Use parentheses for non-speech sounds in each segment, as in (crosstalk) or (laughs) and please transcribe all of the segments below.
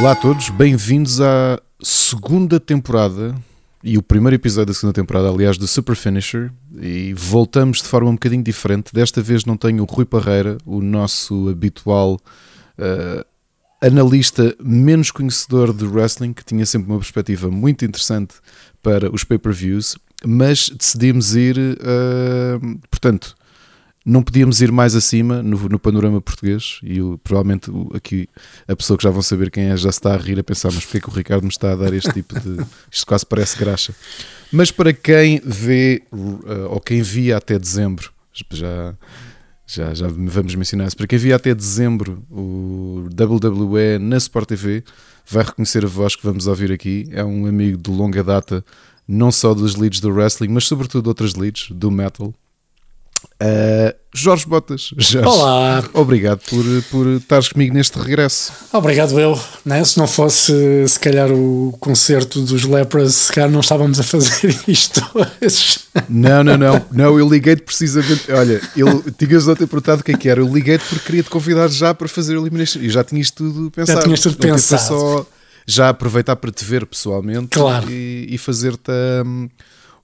Olá a todos, bem-vindos à segunda temporada e o primeiro episódio da segunda temporada, aliás, do Super Finisher. E voltamos de forma um bocadinho diferente. Desta vez não tenho o Rui Parreira, o nosso habitual uh, analista menos conhecedor de wrestling, que tinha sempre uma perspectiva muito interessante para os pay-per-views, mas decidimos ir, uh, portanto, não podíamos ir mais acima no, no panorama português e provavelmente aqui a pessoa que já vão saber quem é já está a rir a pensar, mas porque é que o Ricardo me está a dar este tipo de. (laughs) Isto quase parece graxa. Mas para quem vê, uh, ou quem via até dezembro, já, já, já vamos mencionar isso, para quem via até dezembro o WWE na Sport TV, vai reconhecer a voz que vamos ouvir aqui. É um amigo de longa data, não só dos leads do wrestling, mas sobretudo outras leads, do metal. Uh, Jorge Botas, Jorge, Olá. obrigado por, por estares comigo neste regresso. Obrigado eu. Né? Se não fosse se calhar o concerto dos Lepras, se calhar não estávamos a fazer (laughs) isto hoje. Não, não, não, não, eu liguei-te precisamente. Olha, eu tinhas outra perguntado o que é que era. Eu liguei-te porque queria te convidar já para fazer o Elimination e já tinhas tudo pensado. Já tinhas tudo Não, pensado. Só já aproveitar para te ver pessoalmente Claro. e, e fazer-te um,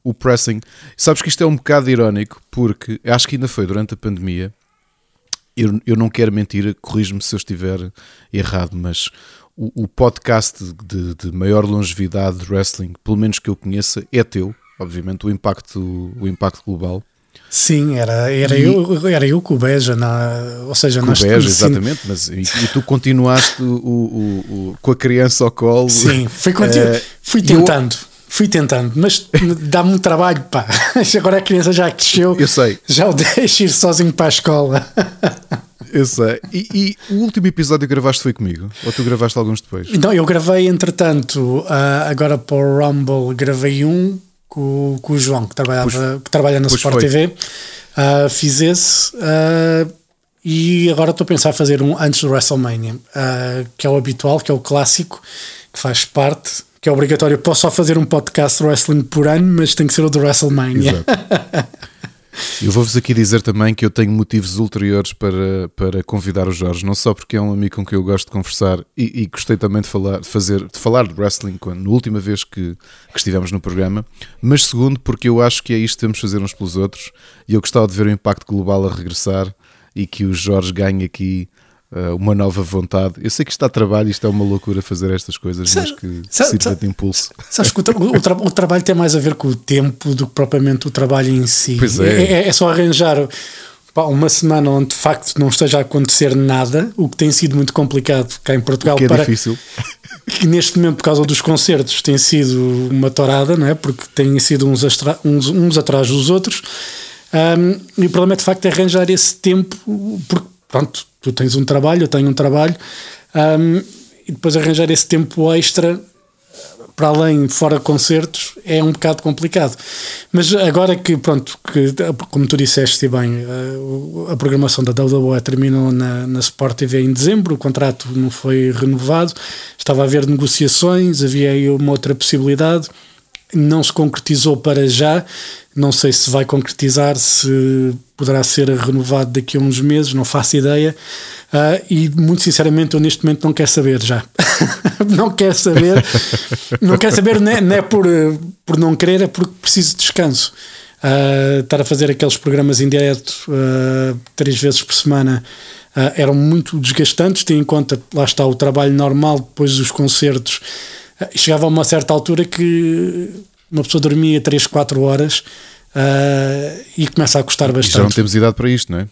o pressing. Sabes que isto é um bocado irónico porque acho que ainda foi durante a pandemia. Eu, eu não quero mentir, corrijo-me se eu estiver errado, mas o, o podcast de, de maior longevidade de wrestling, pelo menos que eu conheça, é teu. Obviamente, o impacto, o impacto global. Sim, era, era, E- eu, era eu com o Beja, na, ou seja, Com nós o Beja, sim, exatamente, mas e, e tu continuaste o, o- o- com a criança ao colo. Sim, fui, Eh, fui eu- tentando. Fui tentando, mas dá-me um trabalho, pá. (laughs) Agora a criança já cresceu, Eu sei, já o (laughs) deixo ir sozinho para a escola. eu sei. E, e o último episódio que gravaste foi comigo? Ou tu gravaste alguns depois? Então, eu gravei, entretanto, ah, agora para o Rumble, gravei um com, com o João, que, trabalhava, que trabalha na Sport foi. TV. Ah, fiz esse ah, e agora estou a pensar em fazer um antes do WrestleMania, ah, que é o habitual, que é o clássico, que faz parte, que é obrigatório. Posso só fazer um podcast de wrestling por ano, mas tem que ser o do WrestleMania. Eu vou-vos aqui dizer também que eu tenho motivos ulteriores para, para convidar o Jorge, não só porque é um amigo com quem eu gosto de conversar e, e gostei também de falar de, fazer, de falar de wrestling quando, na última vez que, que estivemos no programa, mas segundo porque eu acho que é isto que temos de fazer uns pelos outros e eu gostava de ver o impacto global a regressar e que o Jorge ganhe aqui uh, uma nova vontade. Eu sei que isto dá trabalho, isto é uma loucura fazer estas coisas, mas que sabe- sirva sabe- de impulso. Sabes que o, tra- o tra- o trabalho tem mais a ver com o tempo do que propriamente o trabalho em si. Pois é. É, é só arranjar uma semana onde de facto não esteja a acontecer nada, o que tem sido muito complicado cá em Portugal. Que é para, difícil. (laughs) que neste momento, por causa dos concertos, tem sido uma torada, não é? Porque têm sido uns, astra- uns, uns atrás dos outros. Ahm, e o problema é de facto arranjar esse tempo, porque pronto, tu tens um trabalho, eu tenho um trabalho, ahm, e depois arranjar esse tempo extra para além, fora concertos, é um bocado complicado. Mas agora que, pronto, que, como tu disseste bem, eh, o- a programação da WWE terminou na, na Sport TV em dezembro, o contrato não foi renovado, estava a haver negociações, havia aí uma outra possibilidade, não se concretizou para já, não sei se vai concretizar, se poderá ser renovado daqui a uns meses, não faço ideia. Ah, e muito sinceramente, eu neste momento não quero saber já. (laughs) não quero saber, não quero saber, não é, não é por, por não querer, é porque preciso de descanso. Ah, estar a fazer aqueles programas em direto ah, três vezes por semana eram muito desgastantes, tendo em conta, lá está, o trabalho normal depois dos concertos. Ah, chegava a uma certa altura que uma pessoa dormia 3, 4 horas ah, e começa a custar E já não bastante. temos idade para isto, não é?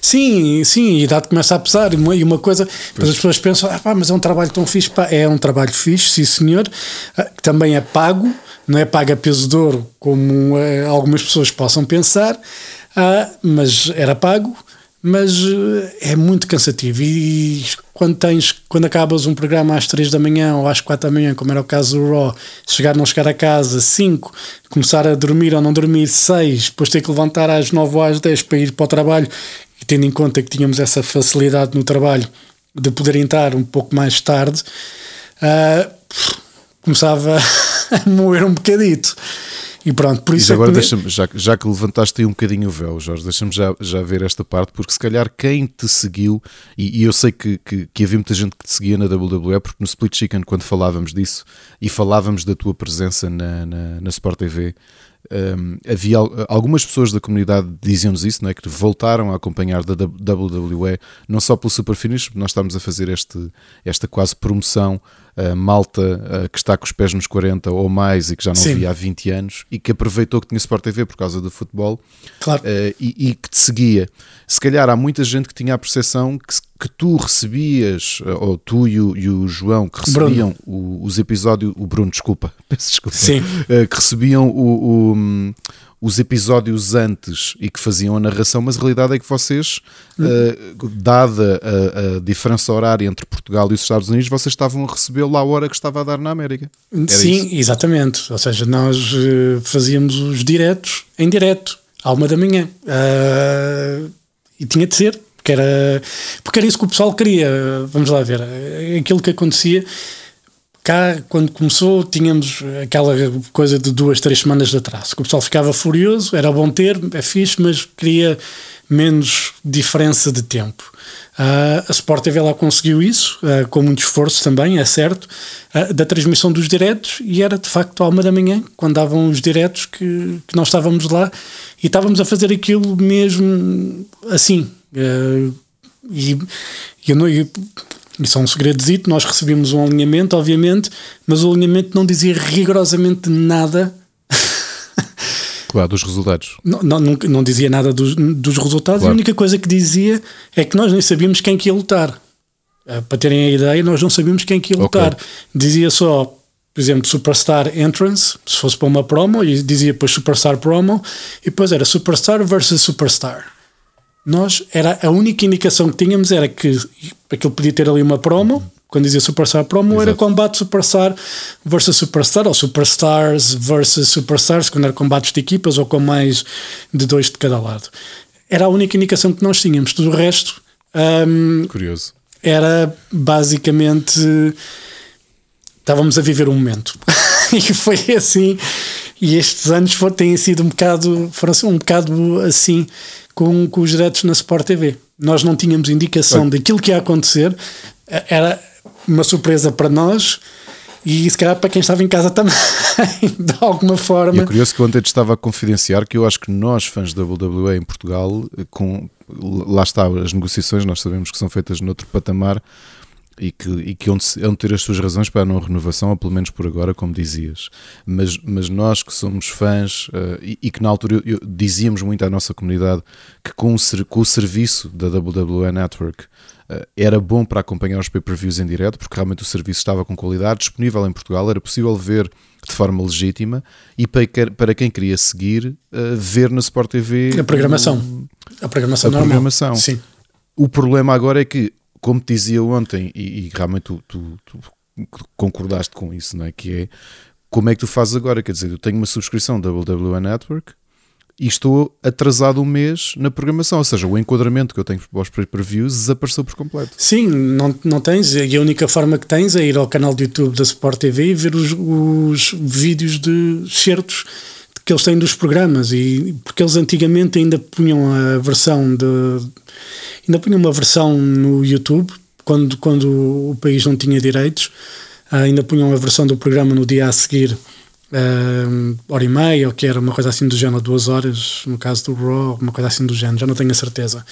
Sim, sim, a idade começa a pesar. E uma, e uma coisa, depois as pessoas pensam, ah, pá, mas é um trabalho tão fixe. Pá, é um trabalho fixe, sim senhor, que também é pago, não é pago a peso de ouro, como eh, algumas pessoas possam pensar, ah, mas era pago. Mas eh, é muito cansativo e quando tens, quando acabas um programa às 3 da manhã ou às 4 da manhã, como era o caso do Raw, chegar não chegar a casa, 5, começar a dormir ou não dormir, 6, depois ter que levantar às 9 ou às 10 para ir para o trabalho, e tendo em conta que tínhamos essa facilidade no trabalho de poder entrar um pouco mais tarde, ah, começava (laughs) a moer um bocadito. E pronto, por isso e agora é deixa já, já que levantaste aí um bocadinho o véu, Jorge, deixa-me já, já ver esta parte, porque se calhar quem te seguiu, e, e eu sei que, que, que, havia muita gente que te seguia na WWE, porque no Split Chicken, quando falávamos disso e falávamos da tua presença na, na, na Sport TV, um, havia algumas pessoas da comunidade diziam-nos isso, não é? que voltaram a acompanhar da WWE, não só pelo Super Finish, nós estamos a fazer este, esta quase promoção uh, malta que está com os pés nos 40 ou mais e que já não Sim. via há 20 anos e que aproveitou que tinha Sport TV por causa do futebol claro. uh, e, e, que te seguia. Se calhar há muita gente que tinha a percepção que, que tu recebias, ou tu e o, e o João, que recebiam o, os episódios, o Bruno, desculpa, (laughs) peço desculpa, Sim. que recebiam o, o os episódios antes e que faziam a narração, mas a realidade é que vocês, uh, dada a, a, diferença horária entre Portugal e os Estados Unidos, vocês estavam a recebê-lo à hora que estava a dar na América. Era Sim, isso? exatamente. Ou seja, nós uh, fazíamos os diretos em direto, à uma da manhã. Uh, e tinha de ser, porque era, porque era isso que o pessoal queria. Vamos lá ver. Aquilo que acontecia cá, quando começou, tínhamos aquela coisa de duas, três semanas de atraso. O pessoal ficava furioso, era bom ter, é fixe, mas queria menos diferença de tempo. Uh, a Sport TV lá conseguiu isso, uh, com muito esforço também, é certo, uh, da transmissão dos diretos, e era de facto à uma da manhã, quando davam os diretos, que, que nós estávamos lá e estávamos a fazer aquilo mesmo assim. e eu não, eu, isso é um segredozito, nós recebemos um alinhamento, obviamente, mas o alinhamento não dizia rigorosamente nada. (laughs) Claro, dos resultados. Não, não, não, dizia nada dos, dos resultados, claro. a única coisa que dizia é que nós nem sabíamos quem que ia lutar. Eh, para terem a ideia, nós não sabíamos quem que ia lutar. Okay. Dizia só, por exemplo, Superstar Entrance, se fosse para uma promo, e dizia depois Superstar Promo, e depois era Superstar versus Superstar nós era a única indicação que tínhamos era que aquilo podia ter ali uma promo. Quando dizia Superstar Promo, Exato. era combate Superstar versus Superstar, ou Superstars versus Superstars, quando era combates de equipas ou com mais de dois de cada lado. Era a única indicação que nós tínhamos. Tudo o resto. Um, Curioso. Era basicamente. Estávamos a viver um momento. (laughs) e foi assim. E estes anos foram, têm sido um bocado. Foram um bocado assim com, com os diretos na Sport TV. Nós não tínhamos indicação daquilo que ia acontecer, era uma surpresa para nós e se calhar para quem estava em casa (laughs) também, de alguma forma. E é curioso que ontem te estava a confidenciar que eu acho que nós, fãs da WWE em Portugal, com, lá está, as negociações nós sabemos que são feitas noutro patamar, e que, e que onde, onde ter as suas razões para a não renovação, ou pelo menos por agora, como dizias. Mas, mas nós que somos fãs uh, e, e, que na altura eu, eu, dizíamos muito à nossa comunidade que com o, com o serviço da WWE Network uh, era bom para acompanhar os pay-per-views em direto, porque realmente o serviço estava com qualidade, disponível em Portugal, era possível ver de forma legítima e para, para quem queria seguir, uh, ver na Sport TV a programação. a programação a normal. programação. Sim. O problema agora é que como te dizia ontem, e, e realmente tu, tu, tu, concordaste com isso, não é? Que é como é que tu fazes agora? Quer dizer, eu tenho uma subscrição da WWE Network e estou atrasado um mês na programação, ou seja, o enquadramento que eu tenho para os pay-per-views desapareceu por completo. Sim, não, não tens, e a única forma que tens é ir ao canal de YouTube da Sport TV e ver os, os vídeos de certos que eles têm dos programas, e porque eles antigamente ainda punham a versão de Ainda punha uma versão no YouTube, quando, quando o país não tinha direitos, uh, ainda punham a versão do programa no dia a seguir, uh, hora e meia, ou que era uma coisa assim do género, duas horas, no caso do Raw, uma coisa assim do género, já não tenho a certeza.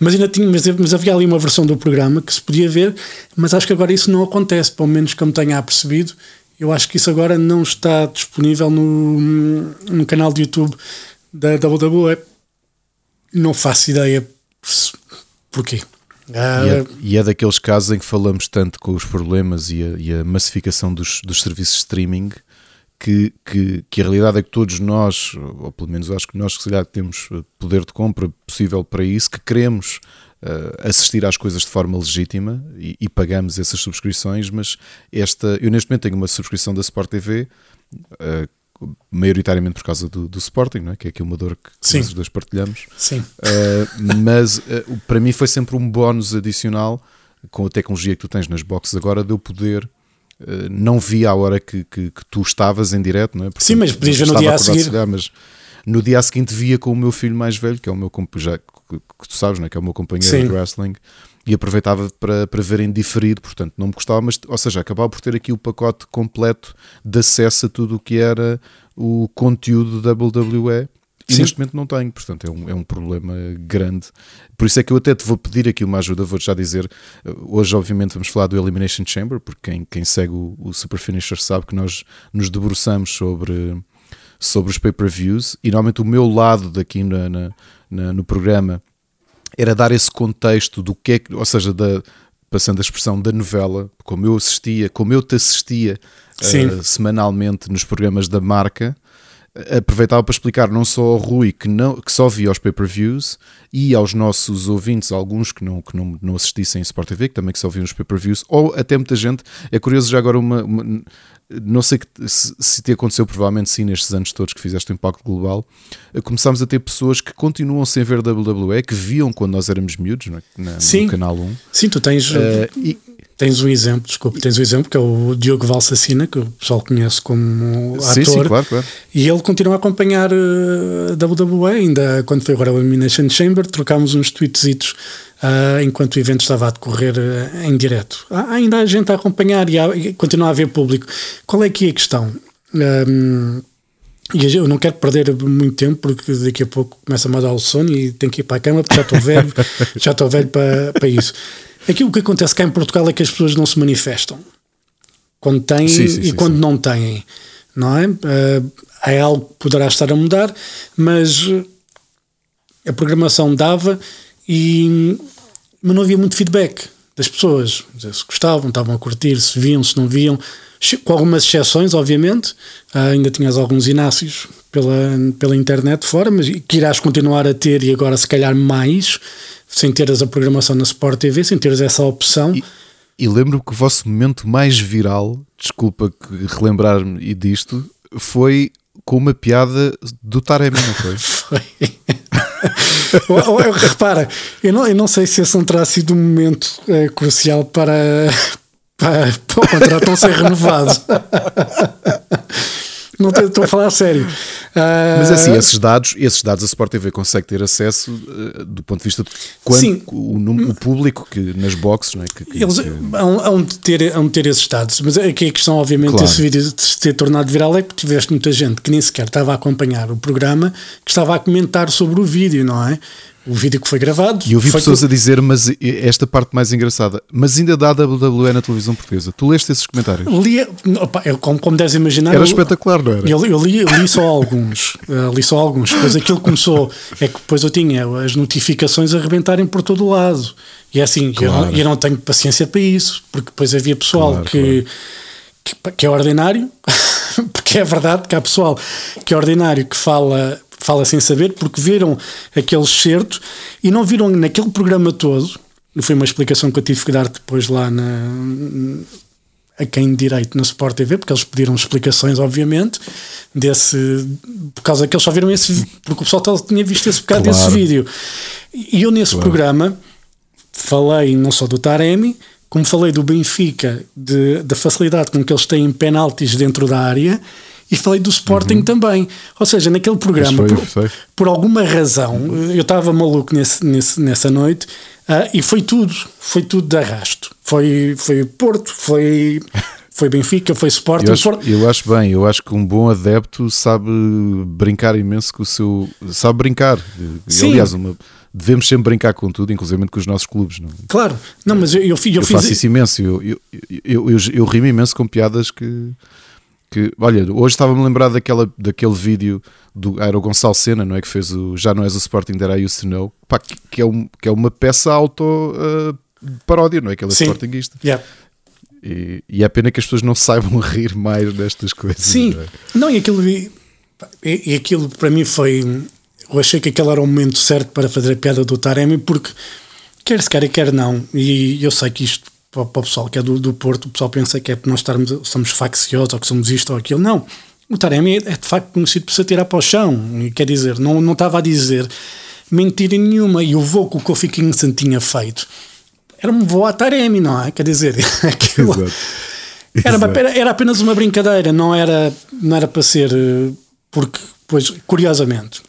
Mas ainda tinha, mas, mas havia ali uma versão do programa que se podia ver, mas acho que agora isso não acontece, pelo menos que eu me tenha apercebido. Eu acho que isso agora não está disponível no, no canal de YouTube da WWE. Não faço ideia Porquê? Ah, e, é, e, é, daqueles casos em que falamos tanto com os problemas e a, e a massificação dos, dos, serviços de streaming que, que, que, a realidade é que todos nós, ou pelo menos acho que nós que se calhar temos poder de compra possível para isso, que queremos uh, assistir às coisas de forma legítima e, e, pagamos essas subscrições, mas esta, eu neste momento tenho uma subscrição da Sport TV uh, maioritariamente por causa do, do Sporting, não é? que é aqui uma dor que Sim. nós dois partilhamos. Sim. Uh, mas para mim foi sempre um bónus adicional com a tecnologia que tu tens nas boxes agora de eu poder não vi a hora que, que, que, tu estavas em direto, não é? Sim, mas podias ver no dia a seguir. Chegar, mas no dia a seguinte via com o meu filho mais velho, que é o meu já, que, que tu sabes, não é? que é o meu companheiro Sim. de wrestling, e aproveitava para, para ver em diferido, portanto não me custava, mas, ou seja, acabava por ter aqui o pacote completo de acesso a tudo o que era o conteúdo da WWE e Sim. neste momento não tenho, portanto é um, é um problema grande. Por isso é que eu até te vou pedir aqui uma ajuda, vou-te já dizer. Hoje, obviamente, vamos falar do Elimination Chamber, porque quem, quem segue o, o Super Finisher sabe que nós nos debruçamos sobre, sobre os pay-per-views e normalmente o meu lado daqui na, na, na, no programa era dar esse contexto do que é que, ou seja, da, passando a expressão da novela, como eu assistia, como eu te assistia uh, semanalmente nos programas da marca aproveitava para explicar não só ao Rui que, não, que só via os pay-per-views e aos nossos ouvintes, alguns que não, que não, não assistissem em Sport TV, que também que só viam os pay-per-views, ou até muita gente, é curioso já agora uma, uma não sei se, se te aconteceu, provavelmente sim, nestes anos todos que fizeste o impacto global, eh, começámos a ter pessoas que continuam sem ver WWE, que viam quando nós éramos miúdos, é? Na, sim. no canal 1. Sim, tu tens. Uh, e, Tens um exemplo, desculpa, tens um exemplo que é o Diogo Valsacina, que o pessoal conhece como ator. Sim, sim, claro, claro. E ele continua a acompanhar uh, a WWE, ainda quando foi agora o Elimination Chamber, trocámos uns tweetsitos uh, enquanto o evento estava a decorrer uh, em direto. Há ainda há gente a acompanhar e, há, e continua a haver público. Qual é que é a questão? Um, e eu não quero perder muito tempo porque daqui a pouco começa a dar o sono e tenho que ir para a cama porque já estou velho, (laughs) já estou velho para, para isso. Aquilo que acontece cá em Portugal é que as pessoas não se manifestam quando têm sim, sim, e sim, quando não têm, não é? Uh, é algo que poderá estar a mudar, mas a programação dava e mas não havia muito feedback das pessoas. Se gostavam, estavam a curtir, se viam, se não viam, com algumas exceções, obviamente. Uh, ainda tinhas alguns inácios pela, pela internet fora, mas que irás continuar a ter e agora se calhar mais sem teres a programação na Sport TV, sem teres essa opção. E, e lembro que o vosso momento mais viral, desculpa relembrar-me disto, foi com uma piada do Taremi, não foi? (laughs) foi. (laughs) Repara, eu não, eu não sei se esse não terá sido um momento é, crucial para, (laughs) para, para o contrato não ser renovado. Não estou a falar a sério. Uh... Mas assim, esses dados, esses dados a Sport TV consegue ter acesso uh, do ponto de vista de quanto. O, o, público que nas boxes, não é? Que, que, Eles que... Hão, de ter, hão de ter esses dados, mas aqui a questão, obviamente, claro. desse vídeo de se ter tornado viral é que tiveste muita gente que nem sequer estava a acompanhar o programa, que estava a comentar sobre o vídeo, não é? O vídeo que foi gravado. E eu vi pessoas a dizer, mas esta parte mais engraçada, mas ainda dá WWE na televisão portuguesa. Tu leste esses comentários? Li, opa, eu, como, como deves imaginar. Era eu, espetacular, não era? Eu, eu li, li, só alguns. Uh, (laughs) li só alguns. Depois aquilo começou. É que depois eu tinha as notificações a arrebentarem por todo o lado. E é assim, claro. eu, não, eu não tenho paciência para isso, porque depois havia pessoal claro, que, claro. que, que é ordinário, (laughs) porque é verdade que há pessoal que é ordinário que fala fala sem saber, porque viram aquele certo e não viram naquele programa todo. Foi uma explicação que eu tive que dar depois lá na, a quem direito na Sport TV, porque eles pediram explicações, obviamente, desse, por causa que eles só viram esse, porque o pessoal tinha visto esse bocado claro. desse vídeo. E eu nesse claro. programa falei não só do Taremi, como falei do Benfica, de, da facilidade com que eles têm penaltis dentro da área e falei do Sporting uhum. também. Ou seja, naquele programa, foi, por, por, alguma razão, eu estava maluco nesse, nesse, nessa noite uh, e foi tudo, foi tudo de arrasto. Foi, foi Porto, foi. Foi Benfica, foi Sporting. Eu acho, eu acho bem, eu acho que um bom adepto sabe brincar imenso com o seu. sabe brincar. Sim. Aliás, uma, devemos sempre brincar com tudo, inclusive com os nossos clubes. Não? É? Claro, não, mas eu, eu, eu, eu fiz. faço isso imenso, eu, eu, eu, eu, eu rimo imenso com piadas que que, olha, hoje estava-me a lembrar daquela, daquele vídeo do era o Gonçalo Sena, não é? Que fez o Já Não És o Sporting That I Used to Know, pá, que, que, é um, que é uma peça auto uh, paródia, não é? Aquele é Sportingista. Yeah. E, e é pena que as pessoas não (laughs) saibam rir mais destas coisas. Sim, não, é? não e aquilo, e, e aquilo para mim foi. Eu achei que aquele era o momento certo para fazer a piada do Taremi, porque quer se quer e quer não, e eu sei que isto para, para o pessoal que é do, do Porto, o pessoal pensa que é por nós estarmos, somos facciosos ou que somos isto ou aquilo. Não. O Taremi é, é de facto conhecido por se atirar para o chão. E, quer dizer, não, não estava a dizer mentira nenhuma. E o voo que o Kofi Kingston tinha feito era um voo a Taremi, não é? Quer dizer, (laughs) aquilo. Exato. Era, era, apenas uma brincadeira, não era, não era para ser. Eh, porque, pois, curiosamente,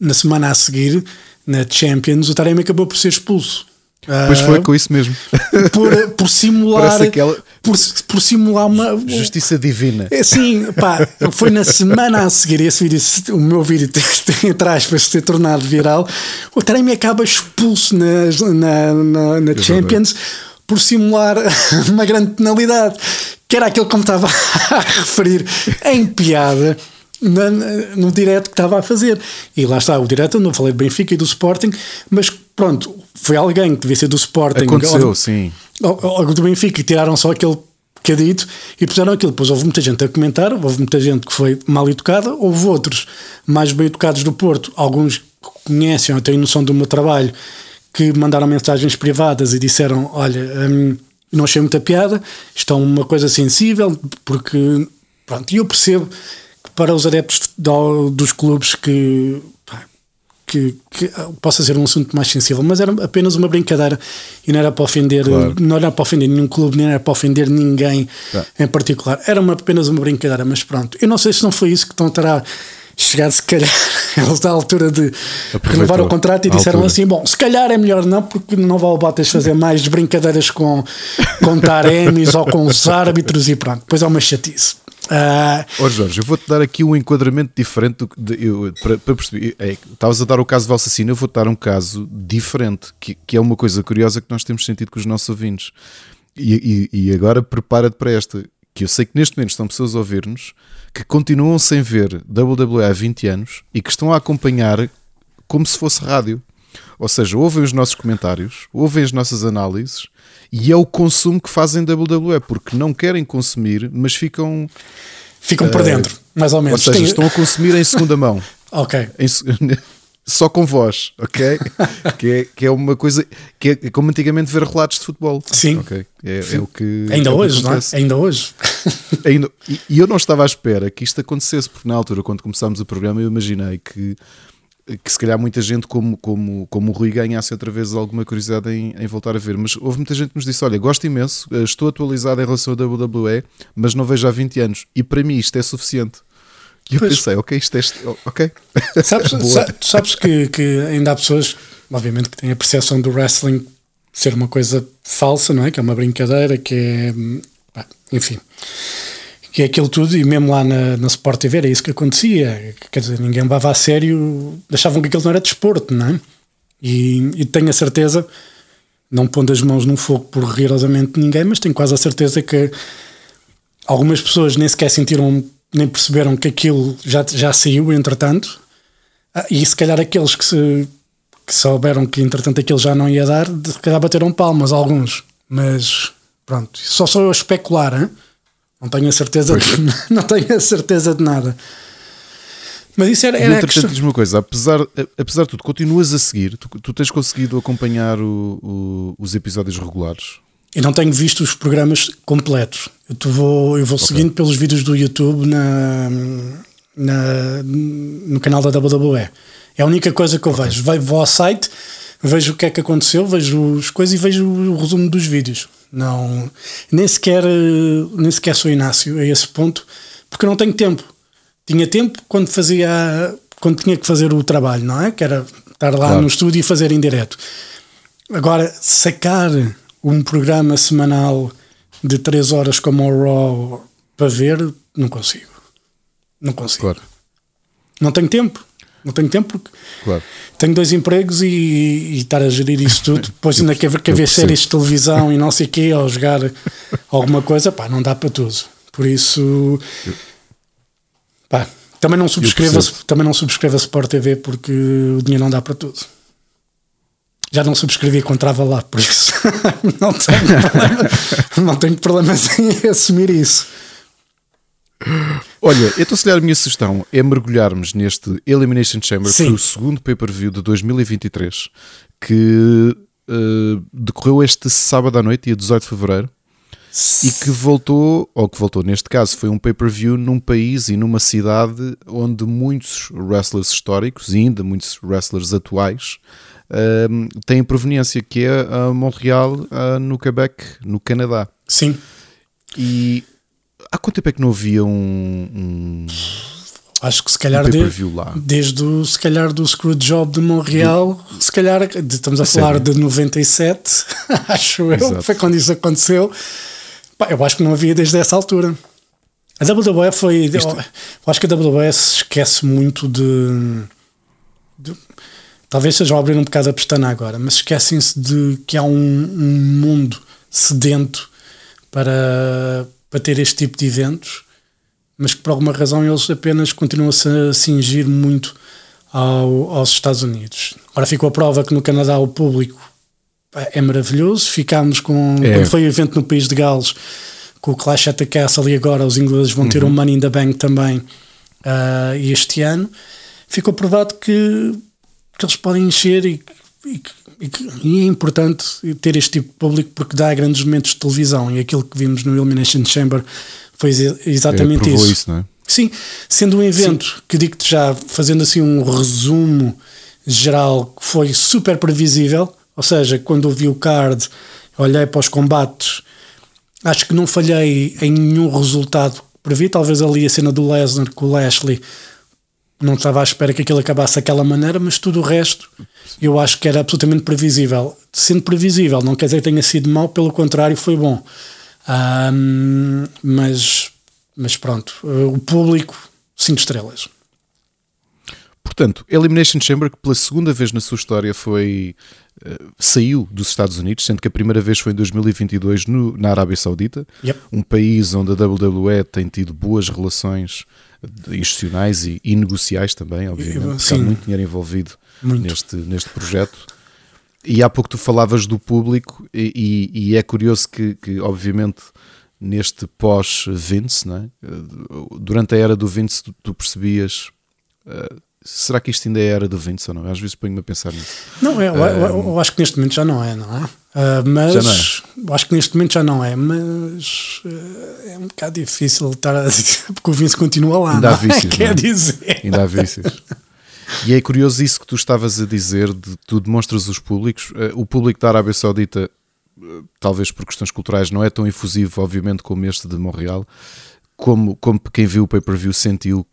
na semana a seguir, na Champions, o Taremi acabou por ser expulso. Pois foi com isso mesmo. (laughs) Por, por simular aquela... por, por simular uma justiça divina. É, sim, pá, foi na semana a seguir esse vídeo, o meu vídeo atrás para se ter tornado viral. O Taremi acaba expulso na, na, na, na Champions por simular (laughs) uma grande penalidade, que era aquilo que me estava a referir em piada no, no direto que estava a fazer. E lá está, o direto, não falei do Benfica e do Sporting, mas pronto, foi alguém que devia ser do Sporting. Aconteceu, ou, sim. Ou, ou do Benfica e tiraram só aquele bocadito e puseram aquilo. Depois houve muita gente a comentar, houve muita gente que foi mal educada, houve outros mais bem educados do Porto, alguns que conhecem ou têm noção do meu trabalho, que mandaram mensagens privadas e disseram: Olha, hum, não achei muita piada, isto é uma coisa sensível, porque. Pronto, e eu percebo que para os adeptos do, dos clubes que que, que, possa ser um assunto mais sensível, mas era apenas uma brincadeira e não era para ofender, claro. não era para ofender nenhum clube, nem era para ofender ninguém é. em particular. Era uma, apenas uma brincadeira, mas pronto. Eu não sei se não foi isso que estão terá chegado, se calhar, (laughs) eles da altura de renovar o contrato e disseram assim: bom, se calhar é melhor não, porque não vale o Bottas fazer mais brincadeiras com, com Taremis (laughs) ou com os árbitros e pronto, depois é uma chatice. Uh... Oh Jorge, eu vou-te dar aqui um enquadramento diferente de, eu, para, para, perceber. É, estavas a dar o caso de Valsacina, eu vou-te dar um caso diferente, que, que é uma coisa curiosa que nós temos sentido com os nossos ouvintes. E, e, e agora prepara-te para esta, que eu sei que neste momento estão pessoas a ouvir-nos que continuam sem ver WWE há 20 anos e que estão a acompanhar como se fosse rádio. Ou seja, ouvem os nossos comentários, ouvem as nossas análises e é o consumo que fazem WWE, porque não querem consumir, mas ficam. Ficam por uh, dentro, mais ou menos. Ou seja, Tem... estão a consumir em segunda mão. (laughs) ok. Em, (laughs) só com voz, ok? (laughs) que, é, que é uma coisa que é como antigamente ver relatos de futebol. Sim. Okay? É, é, o que. Ainda é hoje, não é? Ainda hoje. Ainda, e, e eu não estava à espera que isto acontecesse, porque na altura, quando começámos o programa, eu imaginei que que se calhar muita gente como, como, como o Rui ganhasse outra vez alguma curiosidade em, em, voltar a ver, mas houve muita gente que nos disse, olha, gosto imenso, eh, estou atualizado em relação ao WWE, mas não vejo há 20 anos, e para mim isto é suficiente. E eu pois. pensei, ok, isto é, ok. (laughs) Sabes, (laughs) sabes que, que ainda há pessoas, obviamente, que têm a percepção do wrestling ser uma coisa falsa, não é? Que é uma brincadeira, que é, hum, enfim que é aquilo tudo, e mesmo lá na, na Sport TV era isso que acontecia, quer dizer, ninguém levava a sério, achavam que aquilo não era desporto, não é? E, e tenho a certeza, não pondo as mãos no fogo por rigorosamente ninguém, mas tenho quase a certeza que algumas pessoas nem sequer sentiram, nem perceberam que aquilo já, já saiu, entretanto, ah, e se calhar aqueles que, se, que souberam que entretanto aquilo já não ia dar, se calhar bateram palmas, alguns, mas pronto, só sou eu a especular, hein? Não tenho a certeza, de, (laughs) não tenho a certeza de nada. Mas isso era, era e questão... diz uma coisa, apesar, apesar de tudo, continuas a seguir, tu, tu tens conseguido acompanhar o, o, os episódios regulares? Eu não tenho visto os programas completos. Eu, vou, eu vou okay. seguindo pelos vídeos do YouTube na, na, no canal da WWE. É a única coisa que eu okay. vejo. Vou ao site, vejo o que é que aconteceu, vejo as coisas e vejo o resumo dos vídeos. Não, nem sequer, nem sequer sou Inácio a esse ponto, porque não tenho tempo. Tinha tempo quando fazia, quando tinha que fazer o trabalho, não é? Que era estar lá claro. no estúdio e fazer em direto. Agora, sacar um programa semanal de 3 horas como o Raw para ver, não consigo. Não consigo. Claro. Não tenho tempo. Não tenho tempo porque claro. tenho dois empregos e, e, estar a gerir isso tudo. (laughs) Depois ainda quer, quer ver séries de televisão e não (laughs) sei o quê, ou jogar alguma coisa, pá, não dá para tudo. Por isso, pá, também não subscreva, também não subscreva Sport TV porque o dinheiro não dá para tudo. Já não subscrevi quando entrava lá, por isso (laughs) não tenho problema, não tenho problema em assumir isso. Olha, então se calhar a minha sugestão é mergulharmos neste Elimination Chamber, Sim. que o segundo pay-per-view de 2023, que uh, decorreu este sábado à noite, dia 18 de Fevereiro, e que voltou, ou que voltou neste caso, foi um pay-per-view num país e numa cidade onde muitos wrestlers históricos e ainda muitos wrestlers atuais uh, têm proveniência, que é a Montreal, uh, no Quebec, no Canadá. Sim. E há quanto tempo é que não havia um. um Acho que se calhar um de, pay-per-view lá? desde o, se calhar do Screwjob de Montreal, se calhar de- estamos a, A falar sério? de 97, (laughs) acho eu, Exato. foi quando isso aconteceu. Pá, eu acho que não havia desde essa altura. A WWE foi. Eu acho que a WWE se esquece muito de. de- talvez seja abrir um bocado a pestana agora, mas esquecem-se de que há um, um mundo sedento para, para ter este tipo de eventos, mas que por alguma razão eles apenas continuam-se a cingir muito ao- aos Estados Unidos. Agora ficou a prova que no Canadá o público é maravilhoso. Ficámos com. É. Quando foi o evento no País de Gales, com o Clash at the Castle, e agora os ingleses vão ter um Money in the Bank também ah, este ano. Ficou provado que, que eles podem encher e, e, que- e é importante ter este tipo de público porque dá grandes momentos de televisão. E aquilo que vimos no Elimination Chamber foi exa- exatamente provou isso. isso, é? Sim, sendo um evento que digo-te já, fazendo assim um resumo geral, que foi super previsível, ou seja, quando eu vi o card, olhei para os combates, acho que não falhei em nenhum resultado que previ, talvez ali a cena do Lesnar com o Lashley, não estava à espera que aquilo acabasse daquela maneira, mas tudo o resto eu acho que era absolutamente previsível. Sendo previsível, não quer dizer que tenha sido mau, pelo contrário, foi bom. Ahm, mas, mas pronto, eh, o público, 5 estrelas. Portanto, Elimination Chamber, que pela segunda vez na sua história foi eh, saiu dos Estados Unidos, sendo que a primeira vez foi em 2022 no- na Arábia Saudita, Yep. um país onde a WWE tem tido boas relações institucionais e, e negociais também, obviamente, porque há muito dinheiro envolvido Muito. neste, neste projeto. E há pouco tu falavas do público, e, e- e é curioso que, que, obviamente, neste pós-Vince, é? Eh, durante a era do Vince, tu, tu percebias. eh, será que isto ainda é a era do Vince ou não? Às vezes ponho-me a pensar nisso. Não, eu, eu- eu- eu acho que neste momento já não é, não é? Ah, mas Já não é? Acho que neste momento já não é, mas eh, é um bocado difícil estar a dizer, (laughs) porque o Vince continua lá. Ainda há é? vícios, Quer é? dizer. Ainda há vícios. E é curioso isso que tu estavas a dizer, de tu demonstras os públicos. Eh, O público da Arábia Saudita, eh, talvez por questões culturais, não é tão efusivo, obviamente, como este de Montreal. Como, como quem viu o pay-per-view sentiu,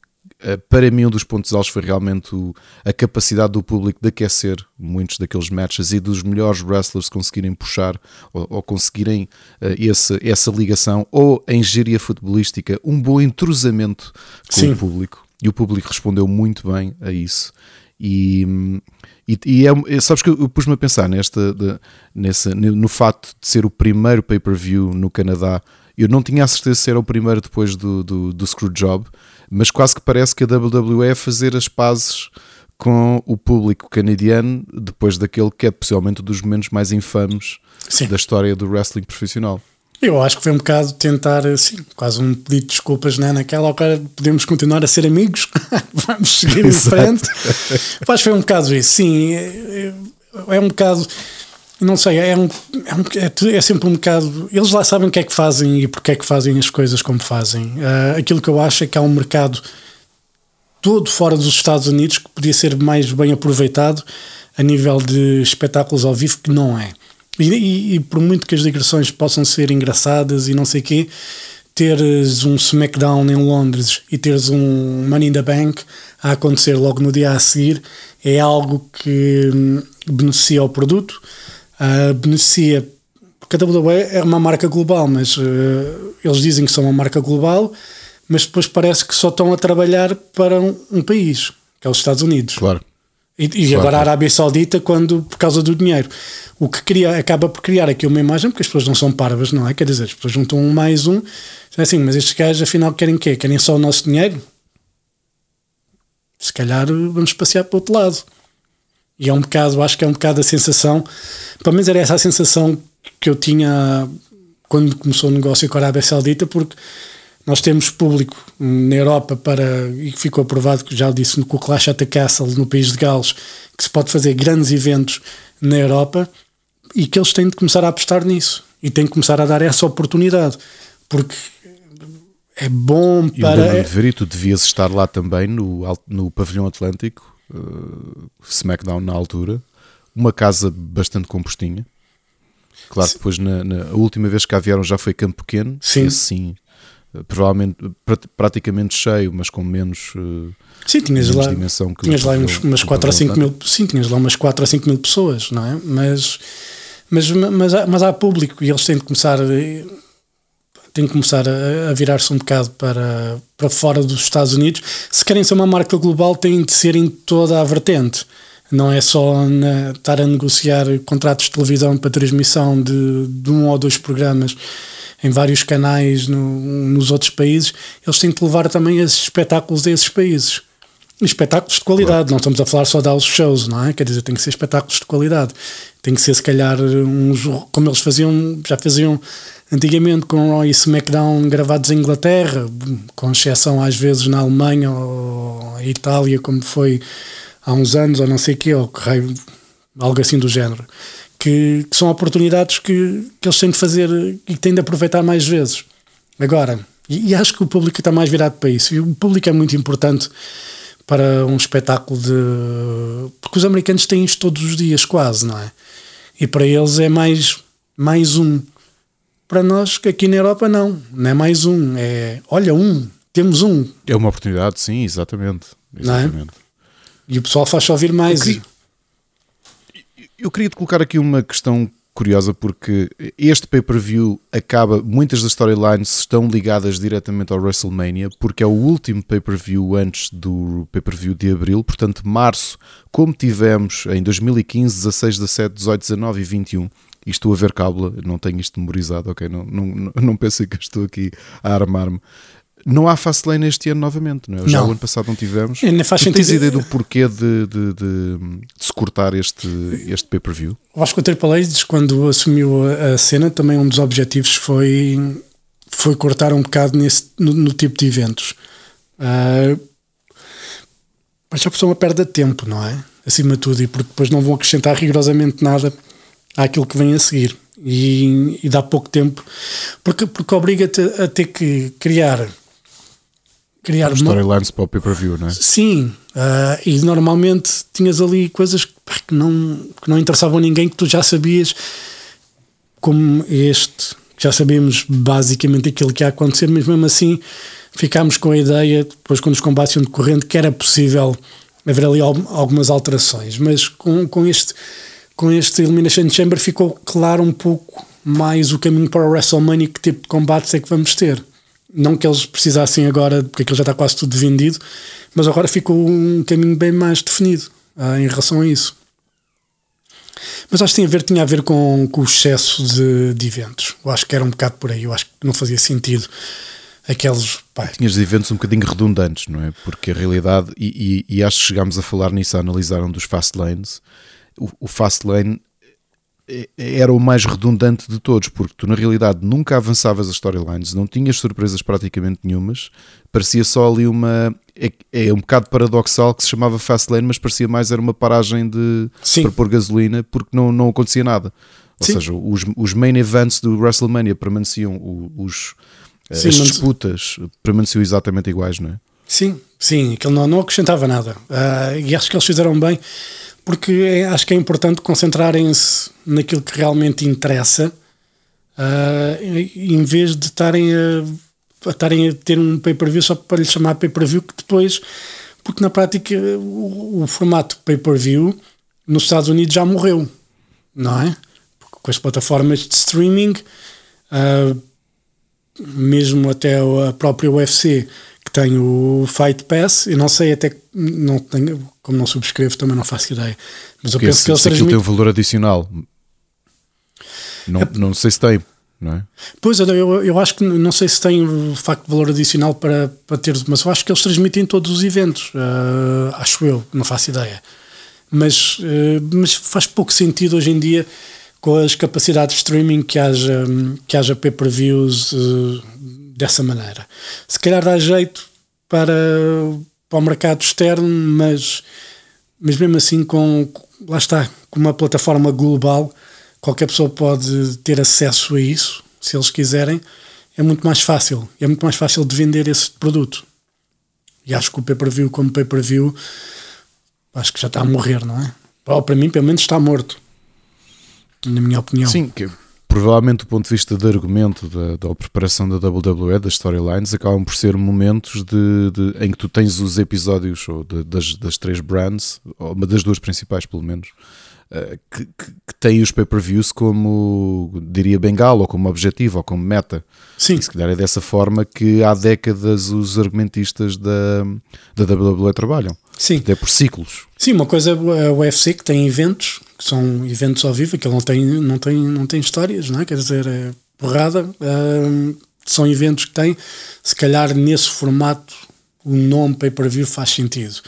para mim, um dos pontos altos foi realmente o- a capacidade do público de aquecer muitos daqueles matches e dos melhores wrestlers conseguirem puxar ou, ou conseguirem eh, esse, essa ligação, ou em engenharia futebolística, um bom entrosamento com Sim. o público e o público respondeu muito bem a isso. E, e, e é, sabes que eu pus-me a pensar nesta, de, nessa, no, facto de ser o primeiro pay-per-view no Canadá. Eu não tinha a certeza se era o primeiro depois do, do, do Screwjob, mas quase que parece que a WWE é fazer as pazes com o público canadiano depois daquele que é possivelmente um dos momentos mais infames Sim. da história do wrestling profissional. Eu acho que foi um bocado tentar, assim, quase um pedido de desculpas, né? naquela, ok, podemos continuar a ser amigos, (laughs) vamos seguir em frente. Mas foi um bocado isso, sim. É, é- é um bocado, não sei, é, um, é, um- é é sempre um bocado. Eles lá sabem o que é que fazem e porque é que fazem as coisas como fazem. Ah, aquilo que eu acho é que há um mercado todo fora dos Estados Unidos que podia ser mais bem aproveitado a nível de espetáculos ao vivo, que não é. E, e- e por muito que as digressões possam ser engraçadas e não sei o quê, teres um SmackDown em Londres e teres um Money in the Bank a acontecer logo no dia a seguir é algo que hum, beneficia o produto, ah, beneficia porque a WWE é uma marca global, mas eh, eles dizem que são uma marca global, mas depois parece que só estão a trabalhar para um, um país, que é os Estados Unidos. Claro. E, e Claro, agora a. Arábia Saudita, quando, por causa do dinheiro. O que cria, acaba por criar aqui uma imagem, porque as pessoas não são parvas, não é? Quer dizer, as pessoas juntam um mais um, é assim, mas estes gajos afinal querem o quê? Querem só o nosso dinheiro? Se calhar vamos passear para o outro lado. E é um bocado, acho que é um bocado a sensação, pelo menos era essa a sensação que eu tinha quando começou o negócio com a Arábia Saudita, porque nós temos público na Europa para, e ficou aprovado, que já disse no Clash at the Castle, no país de Gales, que se pode fazer grandes eventos na Europa e que eles têm de começar a apostar nisso e têm de começar a dar essa oportunidade, porque é bom E para. lembro-me de ver, e tu devias estar lá também no, no Pavilhão Atlântico, uh, SmackDown na altura, uma casa bastante compostinha. Claro, depois na, na, a última vez que cá vieram já foi Campo Pequeno. Sim. Sim. Provavelmente praticamente cheio, mas com menos. Uh, sim, tinhas lá, dimensão que tinhas lá uns, umas 4 a 5 mil. Sim, tinhas lá umas 4 a 5 mil pessoas, não é? Mas, mas, mas, há, mas há público e eles têm de começar. Têm de começar a, a virar-se um bocado para, para fora dos Estados Unidos. Se querem ser uma marca global, têm de ser em toda a vertente não é só na, estar a negociar contratos de televisão para transmissão de, de um ou dois programas em vários canais no, nos outros países, eles têm que levar também esses espetáculos a esses países. espetáculos de qualidade, claro. não estamos a falar só de house shows, não é? Quer dizer, tem que ser espetáculos de qualidade. Tem que ser, se calhar, uns, como eles faziam, já faziam antigamente com Raw e SmackDown gravados em Inglaterra, com exceção às vezes na Alemanha ou Itália, como foi há uns anos, ou não sei o quê, ou algo assim do género. Que, que, são oportunidades que, que eles têm de fazer e têm de aproveitar mais vezes. Agora, e, e, acho que o público está mais virado para isso. E o público é muito importante para um espetáculo de. Porque os americanos têm isto todos os dias, quase, não é? E para eles é mais, mais um. Para nós, aqui na Europa, não. Não é mais um. É, olha, um. Temos um. É uma oportunidade, sim, exatamente. exatamente. É? E o pessoal faz-se ouvir mais. Eu queria, eu queria te colocar aqui uma questão curiosa porque este pay-per-view acaba, muitas das storylines estão ligadas diretamente ao WrestleMania, porque é o último pay-per-view antes do pay-per-view de abril, portanto, março, como tivemos em 2015, 16, 17, 18, 19 e 21. E estou a ver cábula, não tenho isto memorizado, ok? Não, não, não pensem que estou aqui a armar-me. Não há Fastlane este ano novamente, não é? Já não. o ano passado não tivemos. Não faz tu sentido. tens ideia do porquê de, de, de, de se cortar este, este pay-per-view? Eu acho que o Triple H, quando assumiu a cena, também um dos objetivos foi, foi cortar um bocado nesse, no, no tipo de eventos. Uh, mas uma perda de tempo, não é? Acima de tudo, e porque depois não vão acrescentar rigorosamente nada àquilo que vem a seguir. E, e dá pouco tempo, porque, porque obriga-te a ter que criar criar uma... storylines para o pay-per-view, não é? Sim, uh, e normalmente tinhas ali coisas que não, que não interessavam a ninguém, que tu já sabias, como este, já sabemos basicamente aquilo que ia acontecer, mas mesmo assim ficámos com a ideia, depois quando os combates iam decorrendo, que era possível haver ali algumas alterações, mas com, com este com este Elimination Chamber ficou claro um pouco mais o caminho para o WrestleMania, que tipo de combates é que vamos ter. Não que eles precisassem agora, porque aquilo já está quase tudo vendido, mas agora ficou um caminho bem mais definido ah, em relação a isso. Mas acho que tinha a ver, tinha a ver com, com o excesso de, de, eventos. Eu acho que era um bocado por aí. Eu acho que não fazia sentido aqueles. Pá. Tinhas eventos um bocadinho redundantes, não é? Porque a realidade, e, e, e acho que chegámos a falar nisso, a analisar um dos fast lanes. O, o fast lane é, era o mais redundante de todos, porque tu na realidade nunca avançavas as storylines, não tinhas surpresas praticamente nenhumas, parecia só ali uma. É, é um bocado paradoxal que se chamava Fastlane, mas parecia mais era uma paragem de Sim. para pôr gasolina porque não, não acontecia nada. Ou Sim. seja, os, os main events do WrestleMania permaneciam, os, sim, as disputas permaneciam exatamente iguais, não é? Sim, sim, aquilo não, não acrescentava nada. Uh, e acho que eles fizeram bem porque é, acho que é importante concentrarem-se naquilo que realmente interessa, uh, em vez de estarem a, estarem a ter um pay-per-view só para lhe chamar pay-per-view, que depois, porque na prática o, o formato pay-per-view nos Estados Unidos já morreu, não é? Porque com as plataformas de streaming, uh, mesmo até a própria UFC tem o Fight Pass, e não sei até não tenho, como não subscrevo, também não faço ideia. Mas eu penso esse, que eles transmitem... tem um valor adicional. Não, é... não sei se tem, não é? Pois, eu, eu acho que não sei se tem o facto de valor adicional para, para ter, mas eu acho que eles transmitem todos os eventos, uh, acho eu, não faço ideia. Mas, uh, mas faz pouco sentido hoje em dia com as capacidades de streaming que haja, que haja pay-per-views uh, dessa maneira. Se calhar dá jeito para, para o mercado externo, mas, mas mesmo assim, com, lá está, com uma plataforma global, qualquer pessoa pode ter acesso a isso, se eles quiserem. É muito mais fácil, é muito mais fácil de vender esse produto. E acho que o pay-per-view, como pay-per-view, acho que já está a morrer, não é? Ou para mim, pelo menos, está morto. Na minha opinião. Sim, que provavelmente do ponto de vista de argumento da, da preparação da WWE, das storylines, acabam por ser momentos de, de, em que tu tens os episódios ou de, das, das três brands, ou uma das duas principais pelo menos, uh, que, que, que têm os pay-per-views como, diria, bengala, ou como objetivo, ou como meta. Sim. E se calhar é dessa forma que há décadas os argumentistas da, da WWE trabalham. Sim. Até por ciclos. Sim, uma coisa é o UFC que tem eventos, que são eventos ao vivo, que não tem, não tem, não tem histórias, não é? Quer dizer, é porrada. são eventos que têm, se calhar nesse formato, o nome pay-per-view faz sentido.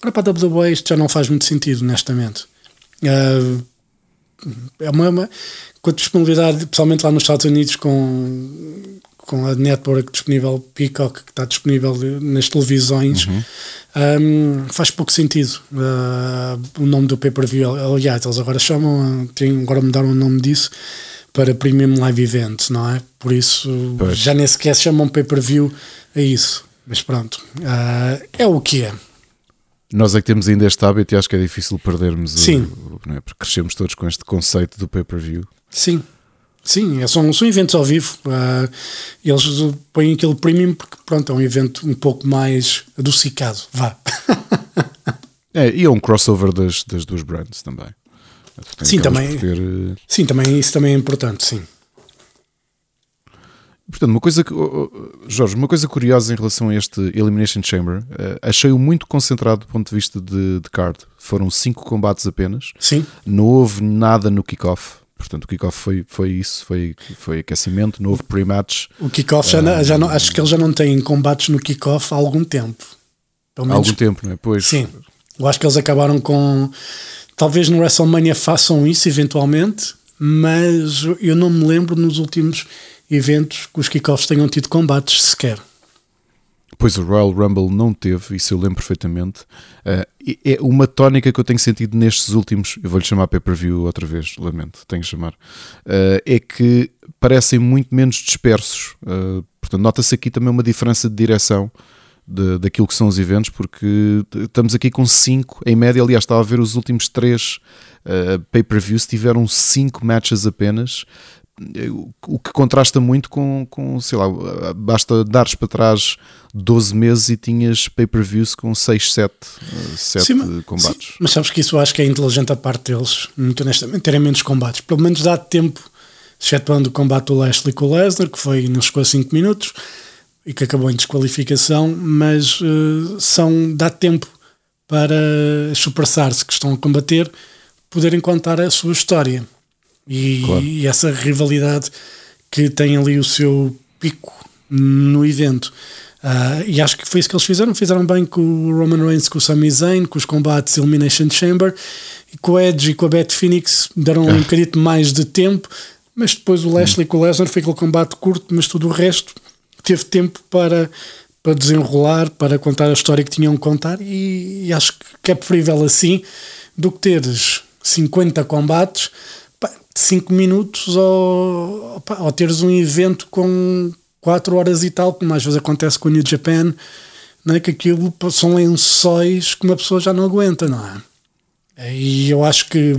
Agora para a WWE isto já não faz muito sentido, honestamente. Uh, é uma, uma, com a disponibilidade, principalmente lá nos Estados Unidos, com, com a network disponível, Peacock, que está disponível nas televisões, Uhum. um, faz pouco sentido uh, o nome do pay-per-view. Aliás, eles agora chamam, tem, agora mudaram o nome disso para Premium Live Event, não é? Por isso Pois. já nem sequer se chamam pay-per-view a isso. Mas pronto, uh, é o que é. Nós é que temos ainda este hábito e acho que é difícil perdermos Sim. o- é? porque crescemos todos com este conceito do pay-per-view. Sim. Sim, é- são, são eventos ao vivo. Ah, eles põem aquele premium porque pronto, é um evento um pouco mais adocicado. Vá. (laughs) É, e é um crossover das, das duas brands também. Tens- Sim, também. ter, eh, Sim, também, isso também é importante, sim. Portanto, uma coisa que, oh, oh, Jorge, uma coisa curiosa em relação a este Elimination Chamber, eh, achei-o muito concentrado do ponto de vista de, de card. Foram cinco combates apenas, Sim, não houve nada no kickoff. Portanto, o kickoff foi, foi isso, foi, foi aquecimento, houve pre-match o kickoff já, não- já não, acho que eles já não têm combates no kickoff há algum tempo. Pelo há menos, algum tempo, não é? Pois, Sim, eu acho que eles acabaram com. Talvez no WrestleMania façam isso eventualmente, mas eu não me lembro nos últimos eventos que os kickoffs tenham tido combates sequer. Pois o Royal Rumble não teve, isso eu lembro perfeitamente. E é uma tónica que eu tenho sentido nestes últimos, eu vou-lhe chamar pay-per-view outra vez, lamento, tenho que chamar, eh, é que parecem muito menos dispersos. Eh, portanto, nota-se aqui também uma diferença de direção de, daquilo que são os eventos, porque estamos aqui com cinco, em média, aliás, estava a ver os últimos três eh, pay-per-views, tiveram cinco matches apenas, o que contrasta muito com, com sei lá, basta dares para trás 12 meses e tinhas pay-per-views com 6, 7, 7 Sim, combates. sim, mas sabes que isso eu acho que é inteligente a parte deles, muito honestamente, terem menos combates. Pelo menos dá tempo, excetuando o combate do Lashley com o Lesnar, que foi, não chegou a 5 minutos e que acabou em desqualificação, mas eh, são, dá tempo para as superstars que estão a combater poderem contar a sua história. E, Claro. e essa rivalidade que tem ali o seu pico no evento. Ah, e acho que foi isso que eles fizeram. Fizeram bem com o Roman Reigns, com o Sami Zayn, com os combates Elimination Chamber e com o Edge e com a Beth Phoenix deram um bocadito mais de tempo. Mas depois o Lashley com o Lesnar foi aquele combate curto, mas tudo o resto teve tempo para, para desenrolar, para contar a história que tinham que contar. E, e acho que é preferível assim do que teres 50 combates, 5 minutos ou, pá, ou teres um evento com 4 horas e tal, como às vezes acontece com o New Japan, não é? que aquilo são lençóis que uma pessoa já não aguenta, não é? E eu acho que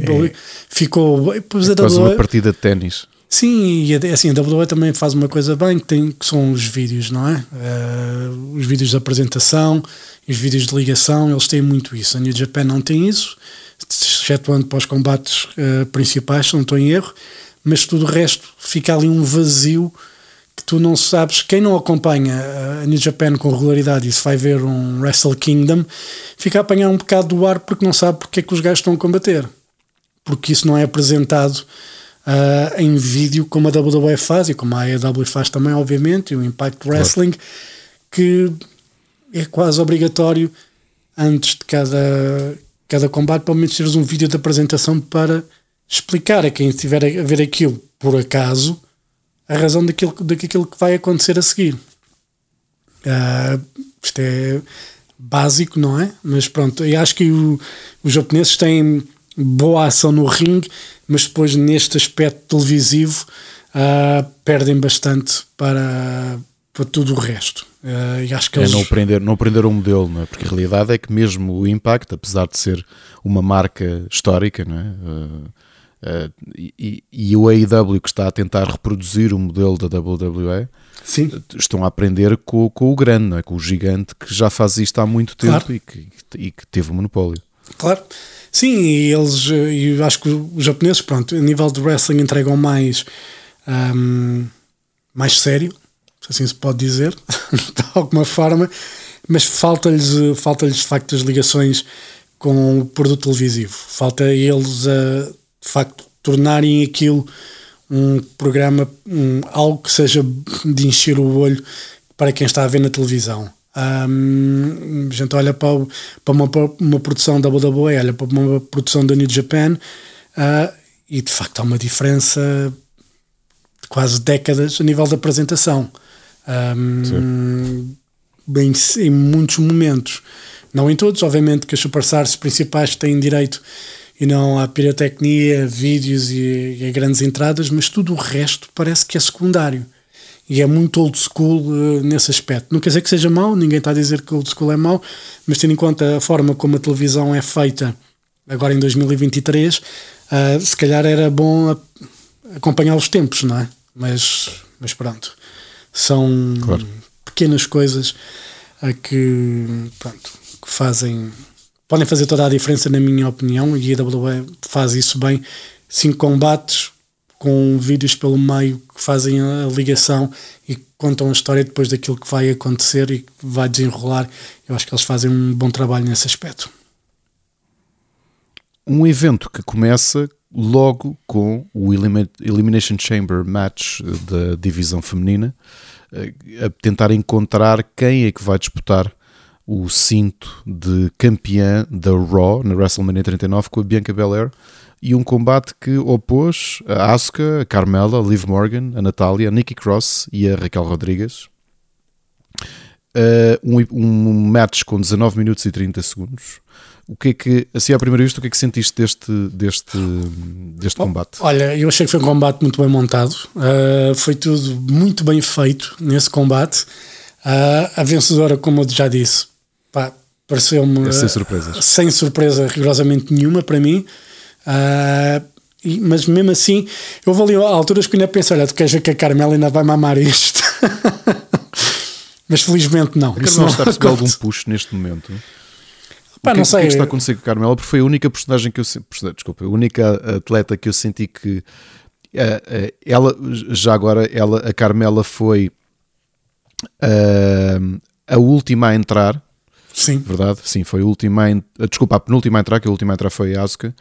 ficou. Pois a Quase uma partida de ténis. Sim, e assim, a WWE também faz uma coisa bem, que, tem, que são os vídeos, não é? Eh, os vídeos de apresentação, os vídeos de ligação, eles têm muito isso. A New Japan não tem isso, excetuando para os combates eh, principais, se não estou em erro, mas tudo o resto fica ali um vazio que tu não sabes. Quem não acompanha a New Japan com regularidade e se vai ver um Wrestle Kingdom, fica a apanhar um bocado do ar porque não sabe porque é que os gajos estão a combater. Porque isso não é apresentado ah, em vídeo como a WWE faz e como a AEW faz também, obviamente, e o Impact Wrestling, que é quase obrigatório antes de cada, cada combate, pelo menos teres um vídeo de apresentação para explicar a quem estiver a ver aquilo por acaso a razão daquilo, daquilo que vai acontecer a seguir. Ah, isto é básico, não é? Mas pronto, eu acho que o- os japoneses têm boa ação no ringue, mas depois neste aspecto televisivo ah, perdem bastante para, para tudo o resto. Ah, e acho que É eles, não prender, não prender um modelo, não é? porque a realidade é que mesmo o Impact, apesar de ser uma marca histórica, não é? Uh, e, e, o AEW que está a tentar reproduzir o modelo da WWE Sim. estão a aprender com, com o grande, não é? com o gigante que já faz isto há muito tempo claro. e, que, e que teve o monopólio. Claro. Sim, e eles, e acho que os japoneses, pronto, a nível de wrestling entregam mais, um, mais sério, se assim se pode dizer, (laughs) de alguma forma, mas falta-lhes falta de facto as ligações com o produto televisivo. Falta eles a de facto tornarem aquilo um programa, um, algo que seja de encher o olho para quem está a ver na televisão. Um, a gente olha para, para uma, uma produção da WWE, olha para uma produção da New Japan uh, e de facto há uma diferença de quase décadas a nível da apresentação. Um, bem, em muitos momentos, não em todos, obviamente que as superstars principais têm direito e não há pirotecnia, vídeos e, e grandes entradas, mas tudo o resto parece que é secundário. E é muito old school uh, nesse aspecto. Não quer dizer que seja mau, ninguém está a dizer que old school é mau, mas tendo em conta a forma como a televisão é feita agora em 2023, uh, eh, se calhar era bom acompanhar os tempos, não é? Mas, mas pronto, são claro. pequenas coisas a que, pronto, que fazem podem fazer toda a diferença, na minha opinião, e a IWE faz isso bem. Cinco combates com vídeos pelo meio que fazem a ligação e contam a história depois daquilo que vai acontecer e que vai desenrolar. Eu acho que eles fazem um bom trabalho nesse aspecto. Um evento que começa logo com o Elimination Chamber Match da divisão feminina, eh, a tentar encontrar quem é que vai disputar o cinto de campeã da Raw na WrestleMania 39 com a Bianca Belair e um combate que opôs a Asuka, a Carmela, a Liv Morgan, a Natália, a Nikki Cross e a Raquel Rodrigues. Uh, um, um match com 19 minutos e 30 segundos. O que é que, assim à primeira vista, o que é que sentiste deste, deste, deste Bom, combate? Olha, eu achei que foi um combate muito bem montado, uh, foi tudo muito bem feito nesse combate. Uh, a vencedora, como eu já disse, pá, pareceu-me. É sem surpresas. Sem surpresa rigorosamente nenhuma para mim. Uh, e, mas mesmo assim, eu vou ali a alturas que ainda pensei: olha, tu queres ver que a Carmela ainda vai mamar isto? (laughs) mas felizmente não. A Carmela está a receber algum push neste momento. Pá, o que, não sei. O que, é que está a acontecer com a Carmela? Porque foi a única personagem que eu desculpa, a única atleta que eu senti que uh, uh, ela já agora ela, a Carmela foi uh, a última a entrar Sim. Verdade? Sim, foi a última. Desculpa, a penúltima a entrar, que a última a entrar foi a Asuka.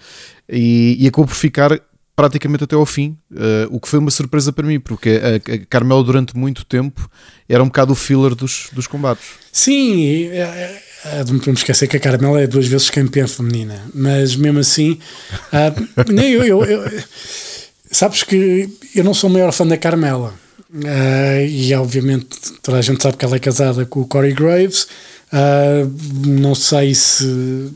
E, e acabou por ficar praticamente até ao fim, uh, o que foi uma surpresa para mim, porque a, a Carmelo durante muito tempo era um bocado o filler dos, dos combates. Sim, é, é, não podemos esquecer que a Carmela é duas vezes campeã feminina, mas mesmo assim, uh, (laughs) nem eu, eu, eu, sabes que eu não sou o maior fã da Carmela, uh, e obviamente toda a gente sabe que ela é casada com o Corey Graves. Uh, não sei se.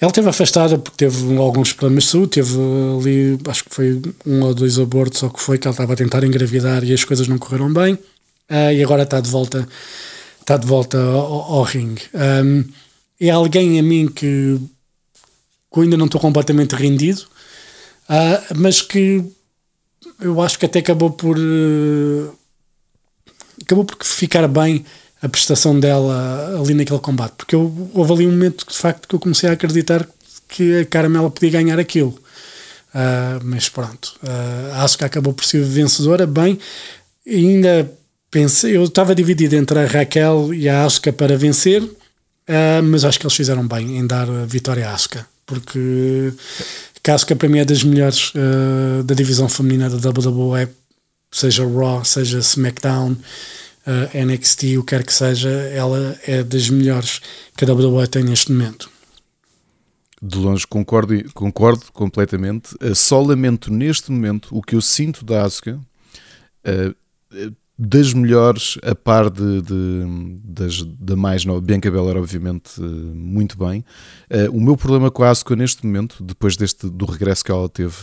Ela esteve afastada porque teve alguns problemas de saúde, teve ali, acho que foi um ou dois abortos, ou que foi, que ela estava a tentar engravidar e as coisas não correram bem, e agora está de volta, está de volta ao, ao ringue. Um, é alguém a mim que, que ainda não estou completamente rendido, uh, mas que eu acho que até acabou por uh, acabou por ficar bem a prestação dela ali naquele combate, porque eu, houve ali um momento de facto que eu comecei a acreditar que a Caramela podia ganhar aquilo. Uh, mas pronto, uh, acho que acabou por ser vencedora. Bem, ainda pensei, eu estava dividido entre a Raquel e a Asuka para vencer, uh, mas acho que eles fizeram bem em dar a vitória à Asuka, porque a Asuka para mim é das melhores da divisão feminina da WWE, seja Raw, seja SmackDown uh, NXT, o que quer que seja, ela é das melhores que a WWE tem neste momento. De longe concordo, concordo completamente. Uh, só lamento neste momento o que eu sinto da Asuka, uh, das melhores, a par de, de das, da mais nova. Bianca Belair, obviamente, uh, muito bem. o meu problema com a Asuka neste momento, depois deste, do regresso que ela teve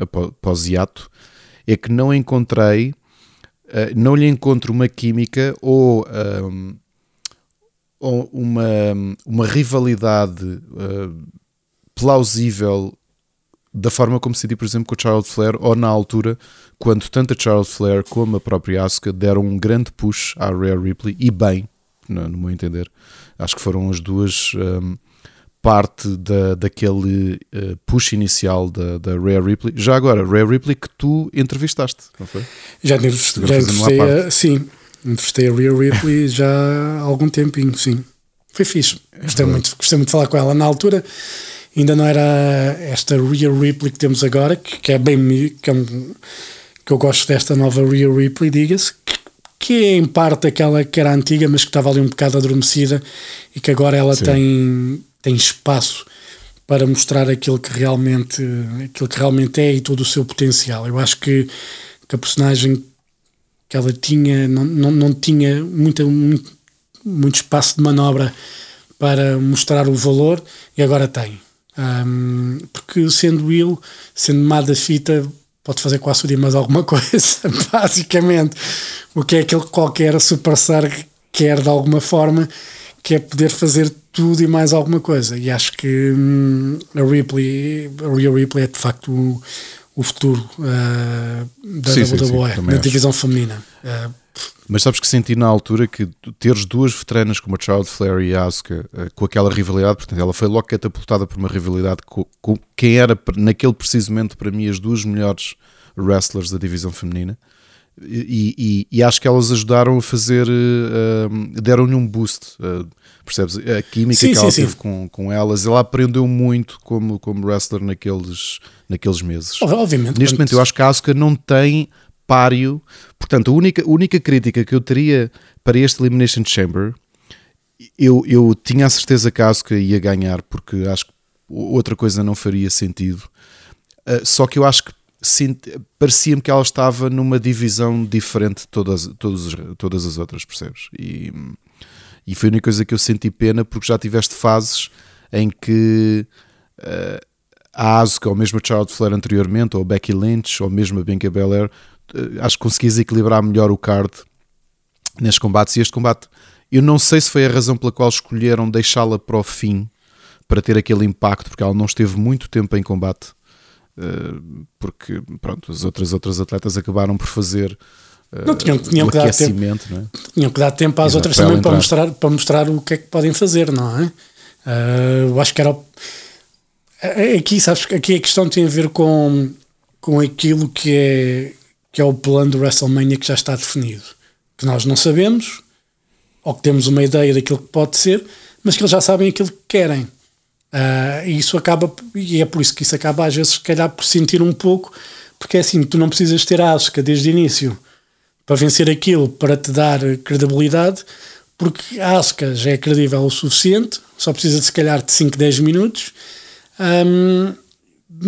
após hiato, é que não encontrei uh, não lhe encontro uma química ou, ou uma, uma rivalidade uh, plausível da forma como decidi, por exemplo, com o Charlotte Flair, ou na altura, quando tanto a Charlotte Flair como a própria Asuka deram um grande push à Rhea Ripley, e bem, no, no meu entender. Acho que foram as duas um, parte da, daquele uh, push inicial da, da Rhea Ripley. Já agora, Rhea Ripley que tu entrevistaste, não foi? Já, entrevistei, já entrevistei a, sim, entrevistei a Rhea Ripley (laughs) já há algum tempinho, sim. Foi fixe. Gostei, é muito, gostei muito de falar com ela na altura ainda não era esta Rhea Ripley que temos agora, que, que é bem que, é um, que, eu gosto desta nova Rhea Ripley, diga-se, que, que, é em parte aquela que era antiga, mas que estava ali um bocado adormecida e que agora ela tem, tem espaço para mostrar aquilo que realmente aquilo que realmente é e todo o seu potencial. Eu acho que, que a personagem que ela tinha não, não, não tinha muita, muito, muito espaço de manobra para mostrar o valor e agora tem. Um, porque sendo ele, sendo má da fita, pode fazer quase tudo e mais alguma (laughs) coisa, basicamente. O que é aquele que qualquer superstar quer de alguma forma, que é poder fazer tudo e mais alguma coisa. E acho que hum, a Ripley, a Real Ripley é de facto o, o futuro uh, da sim, WWE, sim, sim, da divisão feminina. Uh, mas sabes que senti na altura que teres duas veteranas como a Charlotte Flair e a Asuka eh, com aquela rivalidade, portanto, ela foi logo catapultada por uma rivalidade com, com quem era naquele preciso momento para mim as duas melhores wrestlers da divisão feminina. E, e, e, acho que elas ajudaram a fazer, uh, deram-lhe um boost, uh, percebes? A química sim, que ela sim, teve sim. Com, com elas, ela aprendeu muito como, como wrestler naqueles, naqueles meses. Obviamente. Neste momento, eu acho que a Asuka não tem páreo. Portanto, a única, a única crítica que eu teria para este Elimination Chamber, eu, eu tinha a certeza que a Asuka ia ganhar, porque acho que outra coisa não faria sentido. Uh, só que eu acho que parecia-me que ela estava numa divisão diferente de todas, todas, todas as outras, percebes? E, e foi a única coisa que eu senti pena, porque já tiveste fases em que uh, a Asuka, ou mesmo a Charlotte Flair anteriormente, ou a Becky Lynch, ou mesmo a Bianca Belair, acho que conseguis equilibrar melhor o card nestes combates. E este combate, eu não sei se foi a razão pela qual escolheram deixá-la para o fim para ter aquele impacto, porque ela não esteve muito tempo em combate. Eh, porque pronto, as outras, outras atletas acabaram por fazer uh, não, tinham, tinham, que aquecimento, tempo, é? tinham que dar tempo às Exato, outras também para mostrar, para mostrar o que é que podem fazer, não é? Eu acho que era. Aqui, sabes, aqui a questão tem a ver com, com aquilo que é que é o plano do WrestleMania que já está definido. Que nós não sabemos, ou que temos uma ideia daquilo que pode ser, mas que eles já sabem aquilo que querem. Uh, e isso acaba, e é por isso que isso acaba às vezes, se calhar, por sentir um pouco, porque é assim, tu não precisas ter a Asuka desde o início para vencer aquilo, para te dar credibilidade, porque a Asuka já é credível o suficiente, só precisa de se calhar de 5, 10 minutos. Um,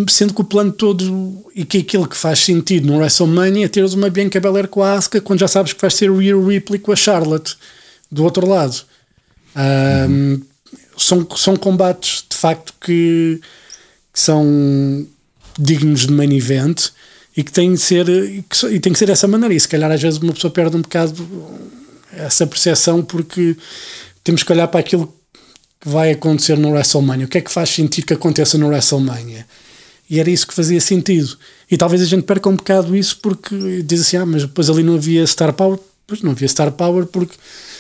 sendo que o plano todo e que aquilo que faz sentido no WrestleMania é teres uma Bianca Belair com a Asuka quando já sabes que vais ter o Real Ripley com a Charlotte do outro lado. Um, são, são combates de facto que, que, são dignos de main event e que têm de ser que, e tem que ser dessa maneira. E se calhar às vezes uma pessoa perde um bocado essa percepção porque temos que olhar para aquilo que vai acontecer no WrestleMania. O que é que faz sentido que aconteça no WrestleMania? E era isso que fazia sentido. E talvez a gente perca um bocado isso porque diz assim, ah, mas depois ali não havia Star Power. Pois não havia Star Power porque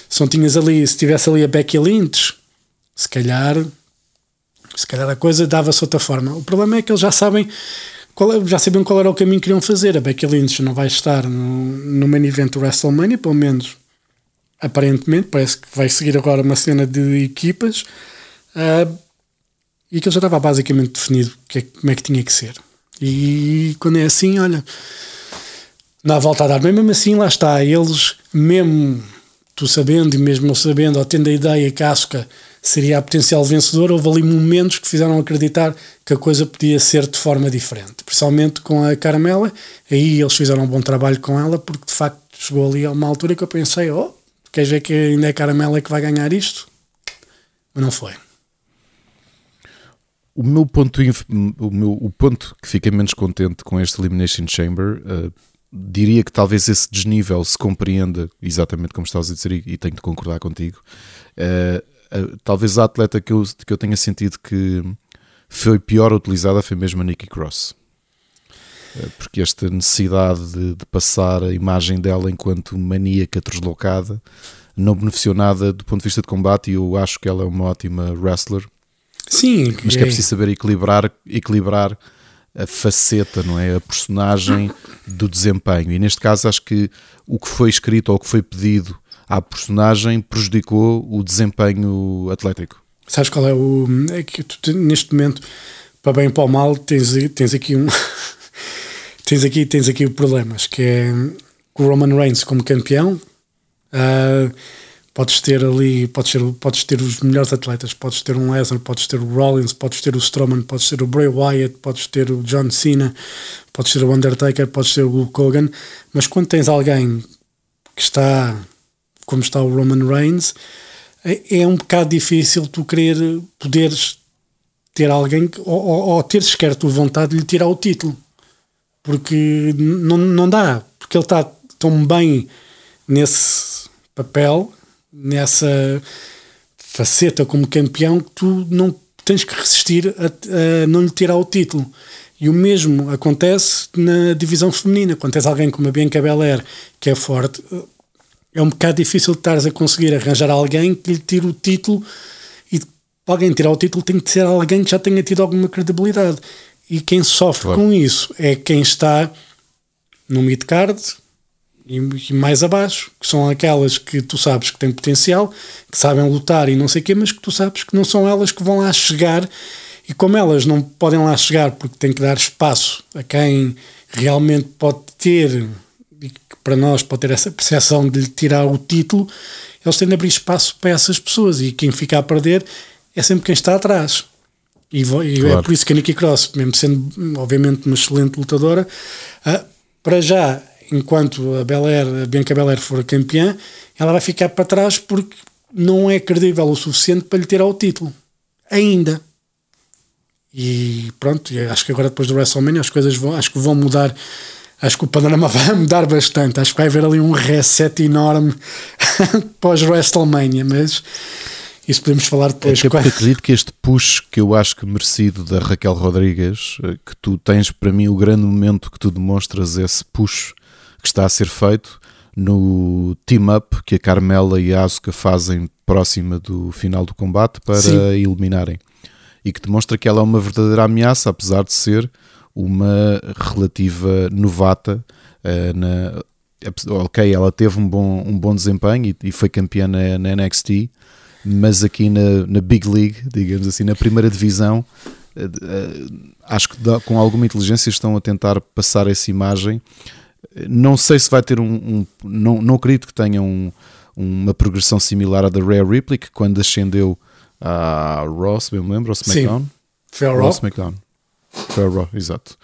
se não tinhas ali, se tivesse ali a Becky Lynch, se calhar, se calhar a coisa dava-se outra forma. O problema é que eles já sabem qual, é, já sabiam qual era o caminho que queriam fazer. A Becky Lynch não vai estar no, no main event do WrestleMania, pelo menos aparentemente. Parece que vai seguir agora uma cena de equipas. Uh, e aquilo já estava basicamente definido que é, como é que tinha que ser. E quando é assim, olha, dá a volta a dar. Mas mesmo assim, lá está, eles, mesmo tu sabendo e mesmo não sabendo, ou tendo a ideia que a Asuka seria a potencial vencedora, houve ali momentos que fizeram acreditar que a coisa podia ser de forma diferente. Principalmente com a Caramela, aí eles fizeram um bom trabalho com ela, porque de facto chegou ali a uma altura que eu pensei: oh, quer dizer que ainda é a Caramela que vai ganhar isto? Mas não foi o meu ponto, o, meu, o ponto que fiquei menos contente com este Elimination Chamber, uh, diria que talvez esse desnível se compreenda exatamente como estás a dizer, e, e tenho de concordar contigo. Uh, uh, talvez a atleta que eu, que eu tenha sentido que foi pior utilizada foi mesmo a Nikki Cross. Porque esta necessidade de, de, passar a imagem dela enquanto maníaca deslocada não beneficiou nada do ponto de vista de combate e eu acho que ela é uma ótima wrestler. Sim, mas que é, é preciso saber equilibrar, equilibrar a faceta, não é? A personagem do desempenho. E neste caso acho que o que foi escrito ou o que foi pedido à personagem prejudicou o desempenho atlético. Sabes qual é o. É que tu, neste momento, para bem e para o mal, tens, tens aqui um. (laughs) tens aqui tens aqui problemas, que é o Roman Reigns como campeão. Uh, podes ter ali, podes ter, podes ter os melhores atletas, podes ter um Lesnar, podes ter o Rollins, podes ter o Strowman, podes ter o Bray Wyatt, podes ter o John Cena, podes ter o Undertaker, podes ter o Hulk Hogan, mas quando tens alguém que está como está o Roman Reigns, é, é um bocado difícil tu querer poderes ter alguém ou, ou, ou ter sequer tua vontade de lhe tirar o título porque não, não dá, porque ele está tão bem nesse papel, nessa faceta como campeão, que tu não tens que resistir a, a não lhe tirar o título. E o mesmo acontece na divisão feminina. Quando tens alguém como a Bianca Belair, que é forte, é um bocado difícil de estares a conseguir arranjar alguém que lhe tire o título e para alguém tirar o título tem que ser alguém que já tenha tido alguma credibilidade. E quem sofre claro. com isso é quem está no mid-card e, e, mais abaixo, que são aquelas que tu sabes que têm potencial, que sabem lutar e não sei o quê, mas que tu sabes que não são elas que vão lá chegar. E como elas não podem lá chegar porque têm que dar espaço a quem realmente pode ter para nós pode ter essa percepção de lhe tirar o título, eles têm de abrir espaço para essas pessoas e quem fica a perder é sempre quem está atrás. E, e é claro. é por isso que a Nikki Cross, mesmo sendo obviamente uma excelente lutadora, uh, para já, enquanto a Belair, a Bianca Belair for campeã, ela vai ficar para trás porque não é credível o suficiente para lhe tirar o título. Ainda. E pronto, acho que agora depois do WrestleMania as coisas vão, acho que vão mudar acho que o panorama (laughs) vai mudar bastante. Acho que vai haver ali um reset enorme (laughs) pós-WrestleMania, mas isso podemos falar depois. É que acredito que este push que eu acho que merecido da Raquel Rodrigues, eh, que tu tens para mim o grande momento que tu demonstras esse push que está a ser feito no team-up que a Carmela e a Asuka fazem próxima do final do combate para Sim. eliminarem. E que demonstra que ela é uma verdadeira ameaça, apesar de ser uma relativa novata uh, na, ok, ela teve um bom, um bom desempenho e, foi campeã na, na, NXT, mas aqui na, na Big League, digamos assim, na primeira divisão, uh, acho que com alguma inteligência estão a tentar passar essa imagem. Não sei se vai ter um. um não, não acredito que tenha um, uma progressão similar à da Rare Ripley, que quando ascendeu a Ross, bem me lembro, ao SmackDown. Sim. Foi ao Raw? SmackDown. Foi Raw, exato.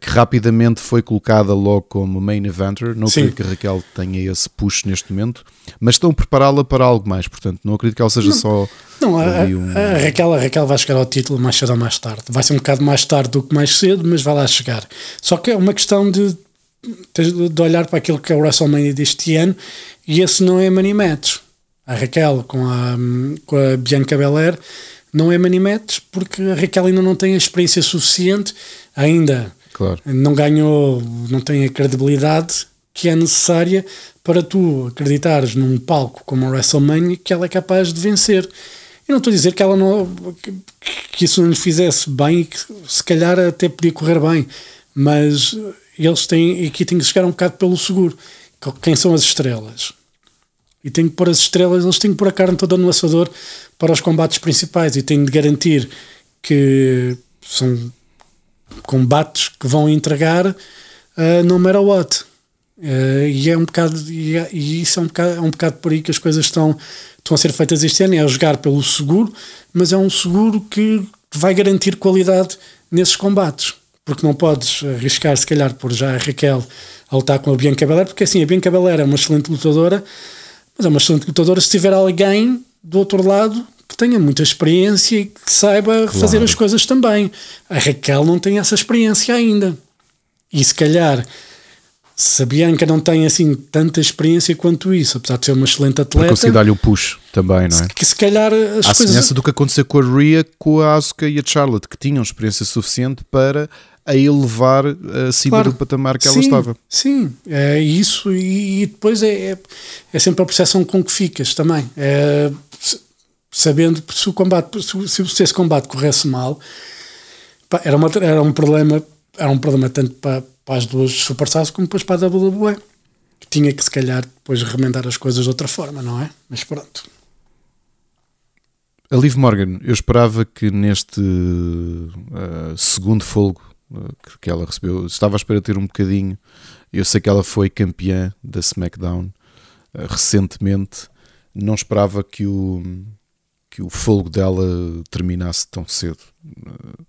Que rapidamente foi colocada logo como main eventer. Não Sim. acredito que a Raquel tenha esse push neste momento, mas estão a prepará-la para algo mais. Portanto, não acredito que ela seja não, só. Não, a, um... a, Raquel, a Raquel vai chegar ao título mais cedo ou mais tarde. Vai ser um bocado mais tarde do que mais cedo, mas vai lá chegar. Só que é uma questão de, de olhar para aquilo que é o WrestleMania deste ano e esse não é money match. A Raquel com a, com a Bianca Belair não é manimetes porque a Raquel ainda não tem a experiência suficiente, ainda claro. não ganhou, não tem a credibilidade que é necessária para tu acreditares num palco como a WrestleMania que ela é capaz de vencer. Eu não estou a dizer que ela não que isso não lhe fizesse bem e que se calhar até podia correr bem, mas eles têm aqui tem que chegar um bocado pelo seguro. Quem são as estrelas? E tem que pôr as estrelas, eles têm que pôr a carne toda no assador para os combates principais e têm de garantir que são combates que vão entregar uh, no matter what. Uh, e é um bocado e, é, e, isso é um bocado, é um bocado por aí que as coisas estão, estão a ser feitas este ano, é jogar pelo seguro, mas é um seguro que vai garantir qualidade nesses combates. Porque não podes arriscar, se calhar, por já a Raquel a lutar com a Bianca Belair, porque assim, a Bianca Belair é uma excelente lutadora, mas é uma excelente lutadora se tiver alguém do outro lado que tenha muita experiência e que saiba claro. fazer as coisas também. A Raquel não tem essa experiência ainda. E se calhar Sabianca não tem assim tanta experiência quanto isso, apesar de ser uma excelente atleta. Conseguir dar-lhe o push também, não é? Que se calhar as À coisas. semelhança do que aconteceu com a Rhea, com a Asuka e a Charlotte, que tinham experiência suficiente para a elevar acima Claro. do patamar que sim, ela estava. Sim, é isso, e, e depois é, é, é sempre a percepção com que ficas também. É, sabendo se o combate, se, se esse combate corresse mal, pá, era, uma, era um problema, era um problema tanto para, para as duas superstars como depois para a WWE. Que tinha que se calhar depois remendar as coisas de outra forma, não é? Mas pronto. A Liv Morgan, eu esperava que neste uh, segundo folgo uh, que- ela recebeu, estava à espera de ter um bocadinho. Eu sei que ela foi campeã da SmackDown uh, recentemente, não esperava que o, que o folgo dela terminasse tão cedo. Uh,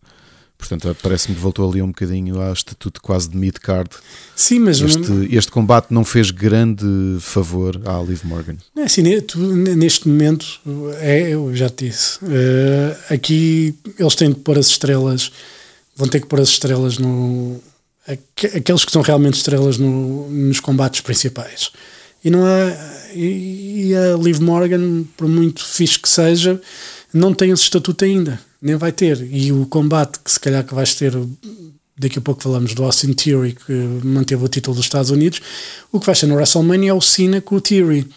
portanto, parece-me que voltou ali um bocadinho a estatuto quase de mid-card. Sim, mas Este, este combate não fez grande favor à Liv Morgan. É assim, neste momento, é, eu já te disse, eh, aqui eles têm de pôr as estrelas, vão ter que pôr as estrelas no. aque- Aqueles que são realmente estrelas no- nos combates principais. E não há. E, e a Liv Morgan, por muito fixe que seja, não tem esse estatuto ainda, nem vai ter. E o combate que se calhar que vais ter daqui a pouco falamos do Austin Theory que manteve o título dos Estados Unidos o que vai ser no WrestleMania é o Cena com o Theory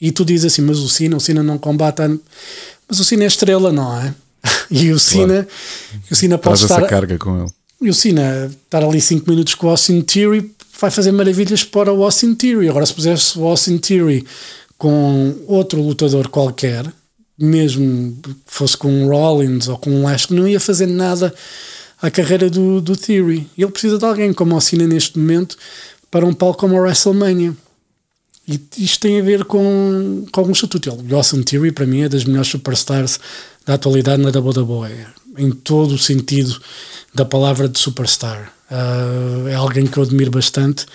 e tu dizes assim, mas o Cena, o Cena não combate a... mas o Cena é estrela, não é? (laughs) e o Cena o Cena pode Traz essa estar carga com ele. e o Cena estar ali 5 minutos com o Austin Theory vai fazer maravilhas para o Austin Theory. Agora, se pusesse o Austin Theory com outro lutador qualquer, mesmo que fosse com um Rollins ou com um Lashley, não ia fazer nada à carreira do, do Theory. Ele precisa de alguém como o Cena neste momento para um palco como a WrestleMania. E isto tem a ver com, com algum estatuto. O Austin Theory, para mim, é das melhores superstars da atualidade na WWE, em todo o sentido da palavra de superstar. Ah, é alguém que eu admiro bastante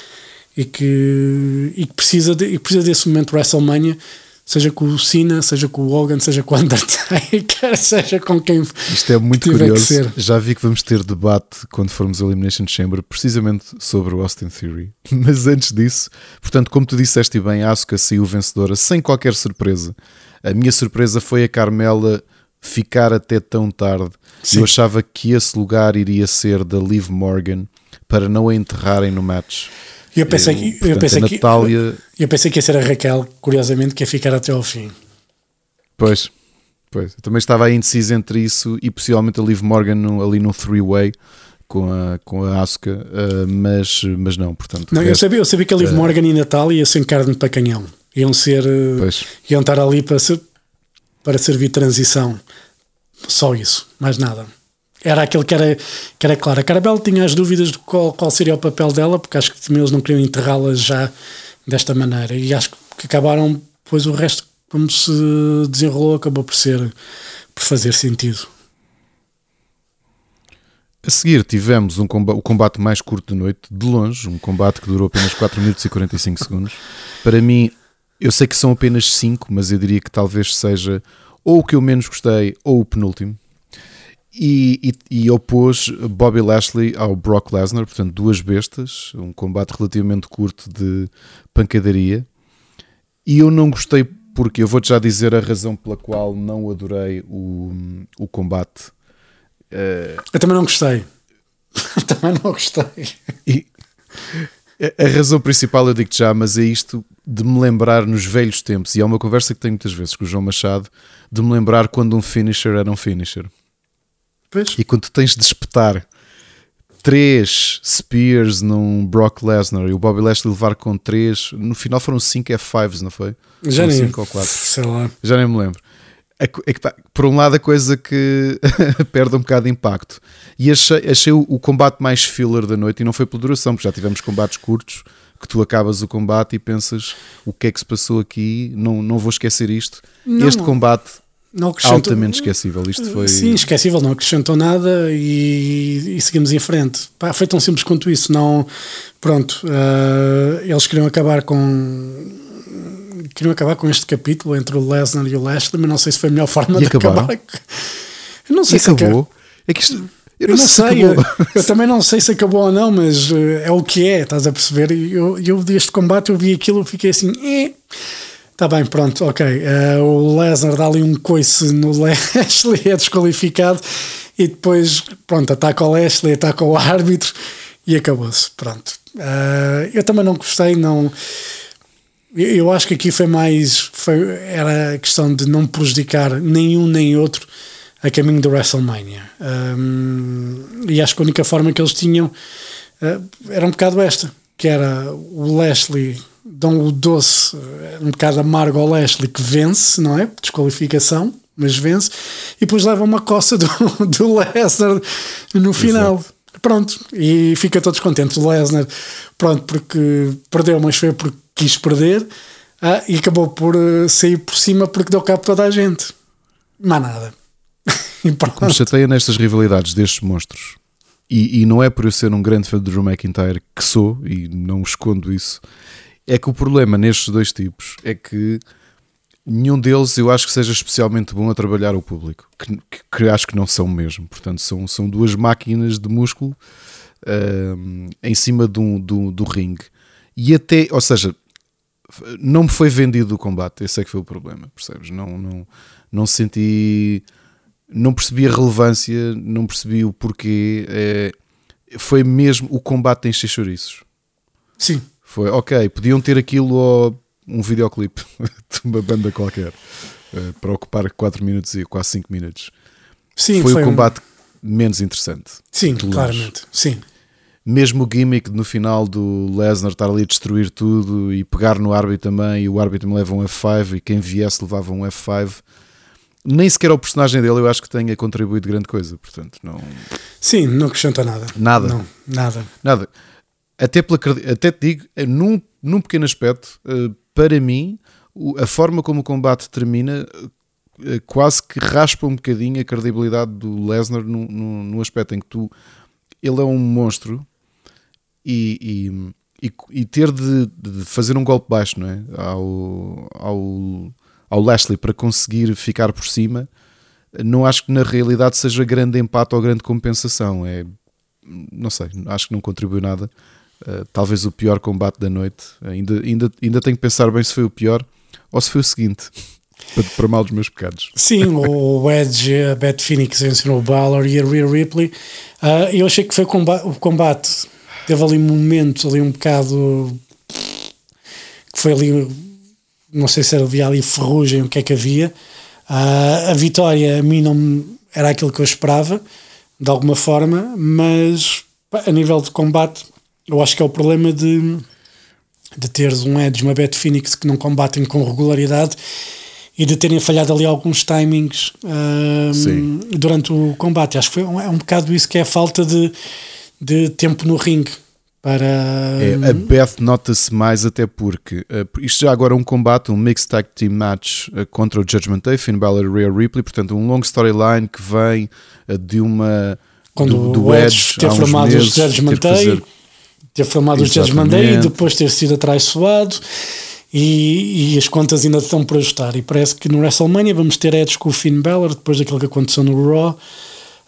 e que, e que, precisa, de, e precisa desse momento WrestleMania, seja com o Cena, seja com o Hogan, seja com o Undertaker, (laughs) seja com quem Isto é muito curioso. Já vi que vamos ter debate quando formos ao Elimination Chamber, precisamente sobre o Austin Theory. (laughs) Mas antes disso, portanto, como tu disseste bem, a Asuka saiu vencedora sem qualquer surpresa. A minha surpresa foi a Carmela ficar até tão tarde. Sim. Eu achava que esse lugar iria ser da Liv Morgan para não a enterrarem no match. Eu pensei, Eu, que, eu, portanto, pensei a que, Natália- eu pensei que ia ser a Raquel, curiosamente, que ia ficar até ao fim. Pois, pois. Eu também estava indeciso entre isso e possivelmente a Liv Morgan no- ali no three-way com a, com a Asuka, ah, mas, mas não, portanto. Não, eu, resto- sabia, eu sabia que a Liv Morgan e Natália iam ser carne para canhão. Iam ser. eh, Pois. iam estar ali para, ser, para servir transição. Só isso, mais nada. Era aquele que era, que era claro. A Carabel tinha as dúvidas de qual, qual seria o papel dela, porque acho que eles não queriam enterrá-la já desta maneira. E acho que acabaram, pois o resto, como se desenrolou, acabou por ser por fazer sentido. A seguir tivemos um comba- o combate mais curto da noite, de longe, um combate que durou apenas 4 minutos e 45 segundos. Para mim, eu sei que são apenas 5, mas eu diria que talvez seja ou o que eu menos gostei ou o penúltimo. E, e, e opôs Bobby Lashley ao Brock Lesnar, portanto, duas bestas, um combate relativamente curto de pancadaria. E eu não gostei porque eu vou-te já dizer a razão pela qual não adorei o, o combate. Eu também não gostei. (laughs) também não gostei. E a razão principal eu digo já, mas é isto de me lembrar nos velhos tempos, e é uma conversa que tenho muitas vezes com o João Machado, de me lembrar quando um finisher era um finisher. Pois. E quando tu tens de espetar três Spears num Brock Lesnar e o Bobby Lashley levar com três, no final foram 5 F5s, não foi? Já Foram nem. cinco ou quatro. Sei lá. Já nem me lembro. Por um lado, a coisa que (laughs) perde um bocado de impacto. E achei, achei o, o combate mais filler da noite, e não foi pela duração, porque já tivemos combates curtos que tu acabas o combate e pensas o que é que se passou aqui, não, não vou esquecer isto. Não. Este combate Não altamente esquecível. Isto foi. Sim, esquecível, não acrescentou nada e, e seguimos em frente. Pá, foi tão simples quanto isso. Não, pronto, eh, eles queriam acabar com queriam acabar com este capítulo entre o Lesnar e o Lashley, mas não sei se foi a melhor forma E de acabaram? acabar. Eu não E sei se acabou. É que isto, Eu Eu não sei se sei, eu, eu também não sei se acabou ou não, mas eh, é o que é, estás a perceber? E Eu, eu deste combate, eu vi aquilo, eu fiquei assim, eh, tá bem, pronto, ok. Eh, o Lesnar dá ali um coice no (laughs) Lashley, é desqualificado, e depois, pronto, ataca o Lashley, ataca o árbitro e acabou-se, pronto. Eh, eu também não gostei, não. Eu acho que aqui foi mais. Foi, era a questão de não prejudicar nenhum nem outro a caminho do WrestleMania. Um, e acho que a única forma que eles tinham uh, era um bocado esta: que era o Lashley dão o doce, uh, um bocado amargo ao Lashley que vence, não é? Desqualificação, mas vence, e depois leva uma coça do, (laughs) do Lesnar no final. Pronto, e fica todos contentes. O Lesnar, pronto, porque perdeu, mas foi porque quis perder, ah, e acabou por uh, sair por cima porque deu cabo toda a gente. Mais nada. (laughs) e O que me pronto. chateia nestas rivalidades destes monstros, e, e não é por eu ser um grande fã de Drew McIntyre, que sou, e não escondo isso, é que o problema nestes dois tipos é que nenhum deles eu acho que seja especialmente bom a trabalhar o público, que, que- que acho que não são mesmo. Portanto, são, são duas máquinas de músculo ahm, em cima do, do, do ringue. E até, ou seja, não me foi vendido o combate, esse é que foi o problema, percebes? Não, não, não senti, não percebi a relevância, não percebi o porquê. é, foi mesmo o combate em chouriços. Sim, Foi, ok, podiam ter aquilo ou um videoclipe (laughs) de uma banda qualquer eh, para ocupar 4 minutos e quase 5 minutos. sim, foi, o um- combate menos interessante. Sim, claramente. Sim, Mesmo o gimmick no final do Lesnar estar ali a destruir tudo e pegar no árbitro também, e o árbitro me leva um F5 e quem viesse levava um F5. Nem sequer o personagem dele eu acho que tenha contribuído grande coisa, portanto, não. sim, não acrescenta nada. Nada. Não, nada. Nada. Até, pela, até te digo, eh, num, num pequeno aspecto, eh, para mim, a forma como o combate termina eh, quase que raspa um bocadinho a credibilidade do Lesnar no, no, no aspecto em que tu ele é um monstro e, e, e, ter de, de fazer um golpe baixo não é? ao, ao, ao Lashley para conseguir ficar por cima não acho que na realidade seja grande empate ou grande compensação é não sei, acho que não contribuiu nada. Uh, talvez o pior combate da noite. Ainda, ainda, ainda tenho que pensar bem se foi o pior ou se foi o seguinte, (laughs) para, para mal dos meus pecados. Sim, o Edge, a Beth Phoenix venceu o Balor e a Rhea Ripley. Ah, eu achei que foi o combate. Teve ali momentos ali um bocado que foi ali, não sei se havia ali ferrugem, o que é que havia. Ah, a vitória a mim não era aquilo que eu esperava, de alguma forma, mas a nível de combate, eu acho que é o problema de, de teres um Edge uma Beth Phoenix que não combatem com regularidade e de terem falhado ali alguns timings Sim. durante o combate. Acho que foi é um bocado isso que é a falta de, de tempo no ringue para. É, a Beth nota-se mais até porque uh, isto já agora é um combate, um Mixed Tag Team Match uh, contra o Judgment Day, Finn Balor e Rhea Ripley, portanto um long storyline que vem uh, de uma Quando do, do o Edge ter formado os Judgment Day, fazer- ter formado os Judgment Day e depois ter sido atraiçoado e, e as contas ainda estão por ajustar. E parece que no WrestleMania vamos ter Edge com o Finn Balor depois daquilo que aconteceu no Raw.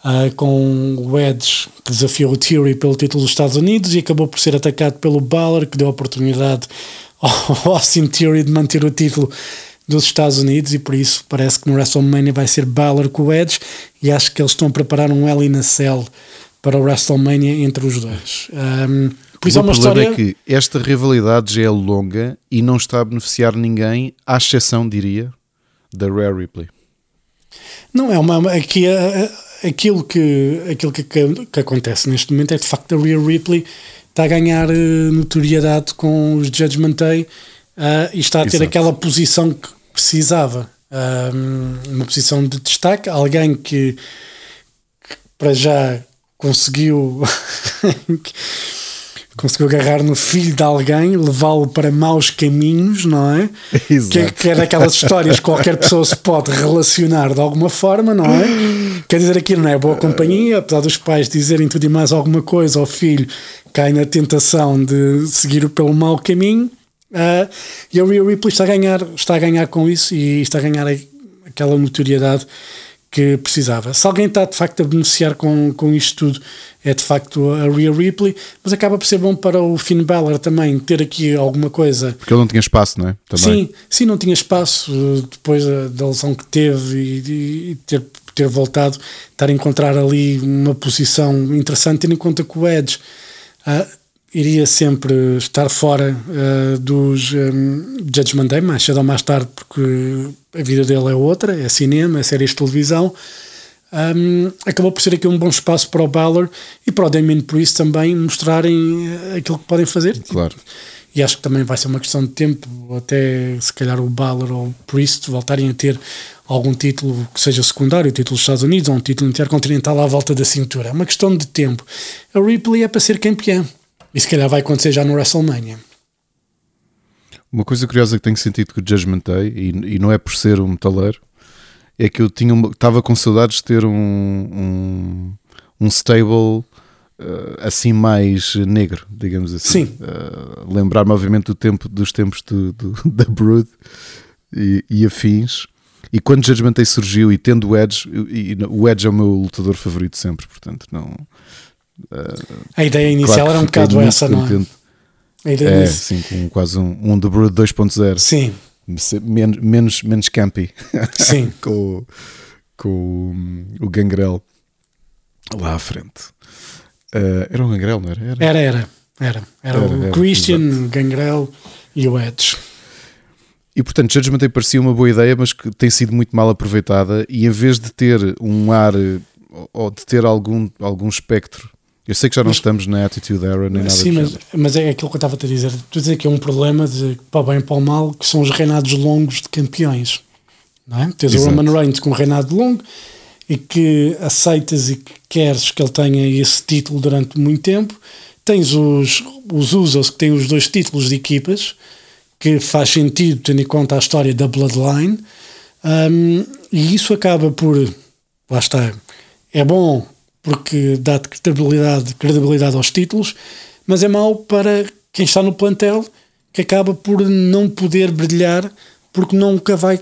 Ah, com o Edge que desafiou o Theory pelo título dos Estados Unidos e acabou por ser atacado pelo Balor que deu a oportunidade (laughs) ao Austin Theory de manter o título dos Estados Unidos e por isso parece que no WrestleMania vai ser Balor com o Edge e acho que eles estão a preparar um Hell in a Cell para o WrestleMania entre os dois. Um, por isso é o uma problema história. é que esta rivalidade já é longa e não está a beneficiar ninguém, à exceção, diria, da Rhea Ripley. Não, é uma. Aqui, a- a- aquilo que, aquilo que, que, que acontece neste momento é de facto a Rhea Ripley está a ganhar eh, notoriedade com os Judgment Day ah, e está a ter Exato. aquela posição que precisava. Uma posição de destaque, alguém que, que para já conseguiu (laughs) conseguiu agarrar no filho de alguém, levá-lo para maus caminhos, não é? (laughs) Que, Exato. que é daquelas histórias que qualquer pessoa se pode relacionar de alguma forma, não é? Quer dizer, aquilo não é boa companhia, apesar dos pais dizerem tudo e mais alguma coisa, o filho cai na tentação de seguir pelo mau caminho. ah, e a Rhea Ripley está a ganhar, está a ganhar com isso e está a ganhar aquela notoriedade que precisava. Se alguém está de facto a beneficiar com, com isto tudo, é de facto a Rhea Ripley, mas acaba por ser bom para o Finn Balor também ter aqui alguma coisa. Porque ele não tinha espaço, não é? Também. Sim, sim, não tinha espaço depois da, da lesão que teve e, e, ter, ter voltado, estar a encontrar ali uma posição interessante, tendo em conta que o Edge. Uh, iria sempre estar fora uh, dos um, Judgment Day, mais cedo ou mais tarde, porque a vida dele é outra, é cinema, é séries de televisão. Um, acabou por ser aqui um bom espaço para o Balor e para o Damien Priest também mostrarem eh, aquilo que podem fazer. Claro. E acho que também vai ser uma questão de tempo, até se calhar o Balor ou o Priest voltarem a ter algum título que seja secundário, título dos Estados Unidos ou um título intercontinental à volta da cintura. É uma questão de tempo. A Ripley é para ser campeã. E se calhar vai acontecer já no WrestleMania. Uma coisa curiosa que tenho sentido com o Judgment Day, e, e não é por ser um metaleiro, é que eu tinha estava com saudades de ter um, um, um stable uh, assim mais negro, digamos assim. Sim. Uh, Lembrar-me, obviamente, do tempo, dos tempos do, do (laughs) da Brood e, e afins. E quando Judgment Day surgiu e tendo o Edge, e, e, o Edge é o meu lutador favorito sempre, portanto, não a ideia inicial claro era um bocado essa, não é? A ideia é, sim, com quase um, um The Brood 2.0. Sim. Menos, menos, menos campy. Sim. (laughs) com, com o, o Gangrel lá à frente. Uh, era o Gangrel, não era? Era, era. Era, era. era, era o era, Christian, o Gangrel e o Edge. E portanto, Judgment Day parecia uma boa ideia, mas que tem sido muito mal aproveitada. E em vez de ter um ar ou de ter algum, algum espectro eu sei que já não mas, estamos na Attitude Era nem nada Sim, mas, mas, é aquilo que eu estava a dizer. Tu dizer que é um problema de para o bem e para o mal, que são os reinados longos de campeões. Não é? Tens Exato. o Roman Reigns com um reinado longo e que aceitas e que queres que ele tenha esse título durante muito tempo. Tens os, os Usos que têm os dois títulos de equipas, que faz sentido tendo em conta a história da Bloodline. Um, e isso acaba por. Lá está. É bom porque dá credibilidade, credibilidade aos títulos, mas é mau para quem está no plantel que acaba por não poder brilhar porque nunca vai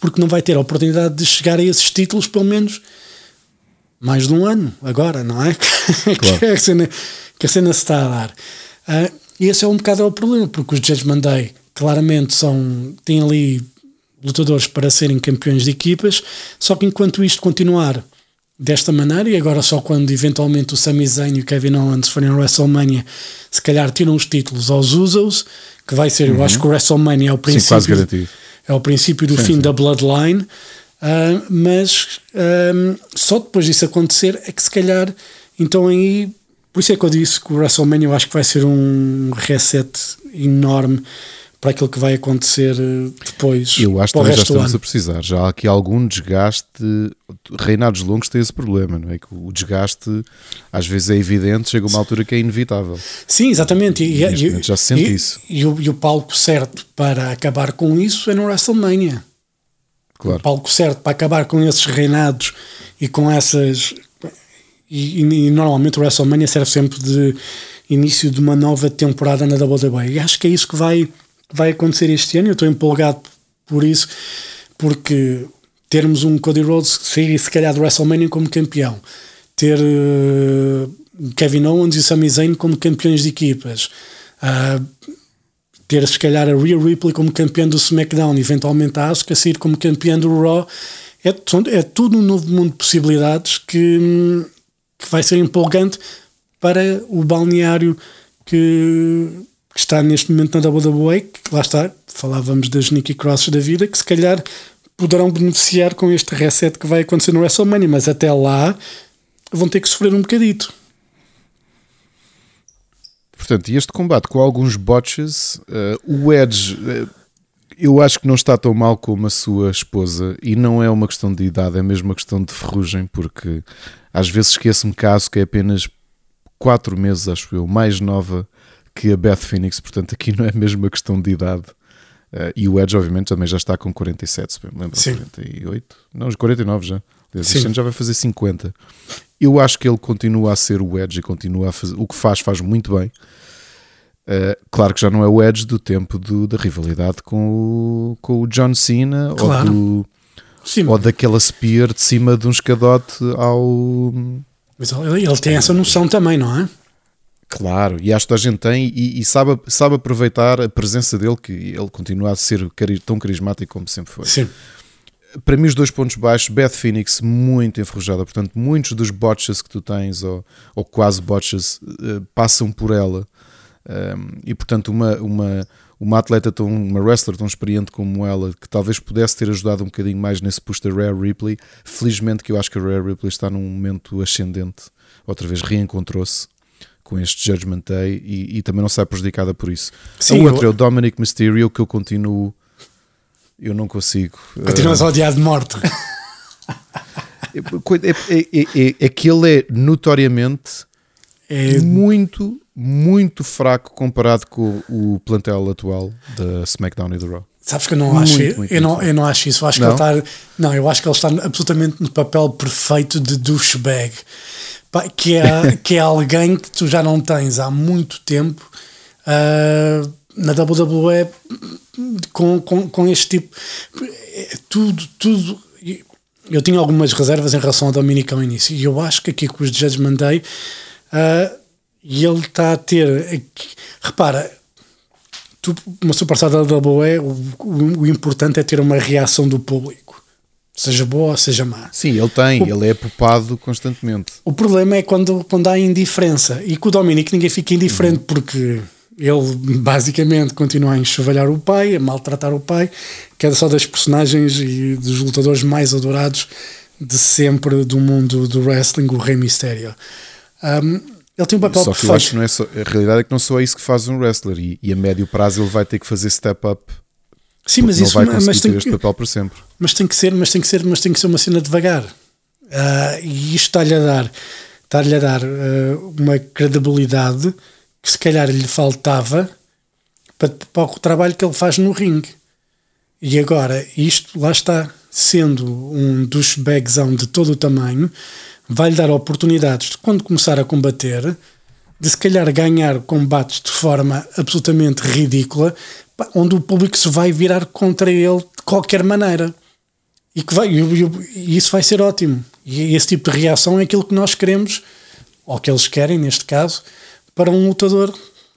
porque não vai ter a oportunidade de chegar a esses títulos pelo menos mais de um ano agora, não é? (laughs) Claro. que, a cena, que a cena se está a dar. Uh, e esse é um bocado o problema, porque os Judgment Day claramente são, têm ali lutadores para serem campeões de equipas, só que enquanto isto continuar desta maneira e agora só quando eventualmente o Sami Zayn e o Kevin Owens forem ao WrestleMania se calhar tiram os títulos aos Usos que vai ser, uhum. eu acho que o WrestleMania é o princípio sim, é o princípio do sim, fim sim. da Bloodline uh, mas um, só depois disso acontecer é que se calhar então aí por isso é que eu disse que o WrestleMania eu acho que vai ser um reset enorme para aquilo que vai acontecer eh, depois. Eu acho que também já estamos a precisar. Já há aqui algum desgaste. Reinados longos têm esse problema, não é? Que o desgaste às vezes é evidente, chega uma altura que é inevitável. Sim, exatamente. E, e já se sente e, isso. E o, e o palco certo para acabar com isso é no WrestleMania. Claro. O palco certo para acabar com esses reinados e com essas. E, e, normalmente o WrestleMania serve sempre de início de uma nova temporada na WWE. E acho que é isso que vai vai acontecer este ano. Eu estou empolgado por isso, porque termos um Cody Rhodes sair se calhar do WrestleMania como campeão, ter uh, Kevin Owens e Sami Zayn como campeões de equipas, uh, ter se calhar a Rhea Ripley como campeão do SmackDown, eventualmente a Asuka sair como campeã do Raw, é, é tudo um novo mundo de possibilidades que, que vai ser empolgante para o balneário que que está neste momento na WWE, que lá está, falávamos das Nikki Crosses da vida, que se calhar poderão beneficiar com este reset que vai acontecer no WrestleMania, mas até lá vão ter que sofrer um bocadito. Portanto, este combate com alguns botches, uh, o Edge, uh, eu acho que não está tão mal como a sua esposa, e não é uma questão de idade, é mesmo uma questão de ferrugem, porque às vezes esqueço-me caso que é apenas 4 meses, acho eu, mais nova que a Beth Phoenix, portanto, aqui não é mesmo uma questão de idade. Uh, e o Edge, obviamente, também já está com 47, se me lembro, Sim. 48, não, os 49 já. Este ano já vai fazer 50. Eu acho que ele continua a ser o Edge e continua a fazer o que faz, faz muito bem. Uh, claro que já não é o Edge do tempo do, da rivalidade com o, com o John Cena claro. ou do, Sim, ou daquela spear de cima de um escadote ao. mas ele, ele tem essa noção também, não é? Claro, e acho que a gente tem e, e sabe, sabe aproveitar a presença dele, que ele continua a ser cari- tão carismático como sempre foi. Sim. Para mim, os dois pontos baixos, Beth Phoenix muito enferrujada, portanto, muitos dos botches que tu tens, ou, ou quase botches, eh, passam por ela. Um, e portanto, uma, uma, uma atleta tão, uma wrestler tão experiente como ela, que talvez pudesse ter ajudado um bocadinho mais nesse push da Rare Ripley, felizmente que eu acho que a Rare Ripley está num momento ascendente, outra vez reencontrou-se com este Judgment Day e, e também não sai prejudicada por isso. Sim, a outra eu- é o Dominic Mysterio, que eu continuo. Eu não consigo. Continuas a odiar de morte. (laughs) É, é, é, é, é que ele é notoriamente É, muito, muito fraco comparado com o plantel atual da SmackDown e do Raw. Sabes que eu não Muito, acho, muito, eu, não, muito eu não acho isso. Eu acho Não? que ele está. Não, eu acho que ele está absolutamente no papel perfeito de douchebag. Que é, (laughs) que é alguém que tu já não tens há muito tempo ah, na WWE com, com, com este tipo. Tudo, tudo. Eu tinha algumas reservas em relação ao Dominic ao início e eu acho que aqui com os Judgment Day ah, e ele está a ter. Repara, tu, uma superstar da WWE, o, o, o importante é ter uma reação do público, seja boa ou seja má. Sim, ele tem, ele é popado constantemente. O problema é quando, quando há indiferença. E com o Dominic ninguém fica indiferente porque ele basicamente continua a enxovalhar o pai, a maltratar o pai, que é só das personagens e dos lutadores mais adorados de sempre do mundo do wrestling, o Rei Mistério. Um, ele tem um papel Só que eu perfeito. acho que não é só, a realidade é que não só é isso que faz um wrestler e, e a médio prazo ele vai ter que fazer step up. Sim, mas não isso vai mas conseguir tem que, papel para sempre. mas tem que ser, mas tem que ser, mas tem que ser uma cena devagar. Ah, e isto está-lhe a dar, está-lhe a dar ah, uma credibilidade que se calhar lhe faltava para, para o trabalho que ele faz no ringue. E agora, isto lá está, sendo um douchebagzão de todo o tamanho, vai-lhe dar oportunidades de quando começar a combater, de se calhar ganhar combates de forma absolutamente ridícula, onde o público se vai virar contra ele de qualquer maneira. E, que vai, e isso vai ser ótimo. E esse tipo de reação é aquilo que nós queremos, ou que eles querem, neste caso, para um lutador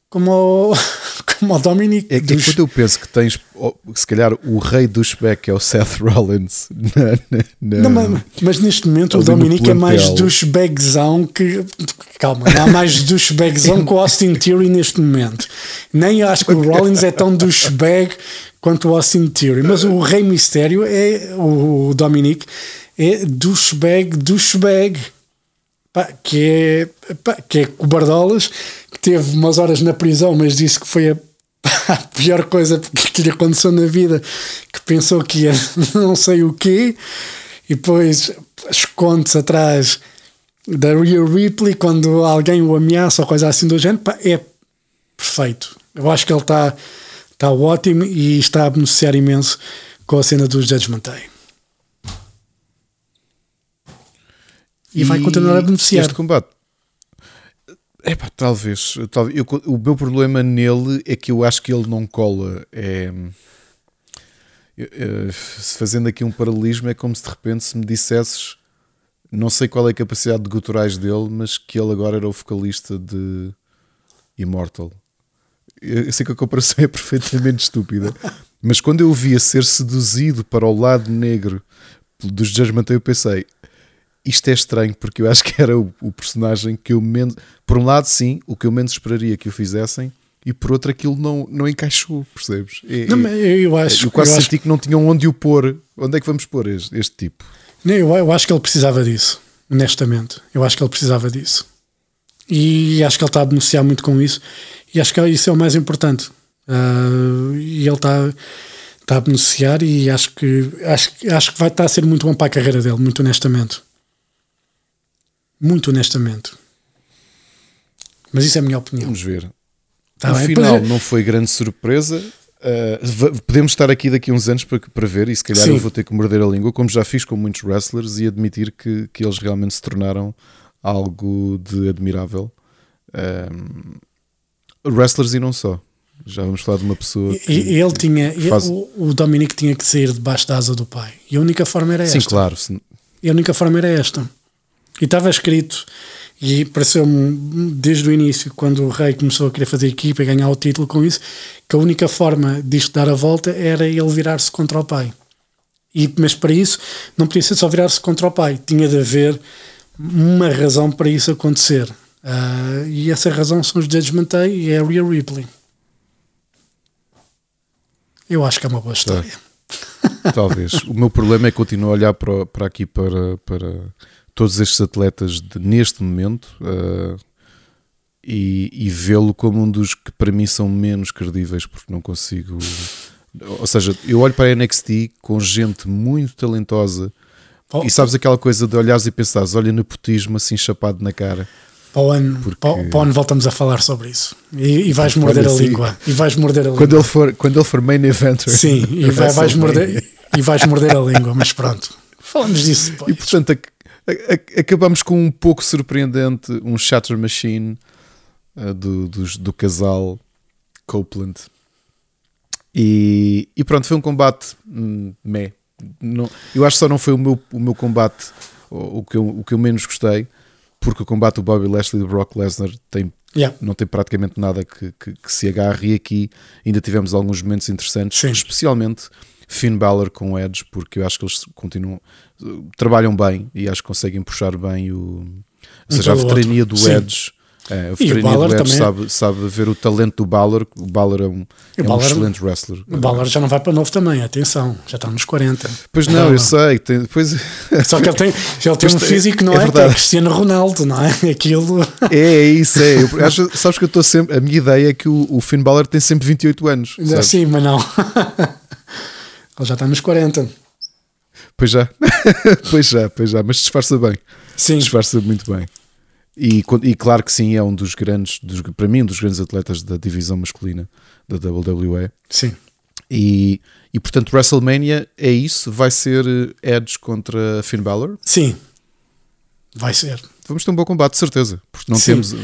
como o, (laughs) como o Dominic. É que dos- quando eu penso que tens, se calhar, o rei do Shbeck é o Seth (laughs) Rollins. Na, na- Não, mas, mas neste momento o Dominic é mais plantel. douchebagzão que. Calma, não há mais douchebagzão que o Austin Theory neste momento. Nem acho que o Rollins é tão douchebag quanto o Austin Theory. Mas o Rei Mistério é. O Dominic é douchebag, douchebag. Pá, que é, pá, que é cobardolas, que teve umas horas na prisão, mas disse que foi a, (laughs) a pior coisa que lhe aconteceu na vida, que pensou que ia (laughs) não sei o quê, e depois esconde-se atrás da Rhea Ripley quando alguém o ameaça ou coisa assim do género, pá, é perfeito. Eu acho que ele está está ótimo e está a beneficiar imenso com a cena dos Judgment Day. E, vai continuar a beneficiar. Este combate. Epá, talvez. talvez eu- o meu problema nele é que eu acho que ele não cola. É, eu- fazendo aqui um paralelismo, é como se de repente se me dissesses, não sei qual é a capacidade de guturais dele, mas que ele agora era o vocalista de Immortal. Eu sei que a comparação (laughs) é perfeitamente estúpida, mas quando eu o via ser seduzido para o lado negro dos Judgment eu pensei, isto é estranho porque eu acho que era o, o personagem que eu menos. Por um lado, sim, o que eu menos esperaria que o fizessem, e por outro, aquilo não, não encaixou, percebes? É- Não, é- eu, acho, eu quase eu, senti acho, que não tinham onde o pôr. Onde é que vamos pôr este, este tipo? não, eu, eu acho que ele precisava disso, honestamente. Eu acho que ele precisava disso. E acho que ele está a beneficiar muito com isso. E acho que isso é o mais importante. Ah, e ele está, está a beneficiar e acho que, acho, acho que vai estar a ser muito bom para a carreira dele, muito honestamente. Muito honestamente. Mas isso é a minha opinião. Vamos ver. Tá no bem? final Pois é. não foi grande surpresa. Uh, podemos estar aqui daqui a uns anos para, para ver, e se calhar Sim. eu vou ter que morder a língua, como já fiz com muitos wrestlers, e admitir que, que eles realmente se tornaram algo de admirável. Um, wrestlers e não só. Já vamos falar de uma pessoa. E, e ele tinha, faz- o, o Dominic tinha que sair debaixo da asa do pai. E a única forma era Sim, esta. claro. se- E a única forma era esta. E estava escrito, e pareceu-me desde o início, quando o Rei começou a querer fazer equipa e ganhar o título com isso, que a única forma disto dar a volta era ele virar-se contra o pai. E, mas para isso não podia ser só virar-se contra o pai, tinha de haver uma razão para isso acontecer. Ah, e essa razão são os Judgment Day e a Rhea Ripley. Eu acho que é uma boa história. Talvez. o meu problema é que continuo a olhar para, para aqui para, para todos estes atletas de- neste momento ah, e, e vê-lo como um dos que para mim são menos credíveis porque não consigo. Ou seja, eu olho para a NXT com gente muito talentosa Oh. e sabes aquela coisa de olhares e pensares, olha nepotismo assim chapado na cara. Para o, ano, Porque- para, o- ano voltamos a falar sobre isso. E, e vais morder Olha, a sim. língua. E vais morder a língua. Quando ele for, quando ele for main eventer, Sim, e (laughs) vai vai- vais, morder, e vais morder a língua, mas pronto. Falamos disso E depois. portanto a- a- acabamos com um pouco surpreendente um Shatter Machine uh, do, dos- do casal Copeland. E, e pronto, foi um combate hum, meh. Não, eu acho que só não foi o meu, o meu combate o, o que eu, o que eu menos gostei, porque o combate do Bobby Lashley e do Brock Lesnar tem, Yeah. não tem praticamente nada que, que, que se agarre e aqui ainda tivemos alguns momentos interessantes, Sim. especialmente Finn Balor com o Edge, porque eu acho que eles continuam trabalham bem e acho que conseguem puxar bem o ou seja, a veterania do Sim. Edge é, a o veterania do Edge também. sabe, sabe ver o talento do Balor o Balor é um, é um Balor- excelente wrestler O Balor já não vai para novo também, atenção, já está nos 40. pois não, eu sei tem, pois, Só que ele tem, ele tem Pois um tem- físico, não é é? é. Cristiano Ronaldo, não é? (laughs) Aquilo. é, é isso é eu, acho, sabes que eu estou sempre a minha ideia é que o, o Finn Balor tem sempre 28 anos sabes? Assim, mas não. Ele já está nos 40. pois já (laughs) pois já, pois já, mas disfarça bem Sim, disfarça muito bem. E, e claro que sim, é um dos grandes, dos, para mim, um dos grandes atletas da divisão masculina da WWE. sim. E, e portanto, WrestleMania é isso, vai ser eh, Edge contra Finn Balor. Sim. Vai ser. Vamos ter um bom combate, de certeza, porque não Sim. temos.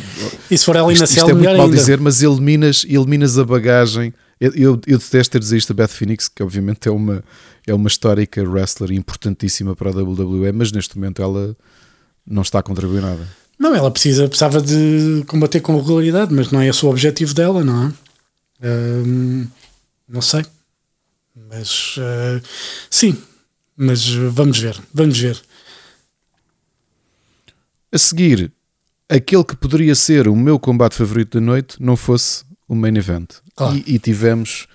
E se for Isto, na isto cela, é muito mal ainda. dizer, mas eliminas, eliminas a bagagem. Eu, eu, eu detesto ter dizer isto a Beth Phoenix, que obviamente é uma, é uma histórica wrestler importantíssima para a WWE, mas neste momento ela não está a contribuir nada. Não, ela precisa, precisava de combater com regularidade, mas não é esse o objetivo dela, não é? Ahm, não sei. Mas ah, sim, mas vamos ver, vamos ver. A seguir, aquele que poderia ser o meu combate favorito da noite não fosse o main event. Claro. E, e tivemos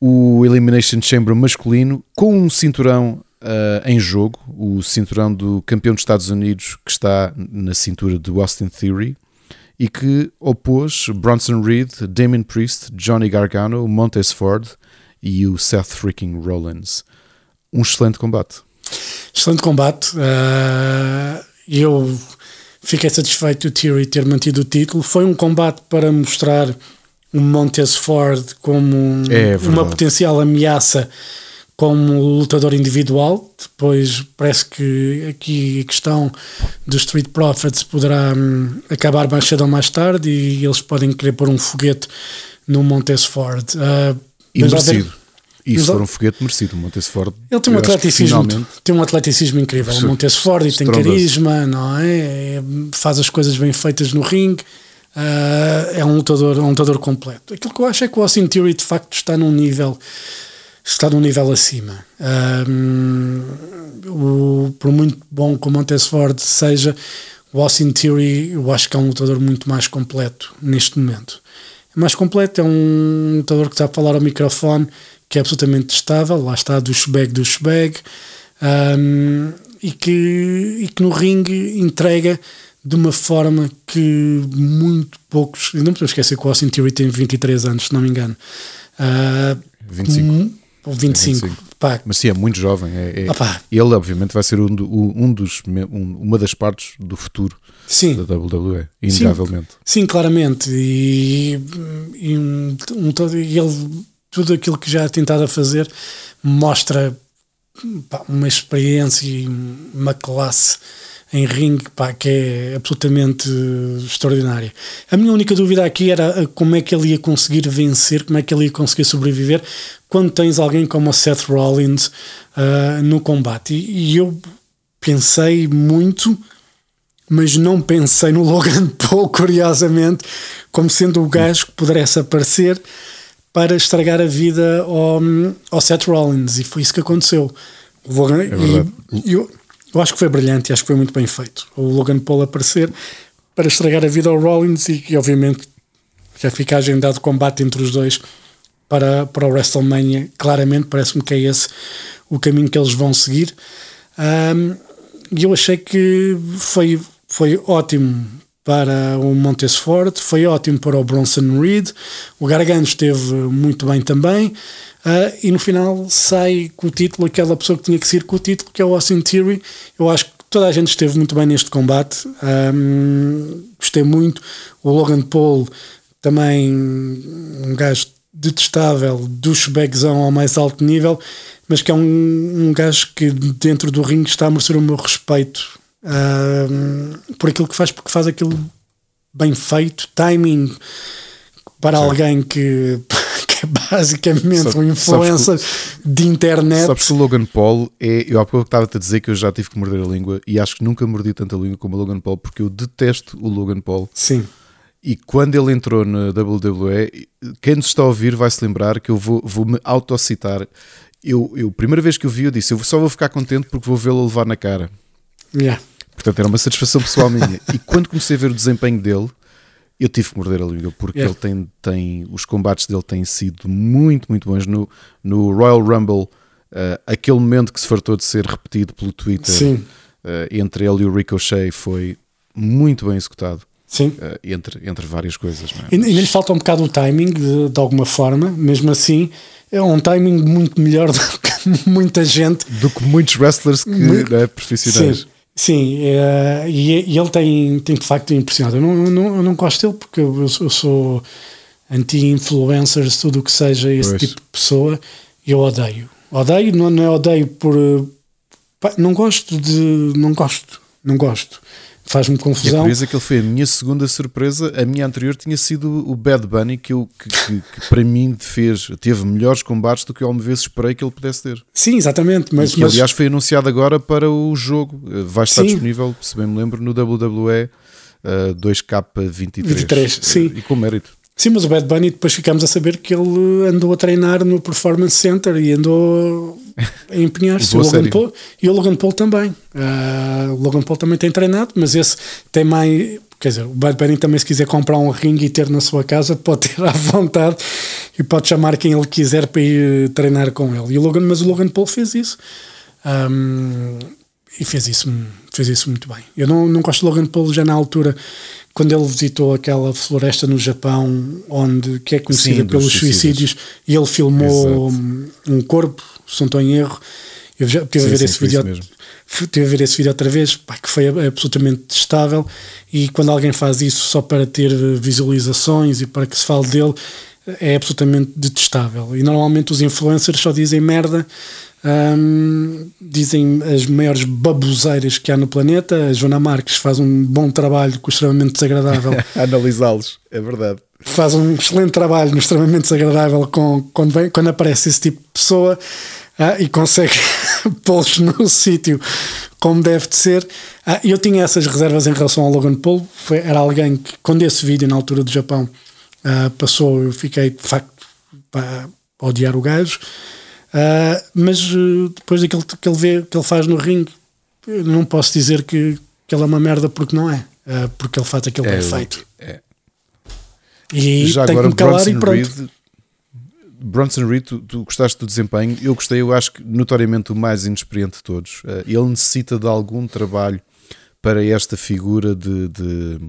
o Elimination Chamber masculino com um cinturão ah, em jogo, o cinturão do campeão dos Estados Unidos que está na cintura do Austin Theory e que opôs Bronson Reed, Damien Priest, Johnny Gargano, Montez Ford e o Seth freaking Rollins. Um excelente combate. Excelente combate. ah, eu fiquei satisfeito do Theory ter mantido o título. Foi um combate para mostrar o Montez Ford como um- É uma potencial ameaça como lutador individual. Depois parece que aqui a questão dos Street Profits poderá hum, acabar mais cedo ou mais tarde e eles podem querer pôr um foguete no Montez Ford. Ah, E merecido. E Mas se ó- for um foguete merecido, o Montez Ford. ele tem um atleticismo, tem um atleticismo incrível. O. Montez Ford e tem carisma, não é? É, Faz as coisas bem feitas no ringue. ah, é um lutador, um lutador completo. Aquilo que eu acho é que o Austin Theory de facto está num nível está num nível acima. Hum, o- por muito bom que o Montez Ford seja, o Austin Theory eu acho que é um lutador muito mais completo neste momento. É mais completo, é um lutador que sabe falar ao microfone, que é absolutamente estável, lá está, do shbag do shbag, um, e, que, e que no ringue entrega de uma forma que muito poucos. e Não podemos esquecer que o Austin Theory tem 23 anos, se não me engano. Ah, 25. hum, Ou 25. 25. Pá, Mas sim, é muito jovem. É, é- Ah ele, obviamente, vai ser um, do- um dos, um- uma das partes do futuro sim. da WWE, inegavelmente. Sim, claramente. E, e um, um e ele, tudo aquilo que já ha tentado a fazer mostra pá, uma experiência e uma classe em ringue pá, que é absolutamente extraordinária. A minha única dúvida aqui era como é que ele ia conseguir vencer, como é que ele ia conseguir sobreviver quando tens alguém como o Seth Rollins uh, no combate. E, e, eu pensei muito, mas não pensei no (laughs) Logan Paul, curiosamente, como sendo o gajo que pudesse aparecer para estragar a vida ao, ao Seth Rollins. E foi isso que aconteceu. O Logan, é e, eu, eu acho que foi brilhante e acho que foi muito bem feito. O Logan Paul aparecer para estragar a vida ao Rollins e, e obviamente já fica agendado combate entre os dois para, para o WrestleMania. Claramente, parece-me que é esse o caminho que eles vão seguir. E eu achei que foi, foi ótimo para o Montesfort, foi ótimo para o Bronson Reed, o Gargano esteve muito bem também. Uh, e no final sai com o título aquela pessoa que tinha que sair com o título, que é o Austin Theory. Eu acho que toda a gente esteve muito bem neste combate. Um, gostei muito. O Logan Paul também um gajo detestável, douchebagzão ao mais alto nível, mas que é um, um gajo que dentro do ringue está a merecer o meu respeito por aquilo que faz, porque faz aquilo bem feito, timing para Sim. alguém que (laughs) é basicamente Sabe, um influencer de internet. Sabes que o Logan Paul é. Eu há pouco estava-te a dizer que eu já tive que morder a língua e acho que nunca mordi tanta língua como o Logan Paul porque eu detesto o Logan Paul. Sim. E quando ele entrou na WWE, quem nos está a ouvir vai se lembrar que eu vou, vou me autocitar. Eu, eu, a primeira vez que eu vi, eu disse: Eu só vou ficar contente porque vou vê-lo levar na cara. Yeah. Portanto, era uma satisfação pessoal minha. e quando comecei a ver o desempenho dele, eu tive que morder a língua porque yeah. ele tem, tem os combates dele têm sido muito, muito bons. No, no Royal Rumble, uh, aquele momento que se fartou de ser repetido pelo Twitter uh, entre ele e o Ricochet foi muito bem executado. Sim. Uh, entre, entre várias coisas. É? E, lhe falta um bocado o timing, de, de, alguma forma, mesmo assim, é um timing muito melhor (laughs) do que muita gente. Do que muitos wrestlers que, muito, é, profissionais. Sim. Sim, é, e, e, ele tem, tem de facto impressionado. Eu não, não, eu não gosto dele porque eu, eu sou anti-influencers, tudo o que seja esse pois. tipo de pessoa, eu odeio. Odeio, não, não é odeio por. Pá, não gosto de. Não gosto, não gosto faz-me confusão. E a curioso é que ele foi a minha segunda surpresa. A minha anterior tinha sido o Bad Bunny, que, eu, que, que, que para mim fez, teve melhores combates do que eu alguma vez esperei que ele pudesse ter. Sim, exatamente. Mas, que, mas... aliás, foi anunciado agora para o jogo. Vai estar sim. disponível, se bem me lembro, no WWE uh, 2K23. 23, sim. E com mérito. Sim, mas o Bad Bunny depois ficamos a saber que ele andou a treinar no Performance Center e andou a empenhar-se. e o Logan Paul também. Uh, o Logan Paul também tem treinado, mas esse tem mais. Quer dizer, o Bad Bunny também, se quiser comprar um ringue e ter na sua casa, pode ter (laughs) à vontade e pode chamar quem ele quiser para ir treinar com ele. E o Logan, mas o Logan Paul fez isso. Um, e fez isso, fez isso muito bem. Eu não, não gosto de Logan Paul já na altura quando ele visitou aquela floresta no Japão, onde que é conhecida Sim, pelos suicídios. suicídios, e ele filmou um, um corpo, se não estou em erro. Eu já tive a ver esse vídeo. Tive a ver esse vídeo outra vez, pá, que foi absolutamente testável. E quando alguém faz isso só para ter visualizações e para que se fale dele, é absolutamente detestável. E normalmente os influencers só dizem merda um, dizem as maiores baboseiras que há no planeta. A Joana Marques faz um bom trabalho com o extremamente desagradável. (laughs) Analisá-los, é verdade. Faz um excelente trabalho no extremamente desagradável com, quando, vem, quando aparece esse tipo de pessoa ah, e consegue (laughs) pô-los no sítio como deve de ser. Ah, eu tinha essas reservas em relação ao Logan Paul. Foi, era alguém que, quando esse vídeo na altura do Japão ah, passou, eu fiquei de facto para odiar o gajo. Uh, mas uh, depois daquilo que ele vê, que ele faz no ringue, não posso dizer que, que ele é uma merda porque não é. Uh, porque ele faz aquilo é, bem feito. É. E Já tem agora, que me calar Bronson e pronto. Reed, Bronson Reed, tu, tu, gostaste do desempenho. Eu gostei, eu acho que notoriamente o mais inexperiente de todos. ele necessita de algum trabalho para esta figura de, de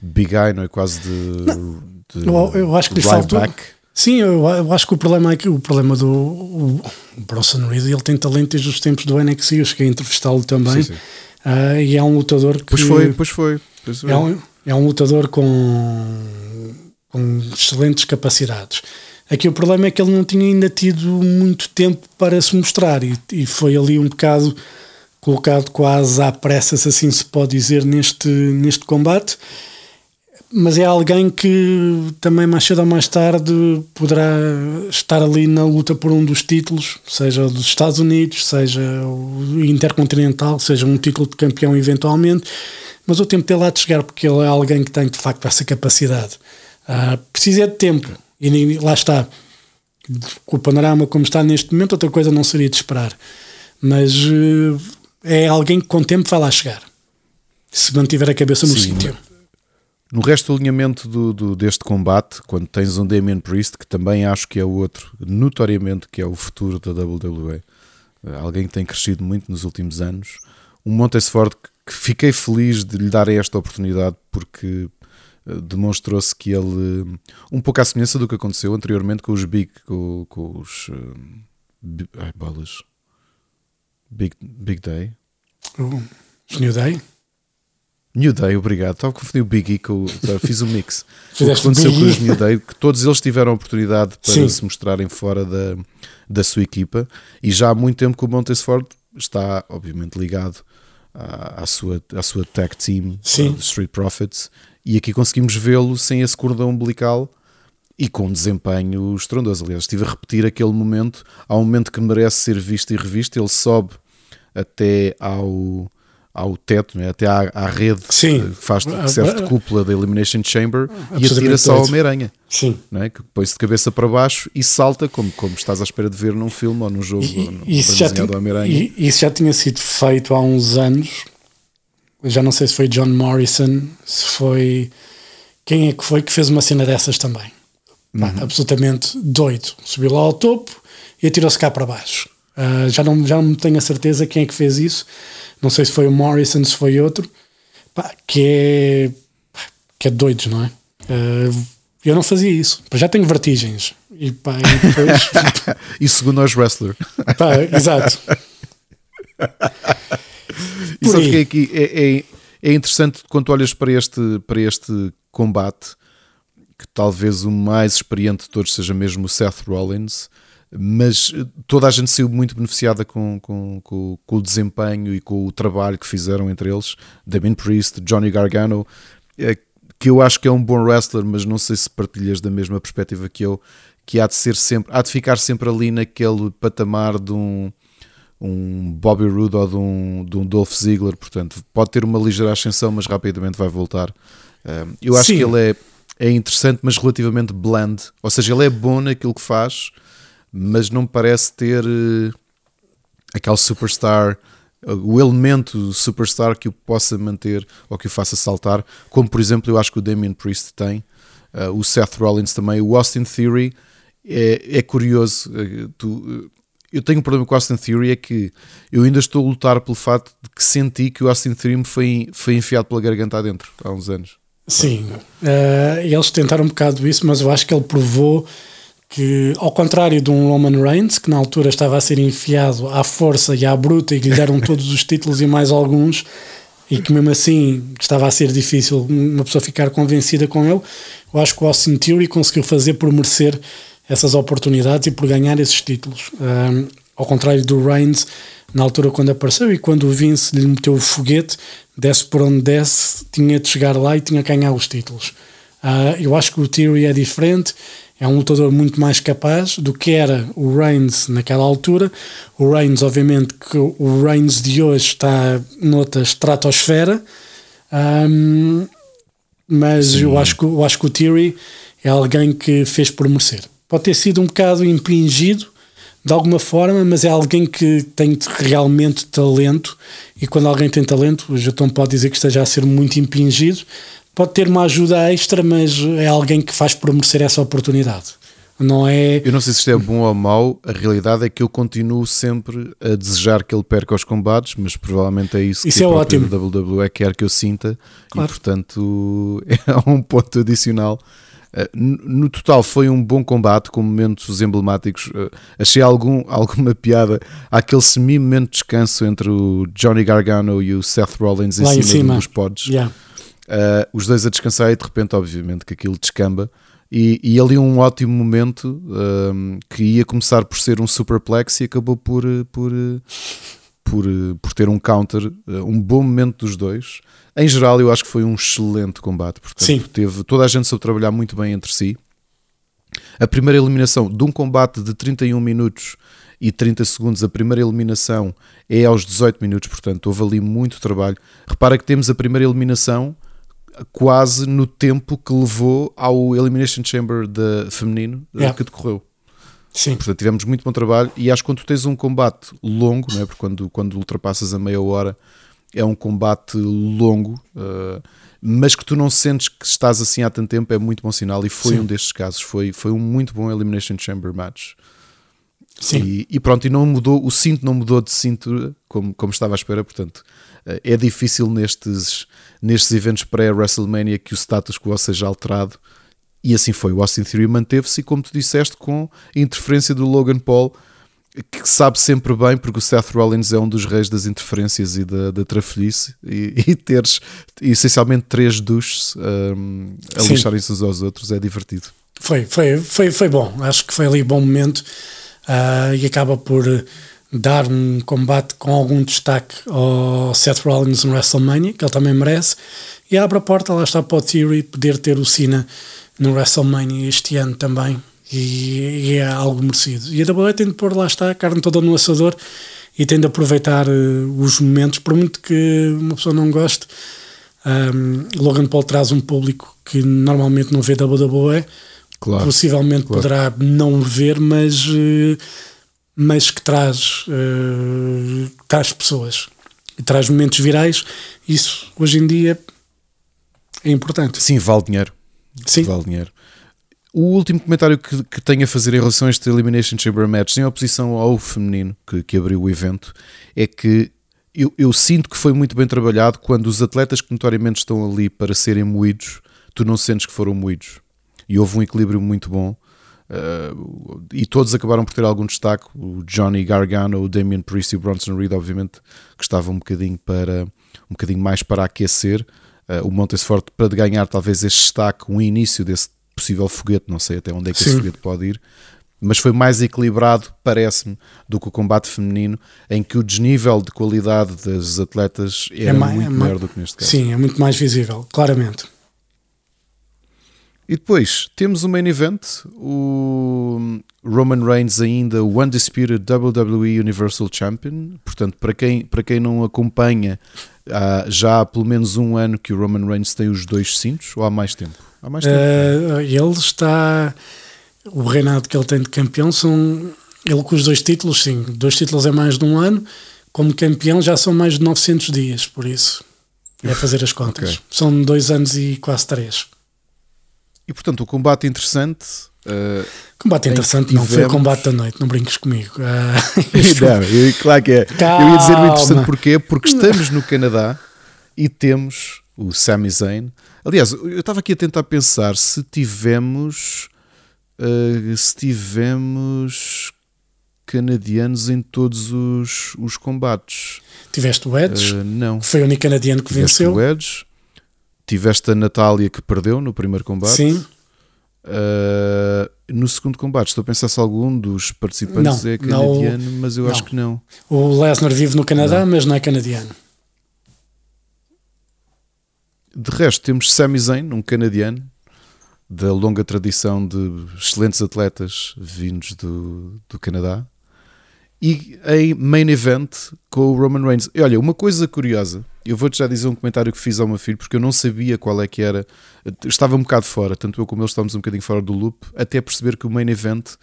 Big Eye, não é? Quase de. de eu, eu, acho que lhe faltou. Sim, eu, eu, acho que o problema é que o problema do o Bronson Reed, ele tem talento desde os tempos do NXT, eu cheguei a entrevistá-lo também. Sim, sim. Uh, e é um lutador que. Pois foi, pois foi. Pois foi. É, um, é um lutador com, com excelentes capacidades. Aqui o problema é que ele não tinha ainda tido muito tempo para se mostrar e, e foi ali um bocado colocado quase à pressa, se assim se pode dizer, neste, neste combate. Mas é alguém que também mais cedo ou mais tarde poderá estar ali na luta por um dos títulos, seja dos Estados Unidos, seja o Intercontinental, seja um título de campeão eventualmente. Mas o tempo dele há de chegar, porque ele é alguém que tem de facto essa capacidade. Uh, precisa de tempo. E lá está. Com o panorama como está neste momento, outra coisa não seria de esperar. Mas uh, é alguém que com tempo vai lá chegar. Se mantiver a cabeça no sítio. No resto do alinhamento do, do, deste combate, quando tens um Damien Priest, que também acho que é o outro, notoriamente que é o futuro da WWE, eh, alguém que tem crescido muito nos últimos anos, um Montesford que fiquei feliz de lhe dar esta oportunidade porque demonstrou-se que ele, um pouco à semelhança do que aconteceu anteriormente com os Big, com, com os. Uh, ai, bolas. Big, Big Day. Uh, New Day? New Day, obrigado. Estava a confundir o Big E com o. Fiz um mix. (laughs) o que aconteceu com os New Day, que todos eles tiveram a oportunidade para Sim. se mostrarem fora da, da sua equipa e já há muito tempo que o Montesford está, obviamente, ligado à, à, sua, à sua tag team, Sim. Street Profits, e aqui conseguimos vê-lo sem esse cordão umbilical e com um desempenho estrondoso. Aliás, estive a repetir aquele momento. Há um momento que merece ser visto e revisto. Ele sobe até ao, ao teto, né? até à, à rede Sim. que faz que serve de cúpula da Elimination Chamber e atira-se ao Homem-Aranha. Sim. Né? Que põe-se de cabeça para baixo e salta como, como estás à espera de ver num filme ou num jogo e, isso, já tinha, e, isso já tinha sido feito há uns anos. Já não sei se foi John Morrison, se foi. Quem é que foi que fez uma cena dessas também? Pá, uhum. absolutamente doido. Subiu lá ao topo e atirou-se cá para baixo. Uh, já, não, já não tenho a certeza quem é que fez isso. Não sei se foi o Morrison, se foi outro. Pá, que é. que é doido, não é? Uh, eu não fazia isso. Pá, já tenho vertigens. E, pá, e depois. (laughs) e segundo os wrestler. Pá, exato. (laughs) e sabes que é aqui é, é, é interessante quando olhas para este, para este combate que talvez o mais experiente de todos seja mesmo o Seth Rollins, mas toda a gente saiu muito beneficiada com, com, com, com o desempenho e com o trabalho que fizeram entre eles. Damien Priest, Johnny Gargano, é, que eu acho que é um bom wrestler, mas não sei se partilhas da mesma perspectiva que eu, que há de ser sempre, há de ficar sempre ali naquele patamar de um, um Bobby Roode ou de um, de um Dolph Ziggler, portanto, pode ter uma ligeira ascensão, mas rapidamente vai voltar. Eu acho Sim. que ele é é interessante, mas relativamente bland. Ou seja, ele é bom naquilo que faz, mas não parece ter uh, aquele superstar, uh, o elemento superstar que o possa manter ou que o faça saltar, como por exemplo eu acho que o Damien Priest tem, uh, o Seth Rollins também, o Austin Theory. É, é curioso, tu, eu tenho um problema com o Austin Theory é que eu ainda estou a lutar pelo fato de que senti que o Austin Theory me foi, foi enfiado pela garganta adentro há uns anos. Sim, uh, eles tentaram um bocado isso, mas eu acho que ele provou que, ao contrário de um Roman Reigns, que na altura estava a ser enfiado à força e à bruta e que lhe deram (laughs) todos os títulos e mais alguns, e que mesmo assim estava a ser difícil uma pessoa ficar convencida com ele, eu acho que o Austin Theory conseguiu fazer por merecer essas oportunidades e por ganhar esses títulos. Um, ao contrário do Reigns, na altura quando apareceu e quando o Vince lhe meteu o foguete, desce por onde desce, tinha de chegar lá e tinha que ganhar os títulos. Uh, eu acho que o Theory é diferente, é um lutador muito mais capaz do que era o Reigns naquela altura. O Reigns, obviamente, que o Reigns de hoje está noutra estratosfera, um, mas eu acho, que, eu acho que o Theory é alguém que fez por merecer. Pode ter sido um bocado impingido, de alguma forma, mas é alguém que tem realmente talento e quando alguém tem talento, o Jatão pode dizer que esteja a ser muito impingido, pode ter uma ajuda extra, mas é alguém que faz por merecer essa oportunidade. Não é... Eu não sei se isto é bom ou mau, a realidade é que eu continuo sempre a desejar que ele perca os combates, mas provavelmente é isso, isso que é a ótimo. WWE quer que eu sinta claro. e portanto (laughs) é um ponto adicional no total foi um bom combate com momentos emblemáticos. Eh, achei algum, (laughs) alguma piada aquele semi-momento de descanso entre o Johnny Gargano e o Seth Rollins em cima, em cima, dos pods. Yeah. Uh, os dois a descansar e de repente, obviamente, que aquilo descamba. E, e ali um ótimo momento um, que ia começar por ser um superplex e acabou por, por, por, por ter um counter, um bom momento dos dois. Em geral, eu acho que foi um excelente combate. Portanto, Sim. Teve, toda a gente soube trabalhar muito bem entre si. A primeira eliminação de um combate de 31 minutos e 30 segundos, a primeira eliminação é aos 18 minutos, portanto, houve ali muito trabalho. Repara que temos a primeira eliminação quase no tempo que levou ao Elimination Chamber de feminino eh, Yeah. que decorreu. Sim, Portanto, tivemos muito bom trabalho e acho que quando tu tens um combate longo, não é? porque quando, quando ultrapassas a meia hora é um combate longo, eh, mas que tu não sentes que estás assim há tanto tempo, é muito bom sinal e foi Sim. um destes casos. Foi, foi um muito bom Elimination Chamber match. sim. E, e pronto, e não mudou, o cinto não mudou de cintura como, como estava à espera, portanto eh, é difícil nestes, nestes eventos pré-WrestleMania que o status quo seja alterado e assim foi. O Austin Theory manteve-se e como tu disseste com a interferência do Logan Paul que sabe sempre bem porque o Seth Rollins é um dos reis das interferências e da, da trafolhice e, (laughs) e teres essencialmente três duches um, a Sim. lixarem-se uns aos outros é divertido. Foi, foi, foi, foi bom. Acho que foi ali bom momento ah, e acaba por dar um combate com algum destaque ao Seth Rollins no WrestleMania, que ele também merece, e abre a porta, lá está para o Theory poder ter o Cena no WrestleMania este ano também, e, e é algo merecido. E a WWE tem de pôr, lá está, a carne toda no assador e tem de aproveitar eh, os momentos, por muito que uma pessoa não goste. Um, Logan Paul traz um público que normalmente não vê WWE, Claro. possivelmente claro. poderá não ver, mas, eh, mas que traz, eh, traz pessoas e traz momentos virais. Isso hoje em dia é importante. Sim, vale dinheiro. Sim, Vale dinheiro. O último comentário que, que tenho a fazer em relação a este Elimination Chamber Match, em oposição ao feminino que, que abriu o evento, é que eu, eu sinto que foi muito bem trabalhado quando os atletas que notoriamente estão ali para serem moídos, tu não sentes que foram moídos. E houve um equilíbrio muito bom. uh, e todos acabaram por ter algum destaque. O Johnny Gargano, o Damian Priest e o Bronson Reed, obviamente, que estavam um bocadinho, para, um bocadinho mais para aquecer. Uh, o Montesfort para ganhar talvez este destaque, um início desse possível foguete, não sei até onde é que esse Sim. foguete pode ir, mas foi mais equilibrado, parece-me, do que o combate feminino, em que o desnível de qualidade das atletas era ma- muito é ma- maior do que neste caso. sim, é muito mais visível, claramente. E depois temos o main event, o Roman Reigns ainda o Undisputed WWE Universal Champion. Portanto, para quem, para quem não acompanha, há já há pelo menos um ano que o Roman Reigns tem os dois cintos, ou há mais tempo? Há mais tempo. Eh, ele está. O reinado que ele tem de campeão são. Ele com os dois títulos, sim. Dois títulos é mais de um ano. Como campeão já são mais de 900 dias, por isso. É fazer as contas. Ok. São dois anos e quase três. E portanto, o combate interessante. eh, Combate interessante, não foi o combate da noite, não brinques comigo. Foi- (laughs) Não, eu- claro que é. Eu ia dizer o interessante Calma. porquê? Porque estamos no Canadá e temos o Sami Zayn. Aliás, eu estava aqui a tentar pensar se tivemos uh, se tivemos canadianos em todos os, os combates. Tiveste o Edge, Uh, não. que foi o único canadiano que Tiveste venceu. o Edge, tiveste a Natália que perdeu no primeiro combate. Sim, Uh, no segundo combate, estou a pensar se algum dos participantes Não, é não, canadiano, mas eu não. acho que não. o Lesnar vive no Canadá, mas não é canadiano. De resto, temos Sami Zayn, um canadiano da longa tradição de excelentes atletas vindos do, do Canadá. E em main event com o Roman Reigns. E olha, uma coisa curiosa, eu vou-te já dizer um comentário que fiz ao meu filho, porque eu não sabia qual é que era. Estava um bocado fora, tanto eu como ele estávamos um bocadinho fora do loop, até perceber que o main event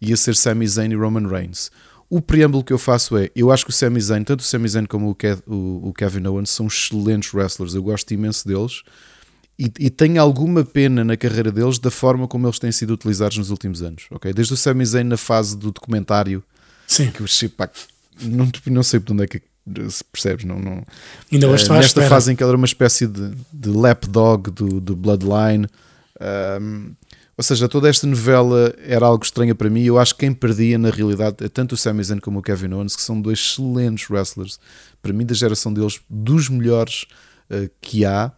ia ser Sami Zayn e Roman Reigns. O preâmbulo que eu faço é: eu acho que o Sami Zayn, tanto o Sami Zayn como o, Ke- o- o Kevin Owens, são excelentes wrestlers. Eu gosto imenso deles e, e tenho alguma pena na carreira deles da forma como eles têm sido utilizados nos últimos anos. ok? Desde o Sami Zayn na fase do documentário, Sim, que eu achei, pá, não, não sei de onde é que se percebes, não, não, ainda hoje à nesta fase em que ele era uma espécie de, de lapdog do, do Bloodline. Um, ou seja, toda esta novela era algo estranha para mim. Eu acho que quem perdia na realidade é tanto o Sami Zayn como o Kevin Owens, que são dois excelentes wrestlers. Para mim, da geração deles, dos melhores uh, que há.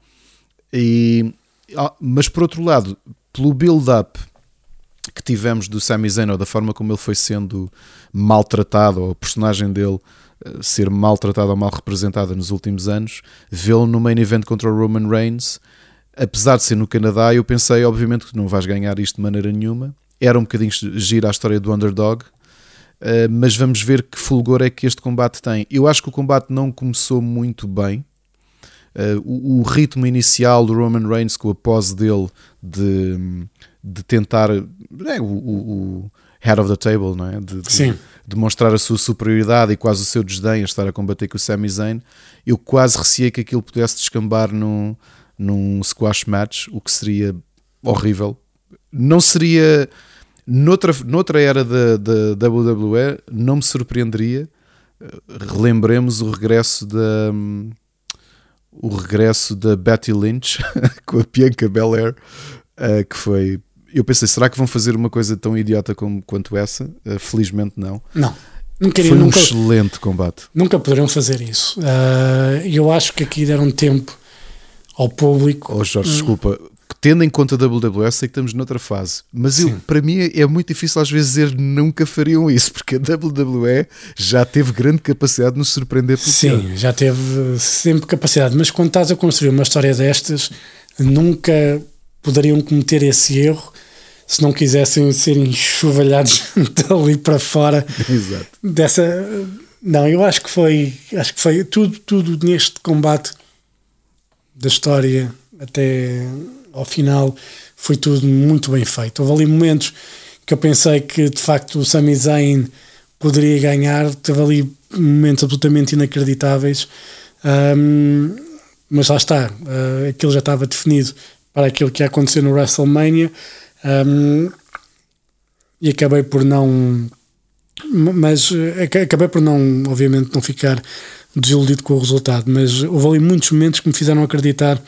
E, ah, mas por outro lado, pelo build-up que tivemos do Sami Zayn, ou da forma como ele foi sendo maltratado, ou a personagem dele uh, ser maltratada ou mal representada nos últimos anos, vê-lo no main event contra o Roman Reigns, apesar de ser no Canadá, eu pensei, obviamente, que não vais ganhar isto de maneira nenhuma. Era um bocadinho gira a história do underdog, uh, mas vamos ver que fulgor é que este combate tem. Eu acho que o combate não começou muito bem. Uh, o, o, ritmo inicial do Roman Reigns com a pose dele de, de tentar é, o, o, head of the table, não é? De, de, de, mostrar a sua superioridade e quase o seu desdém a estar a combater com o Sami Zayn, eu quase receei que aquilo pudesse descambar num, num squash match, o que seria horrível. Não seria. Noutra, noutra era da, da WWE, não me surpreenderia. Relembremos o regresso da. O regresso da Betty Lynch (laughs) com a Bianca Belair, uh, que foi. Eu pensei, será que vão fazer uma coisa tão idiota como, quanto essa? Uh, felizmente não. Não. Queria, foi um nunca, excelente combate. Nunca poderiam fazer isso. Uh, eu acho que aqui deram tempo ao público. Oh Jorge, desculpa, tendo em conta a WWE, sei que estamos noutra fase, mas eu, para mim é muito difícil às vezes dizer nunca fariam isso, porque a WWE já teve grande capacidade de nos surpreender pelo Sim, já teve sempre capacidade, mas quando estás a construir uma história destas, nunca poderiam cometer esse erro se não quisessem ser enxovalhados (laughs) dali para fora Exato. dessa. Não, eu acho que foi, acho que foi tudo, tudo neste combate da história até ao final foi tudo muito bem feito. Houve ali momentos que eu pensei que de facto o Sami Zayn poderia ganhar, teve ali momentos absolutamente inacreditáveis, um, mas lá está, uh, aquilo já estava definido para aquilo que ia acontecer no WrestleMania. Um, e acabei por não mas eh, acabei por não, obviamente, não ficar desiludido com o resultado, mas houve ali muitos momentos que me fizeram acreditar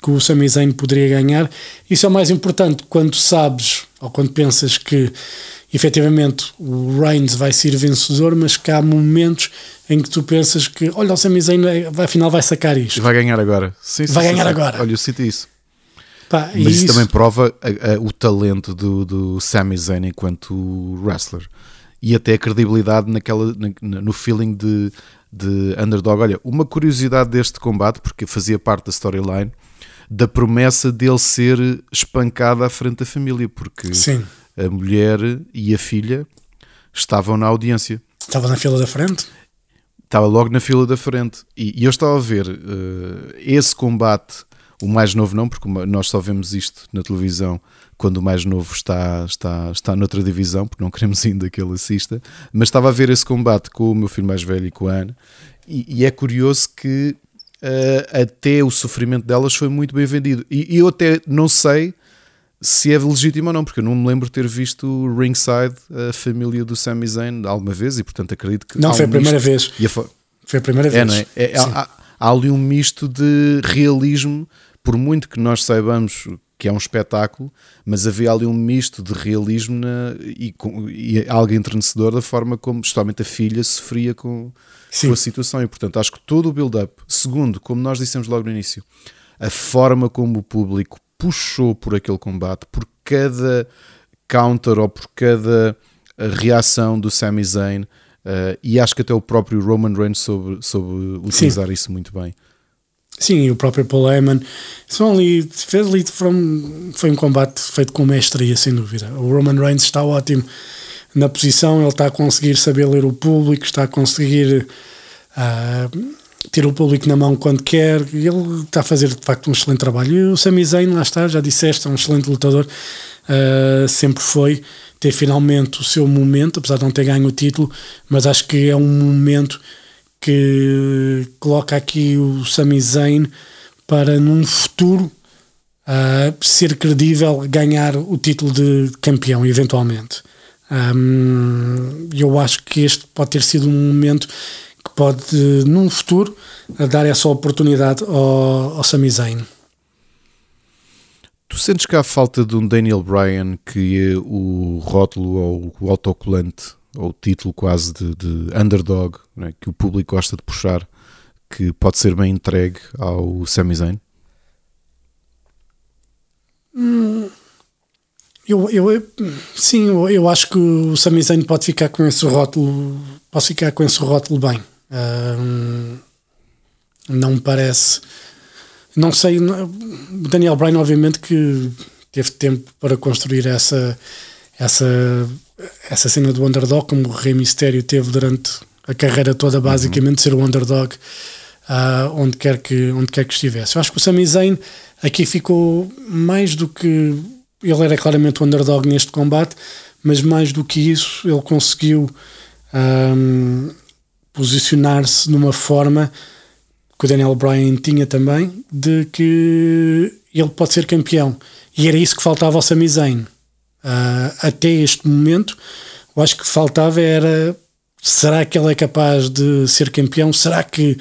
que o Sami Zayn poderia ganhar. Isso é o mais importante quando sabes ou quando pensas que efetivamente o Reigns vai ser vencedor, mas que há momentos em que tu pensas que olha, o Sami Zayn afinal vai sacar isto. Vai ganhar agora. Sim, sim, vai sim, ganhar agora. Olha, eu sinto isso. Pá, mas isso, isso, também prova a, a, o talento do, do Sami Zayn enquanto wrestler e até a credibilidade naquela, na, no feeling de de underdog. Olha, uma curiosidade deste combate, porque fazia parte da storyline, da promessa dele ser espancado à frente da família, porque Sim. a mulher e a filha estavam na audiência. Estava na fila da frente? Estava logo na fila da frente. E, e eu estava a ver uh, esse combate, o mais novo não, porque nós só vemos isto na televisão quando o mais novo está, está, está noutra divisão, porque não queremos ainda que ele assista, mas estava a ver esse combate com o meu filho mais velho e com a Ana, e, e é curioso que uh, até o sofrimento delas foi muito bem vendido. E, e, eu até não sei se é legítimo ou não, porque eu não me lembro de ter visto Ringside, a família do Sami Zayn, alguma vez, e portanto acredito que. Não, foi a primeira vez. A... Foi a primeira vez. É, não é? é há, há ali um misto de realismo, por muito que nós saibamos que é um espetáculo, mas havia ali um misto de realismo na, e, com, e algo entrenecedor da forma como, justamente, a filha sofria com, com a situação. E, portanto, acho que todo o build-up, segundo, como nós dissemos logo no início, a forma como o público puxou por aquele combate, por cada counter ou por cada reação do Sami Zayn, uh, e acho que até o próprio Roman Reigns soube, soube utilizar Sim. isso muito bem. Sim, o próprio Paul Heyman. São ali, fez ali, from, foi um combate feito com mestria, sem dúvida. O Roman Reigns está ótimo na posição, ele está a conseguir saber ler o público, está a conseguir uh, ter o público na mão quando quer, ele está a fazer de facto um excelente trabalho. E o Sami Zayn, lá está, já disseste, é um excelente lutador, uh, sempre foi ter finalmente o seu momento, apesar de não ter ganho o título, mas acho que é um momento que coloca aqui o Sami Zayn para num futuro uh, ser credível ganhar o título de campeão eventualmente. Um, eu acho que este pode ter sido um momento que pode, num futuro, dar essa oportunidade ao, ao Sami Zayn. Tu sentes que há falta de um Daniel Bryan que o rótulo ou o autocolante ou título quase de, de underdog, né, que o público gosta de puxar, que pode ser bem entregue ao Sami Zayn? Hum, Eu, eu, sim, eu, eu acho que o Sami Zayn pode ficar com esse rótulo, pode ficar com esse rótulo bem. não me parece. Não sei. O Daniel Bryan, obviamente, que teve tempo para construir essa, essa, essa cena do underdog, como o Rey Mysterio teve durante a carreira toda, basicamente, uhum. ser o underdog uh, onde, quer que, onde quer que estivesse. Eu acho que o Sami Zayn aqui ficou mais do que ele era claramente o underdog neste combate, mas mais do que isso, ele conseguiu um, posicionar-se numa forma que o Daniel Bryan tinha também, de que ele pode ser campeão. E era isso que faltava ao Sami Zayn. Uh, até este momento, eu acho que faltava era será que ele é capaz de ser campeão? Será que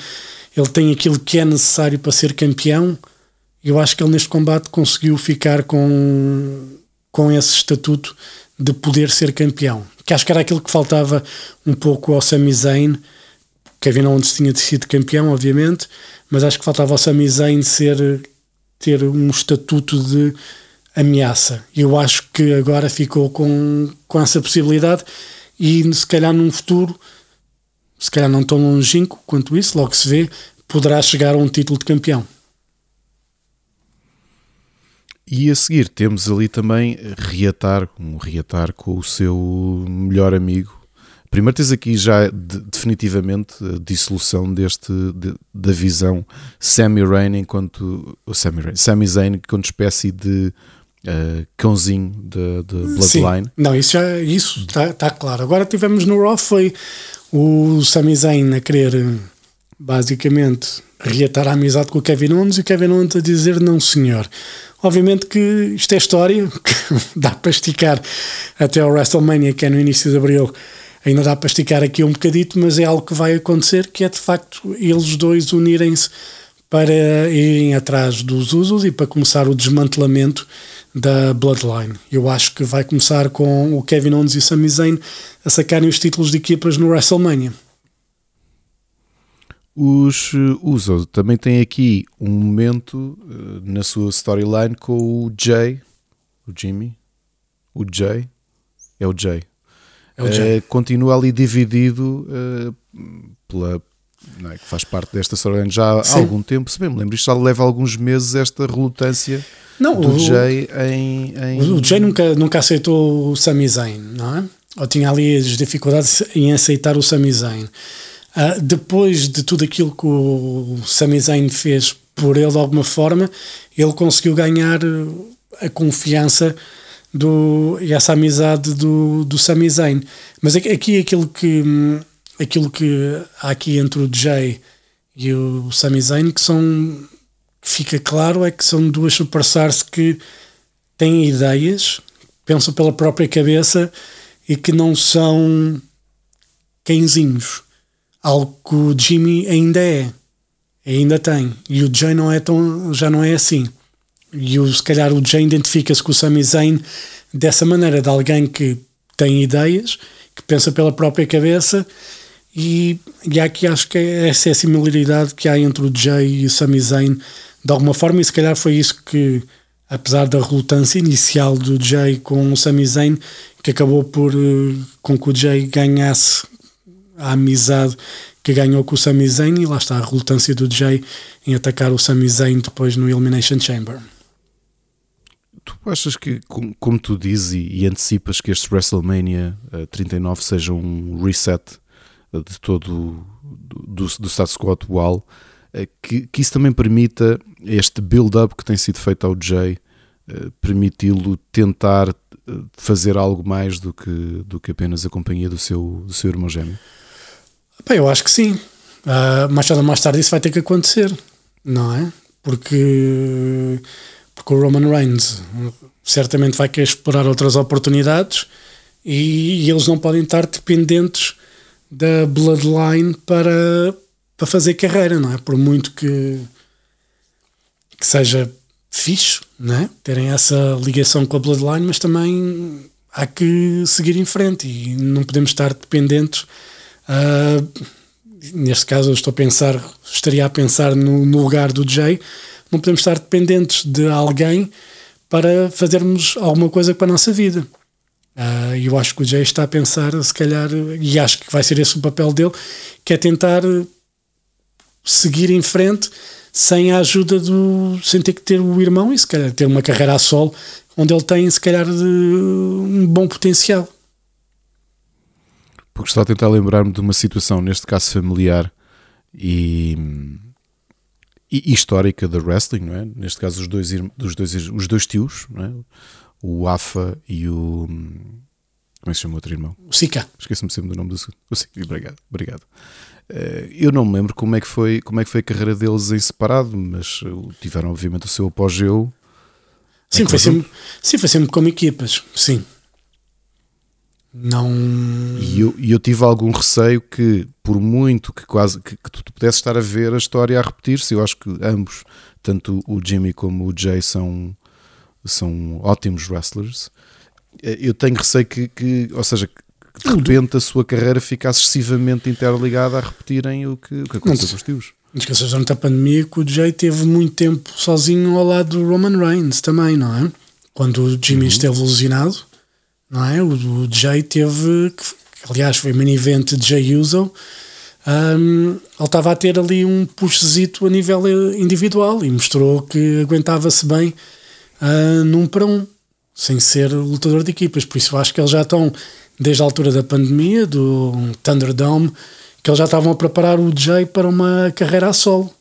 ele tem aquilo que é necessário para ser campeão? eu acho que ele neste combate conseguiu ficar com, com esse estatuto de poder ser campeão. Que acho que era aquilo que faltava um pouco ao Sami Zayn. Kevin Owens tinha sido campeão, obviamente, mas acho que faltava ao Sami Zayn ser, ter um estatuto de ameaça. Eu acho que agora ficou com, com essa possibilidade e se calhar num futuro, se calhar não tão longínquo quanto isso, logo se vê, poderá chegar a um título de campeão. E a seguir temos ali também Reatar, um Reatar com o seu melhor amigo. Primeiro tens aqui já de, definitivamente a dissolução deste, de, da visão Sammy Rain enquanto Sammy, Sammy Zayn enquanto espécie de uh, cãozinho de, de Bloodline. Sim. Não, isso já isso está tá claro. Agora tivemos no Raw foi o Sami Zayn a querer basicamente reatar a amizade com o Kevin Owens e o Kevin Owens a dizer não senhor. Obviamente que isto é história, (laughs) dá para esticar até ao WrestleMania, que é no início de Abril, ainda dá para esticar aqui um bocadito, mas é algo que vai acontecer, que é de facto eles dois unirem-se para irem atrás dos usos e para começar o desmantelamento da Bloodline. Eu acho que vai começar com o Kevin Owens e o Sami Zayn a sacarem os títulos de equipas no WrestleMania. Os eh, Uso também tem aqui um momento uh, na sua storyline com o Jay, o Jimmy, o Jay, é o Jay. É o Jay. Uh, continua ali dividido uh, pela, não é, que faz parte desta storyline já há Sim. algum tempo. Se bem me lembro, isto já leva alguns meses esta relutância não, do o, Jay em, em, O Jay nunca, nunca aceitou o Sami Zayn, não é? Ou tinha ali as dificuldades em aceitar o Sami Zayn. Uh, depois de tudo aquilo que o Sami Zayn fez por ele de alguma forma, ele conseguiu ganhar a confiança do, e essa amizade do, do Sami Zayn. Mas aqui aquilo que, aquilo que há aqui entre o Jay e o Sami Zayn que são que fica claro é que são duas superstars que têm ideias, pensam pela própria cabeça e que não são cãezinhos algo que o Jimmy ainda é, ainda tem. E o Jay não é tão, já não é assim. E o, se calhar o Jay identifica-se com o Sami Zayn dessa maneira, de alguém que tem ideias, que pensa pela própria cabeça. E, e aqui acho que é essa é a similaridade que há entre o Jay e o Sami Zayn, de alguma forma, e se calhar foi isso que, apesar da relutância inicial do Jay com o Sami Zayn, que acabou por eh, com que o Jay ganhasse a amizade que ganhou com o Sami Zayn e lá está a relutância do Jay em atacar o Sami Zayn depois no Elimination Chamber. Tu achas que, como, tu dizes e, e, antecipas que este WrestleMania uh, eh, 39 seja um reset de todo do, do status quo atual, uh, que, que, isso também permita este build-up que tem sido feito ao Jay, permiti-lo tentar fazer algo mais do que, do que apenas a companhia do seu, do seu irmão gêmeo? Bem, eu acho que sim. Uh, mais tarde ou mais tarde isso vai ter que acontecer, não é? Porque, porque o Roman Reigns certamente vai querer explorar outras oportunidades e, e eles não podem estar dependentes da Bloodline para, para fazer carreira, não é? Por muito que, que seja fixe, não é? Terem essa ligação com a Bloodline, mas também há que seguir em frente e não podemos estar dependentes Uh, neste caso, eu estou a pensar, estaria a pensar no, no lugar do Jay. Não podemos estar dependentes de alguém para fazermos alguma coisa para a nossa vida. Uh, eu acho que o Jay está a pensar, se calhar, e acho que vai ser esse o papel dele, que é tentar seguir em frente sem a ajuda do. sem ter que ter o irmão e se calhar ter uma carreira a solo onde ele tem, se calhar, um bom potencial. Porque estou a tentar lembrar-me de uma situação, neste caso familiar e, e, histórica da wrestling, não é? Neste caso, os dois, os dois, os dois tios, não é? O Afa e o. Como é que se chama o outro irmão? O Sika. Esqueci-me sempre do nome do segundo. O Sika, obrigado. obrigado. Eh, eu não me lembro como é, que foi, como é que foi a carreira deles em separado, mas eh, tiveram obviamente o seu apogeu. Sim, foi sempre, sim, foi sempre como equipas, sim. Não. E eu, eu tive algum receio que, por muito que quase que, que tu pudesses estar a ver a história a repetir-se, eu acho que ambos, tanto o Jimmy como o Jay, são, são ótimos wrestlers. Eh, eu tenho receio que, que ou seja, de repente a sua carreira fica excessivamente interligada a repetirem o que, o que aconteceu com os tios. Não esqueças durante a pandemia que o Jay teve muito tempo sozinho ao lado do Roman Reigns também, não é? Quando o Jimmy uhum. esteve ilusionado, não é? O, o Jay teve, que, aliás foi main event de Jay Uso, um, ele estava a ter ali um puxezito a nível eh, individual e mostrou que aguentava-se bem uh, num para um, sem ser lutador de equipas. Por isso acho que eles já estão desde a altura da pandemia, do Thunderdome, que eles já estavam a preparar o Jay para uma carreira a solo.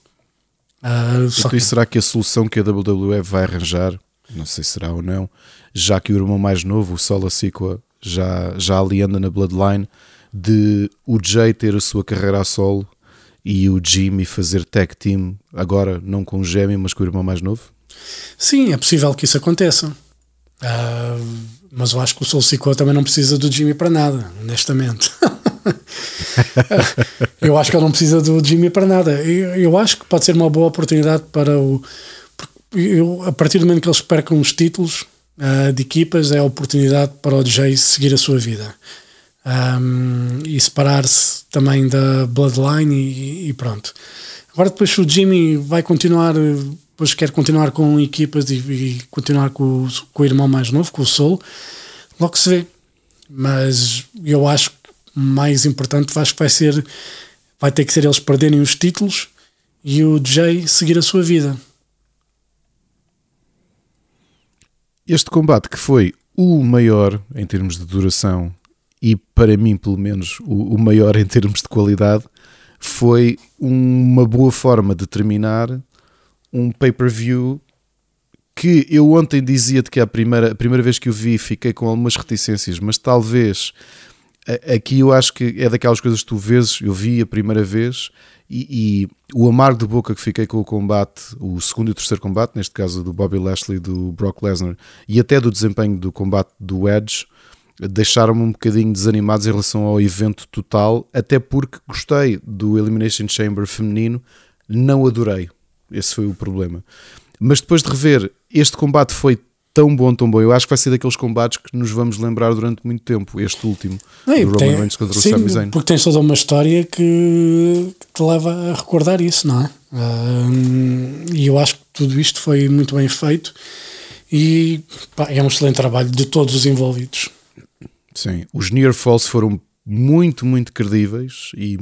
Uh, então, que... será que a solução que a WWE vai arranjar, não sei se será ou não, já que o irmão mais novo, o Sola Sikoa, já, já ali anda na Bloodline, de o Jay ter a sua carreira a solo e o Jimmy fazer tag team, agora não com o Jamie, mas com o irmão mais novo? Sim, é possível que isso aconteça. Uh, mas eu acho que o Sikoa também não precisa do Jimmy para nada, honestamente. (laughs) eu acho que ele não precisa do Jimmy para nada. Eu, eu acho que pode ser uma boa oportunidade para o. Eu, a partir do momento que eles percam os títulos uh, de equipas, é a oportunidade para o Jay seguir a sua vida. Um, e separar-se também da Bloodline e, e, pronto. Agora depois o Jimmy vai continuar depois quer continuar com equipas e, e continuar com o, com o, irmão mais novo, com o Sol, logo se vê. Mas eu acho que mais importante acho que vai ser vai ter que ser eles perderem os títulos e o Jay seguir a sua vida. Este combate que foi o maior em termos de duração e para mim pelo menos o, o maior em termos de qualidade foi uma boa forma de terminar um pay-per-view que eu ontem dizia-te que é a primeira, a primeira vez que o vi fiquei com algumas reticências, mas talvez aqui eu acho que é daquelas coisas que tu vês, eu vi a primeira vez e, e, o amargo de boca que fiquei com o combate, o segundo e o terceiro combate, neste caso do Bobby Lashley, do Brock Lesnar e até do desempenho do combate do Edge, deixaram-me um bocadinho desanimados em relação ao evento total, até porque gostei do Elimination Chamber feminino, não adorei. Esse foi o problema. Mas depois de rever, este combate foi tão bom, tão bom. Eu acho que vai ser daqueles combates que nos vamos lembrar durante muito tempo. Este último, do Roman tem, Reigns contra o Sami Zayn. Porque tens toda uma história que, que, te leva a recordar isso, não é? e eu acho que tudo isto foi muito bem feito e pá, é um excelente trabalho de todos os envolvidos. Sim, os Near Falls foram muito, muito credíveis e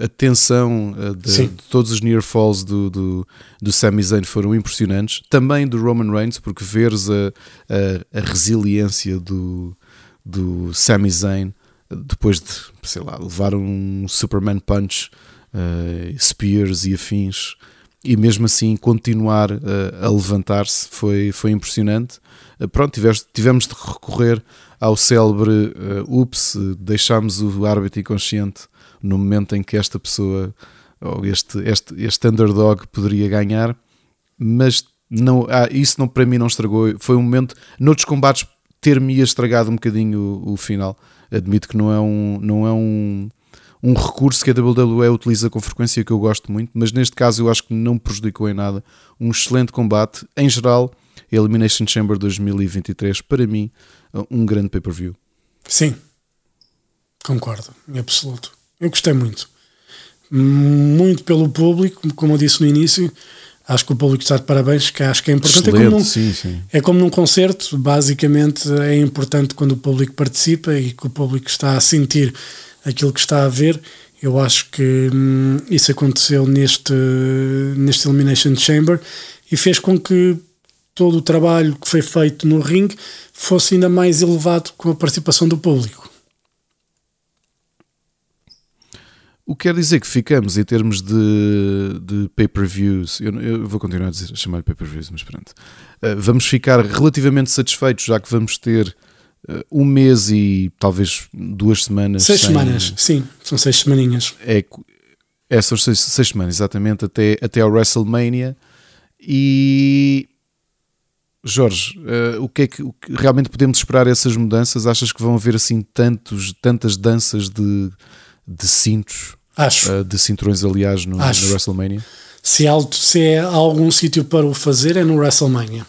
a, a tensão de, de, todos os near falls do, do, do Sami Zayn foram impressionantes. Também do Roman Reigns, porque veres a, a, a resiliência do, do Sami Zayn depois de, sei lá, levar um Superman Punch, uh, Spears e afins, e mesmo assim continuar uh, a levantar-se foi, foi impressionante. Uh, pronto, tiveste, tivemos de recorrer ao célebre uh, ups, deixámos o árbitro inconsciente no momento em que esta pessoa ou este, este, este underdog poderia ganhar, mas não, ah, isso não, para mim não estragou. Foi um momento, noutros combates, ter-me estragado um bocadinho o, o, final. Admito que não é um, não é um, um recurso que a WWE utiliza com frequência que eu gosto muito, mas neste caso eu acho que não prejudicou em nada. Um excelente combate. Em geral, Elimination Chamber 2023, para mim, um grande pay-per-view. Sim, concordo, em absoluto. Eu gostei muito. Muito pelo público, como eu disse no início. Acho que o público está de parabéns, que acho que é importante. É como, num, sim, sim. é como num concerto, basicamente é importante quando o público participa e que o público está a sentir aquilo que está a ver. Eu acho que hum, isso aconteceu neste, neste Elimination Chamber e fez com que todo o trabalho que foi feito no ringue fosse ainda mais elevado com a participação do público. O que quer dizer que ficamos em termos de, de pay-per-views, eu, eu, vou continuar a, dizer, a chamar-lhe pay-per-views, mas pronto. Uh, vamos ficar relativamente satisfeitos, já que vamos ter um mês e talvez duas semanas. Seis sem... semanas, sim, são seis semaninhas. É, é são seis, seis semanas, exatamente, até, até ao WrestleMania. E Jorge, uh, o, que é que, que realmente podemos esperar essas mudanças? Achas que vão haver assim tantos, tantas danças de, de cintos? Acho. Uh, de cinturões, aliás, no, no WrestleMania? Se, há, se é algum sítio para o fazer, é no WrestleMania.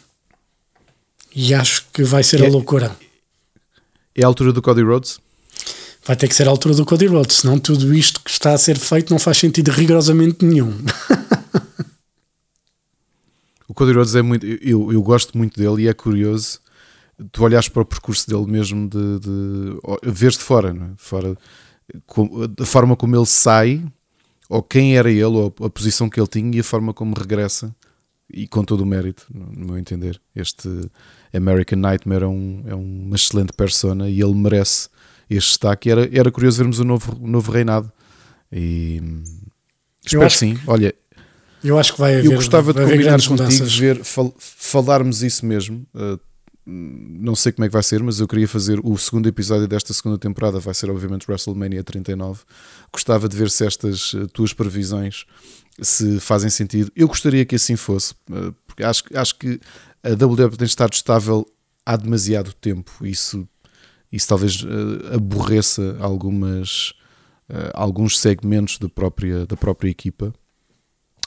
E acho que vai ser é, a loucura. É a altura do Cody Rhodes? Vai ter que ser a altura do Cody Rhodes, senão tudo isto que está a ser feito não faz sentido rigorosamente nenhum. (laughs) O Cody Rhodes é muito. Eu, eu gosto muito dele e é curioso tu olhas para o percurso dele mesmo de, de vês de fora, não é? de fora a forma como ele sai, ou quem era ele, ou a posição que ele tinha e a forma como regressa, e com todo o mérito, no meu entender. Este American Nightmare é, um, é uma excelente persona e ele merece este destaque. Era, era curioso vermos o um novo, um novo reinado. E espero que sim. Olha, eu acho que vai haver. Eu gostava de combinar contigo, ver, fal, falarmos isso mesmo. Uh, não sei como é que vai ser, mas eu queria fazer o segundo episódio desta segunda temporada. Vai ser, obviamente, WrestleMania 39. Gostava de ver se estas uh, tuas previsões se fazem sentido. Eu gostaria que assim fosse, uh, porque acho, acho que a WWE tem estado estável há demasiado tempo. Isso, isso talvez aborreça algumas, alguns segmentos da própria, da própria equipa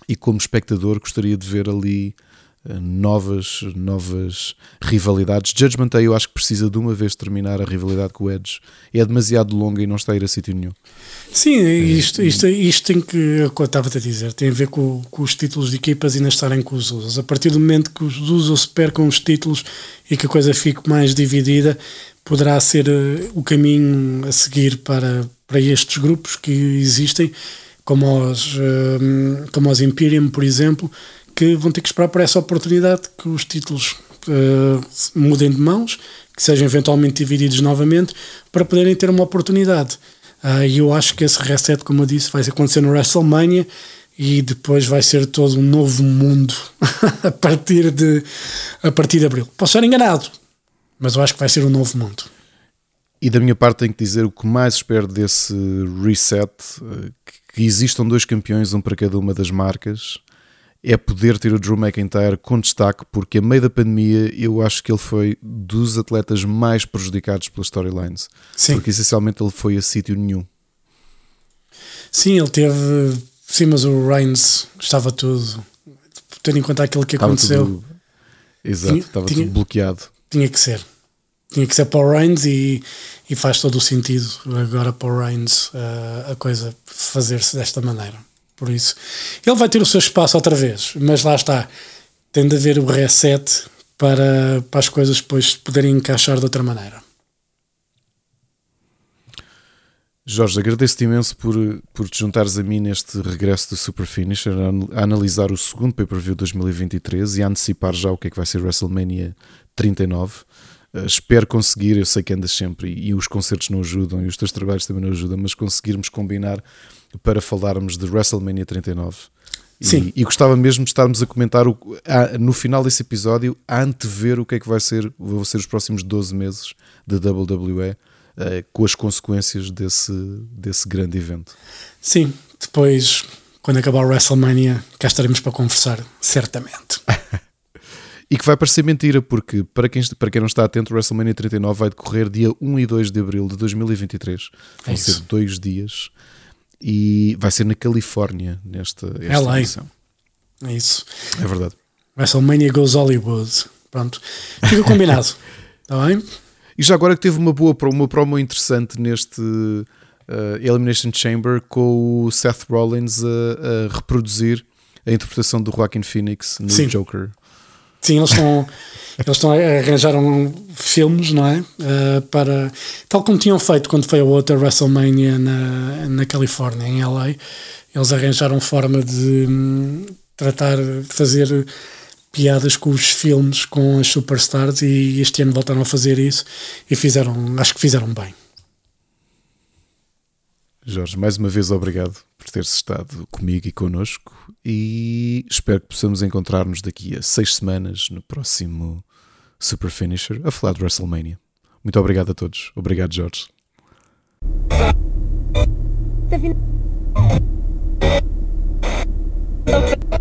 e como espectador gostaria de ver ali novas, novas rivalidades. Judgment Day eu acho que precisa de uma vez terminar a rivalidade com o Edge. É demasiado longa e não está a ir a sítio nenhum. Sim, é, isto, isto, isto tem que, eu estava-te a dizer, tem a ver com, com, os títulos de equipas ainda estarem com os Usos. A partir do momento que os Usos percam os títulos e que a coisa fique mais dividida, poderá ser eh, o caminho a seguir para, para estes grupos que existem como os, ehm, como os Imperium, por exemplo, que vão ter que esperar por essa oportunidade que os títulos uh, mudem de mãos, que sejam eventualmente divididos novamente, para poderem ter uma oportunidade. Uh, e eu acho que esse reset, como eu disse, vai acontecer no WrestleMania e depois vai ser todo um novo mundo (laughs) a, partir de, a partir de abril. Posso estar enganado, mas eu acho que vai ser um novo mundo. E da minha parte tenho que dizer o que mais espero desse reset, eh, que existam dois campeões, um para cada uma das marcas, é poder ter o Drew McIntyre com destaque, porque a meio da pandemia eu acho que ele foi dos atletas mais prejudicados pelas storylines. Sim. Porque essencialmente ele foi a sítio nenhum. Sim, ele teve. Sim, mas o Reigns estava tudo. Tendo em conta aquilo que estava aconteceu. Tudo, exato, tinha, estava tinha, tudo bloqueado. Tinha que ser. Tinha que ser para o Reigns e e faz todo o sentido agora para o Reigns uh, a coisa fazer-se desta maneira. Por isso, ele vai ter o seu espaço outra vez, mas lá está, tem de haver o reset para, para as coisas depois poderem encaixar de outra maneira. Jorge, agradeço-te imenso por, por te juntares a mim neste regresso do Super Finisher, a, analisar o segundo pay-per-view 2023 e a antecipar já o que é que vai ser WrestleMania 39. Uh, espero conseguir, eu sei que andas sempre e, e, os concertos não ajudam e os teus trabalhos também não ajudam, mas conseguirmos combinar para falarmos de WrestleMania 39. Sim. E, e gostava mesmo de estarmos a comentar o, a, no final desse episódio, a antever o que é que vai ser, vão ser os próximos 12 meses de WWE. Uh, com as consequências desse, desse grande evento. Sim, depois, quando acabar o WrestleMania, cá estaremos para conversar, certamente. (laughs) E que vai parecer mentira, porque para quem, para quem não está atento, o WrestleMania 39 vai decorrer dia 1 e 2 de abril de 2023. Vão é ser dois dias. E vai ser na Califórnia, nesta, esta é lá. edição. É isso. É verdade. WrestleMania Goes Hollywood. Pronto. Fica combinado. Está (laughs) bem? E já agora que teve uma boa uma promo interessante neste uh, Elimination Chamber com o Seth Rollins a, a reproduzir a interpretação do Joaquin Phoenix no Sim. Joker. Sim, eles estão, eles estão arranjaram filmes, não é? Uh, para tal como tinham feito quando foi a outra WrestleMania na, na Califórnia, em LA, eles arranjaram forma de hum, tratar de fazer piadas com os filmes, com as superstars, e este ano voltaram a fazer isso e fizeram, acho que fizeram bem. Jorge, mais uma vez obrigado por teres estado comigo e connosco e espero que possamos encontrar-nos daqui a seis semanas no próximo Super Finisher a falar de WrestleMania. Muito obrigado a todos. Obrigado, Jorge. Tá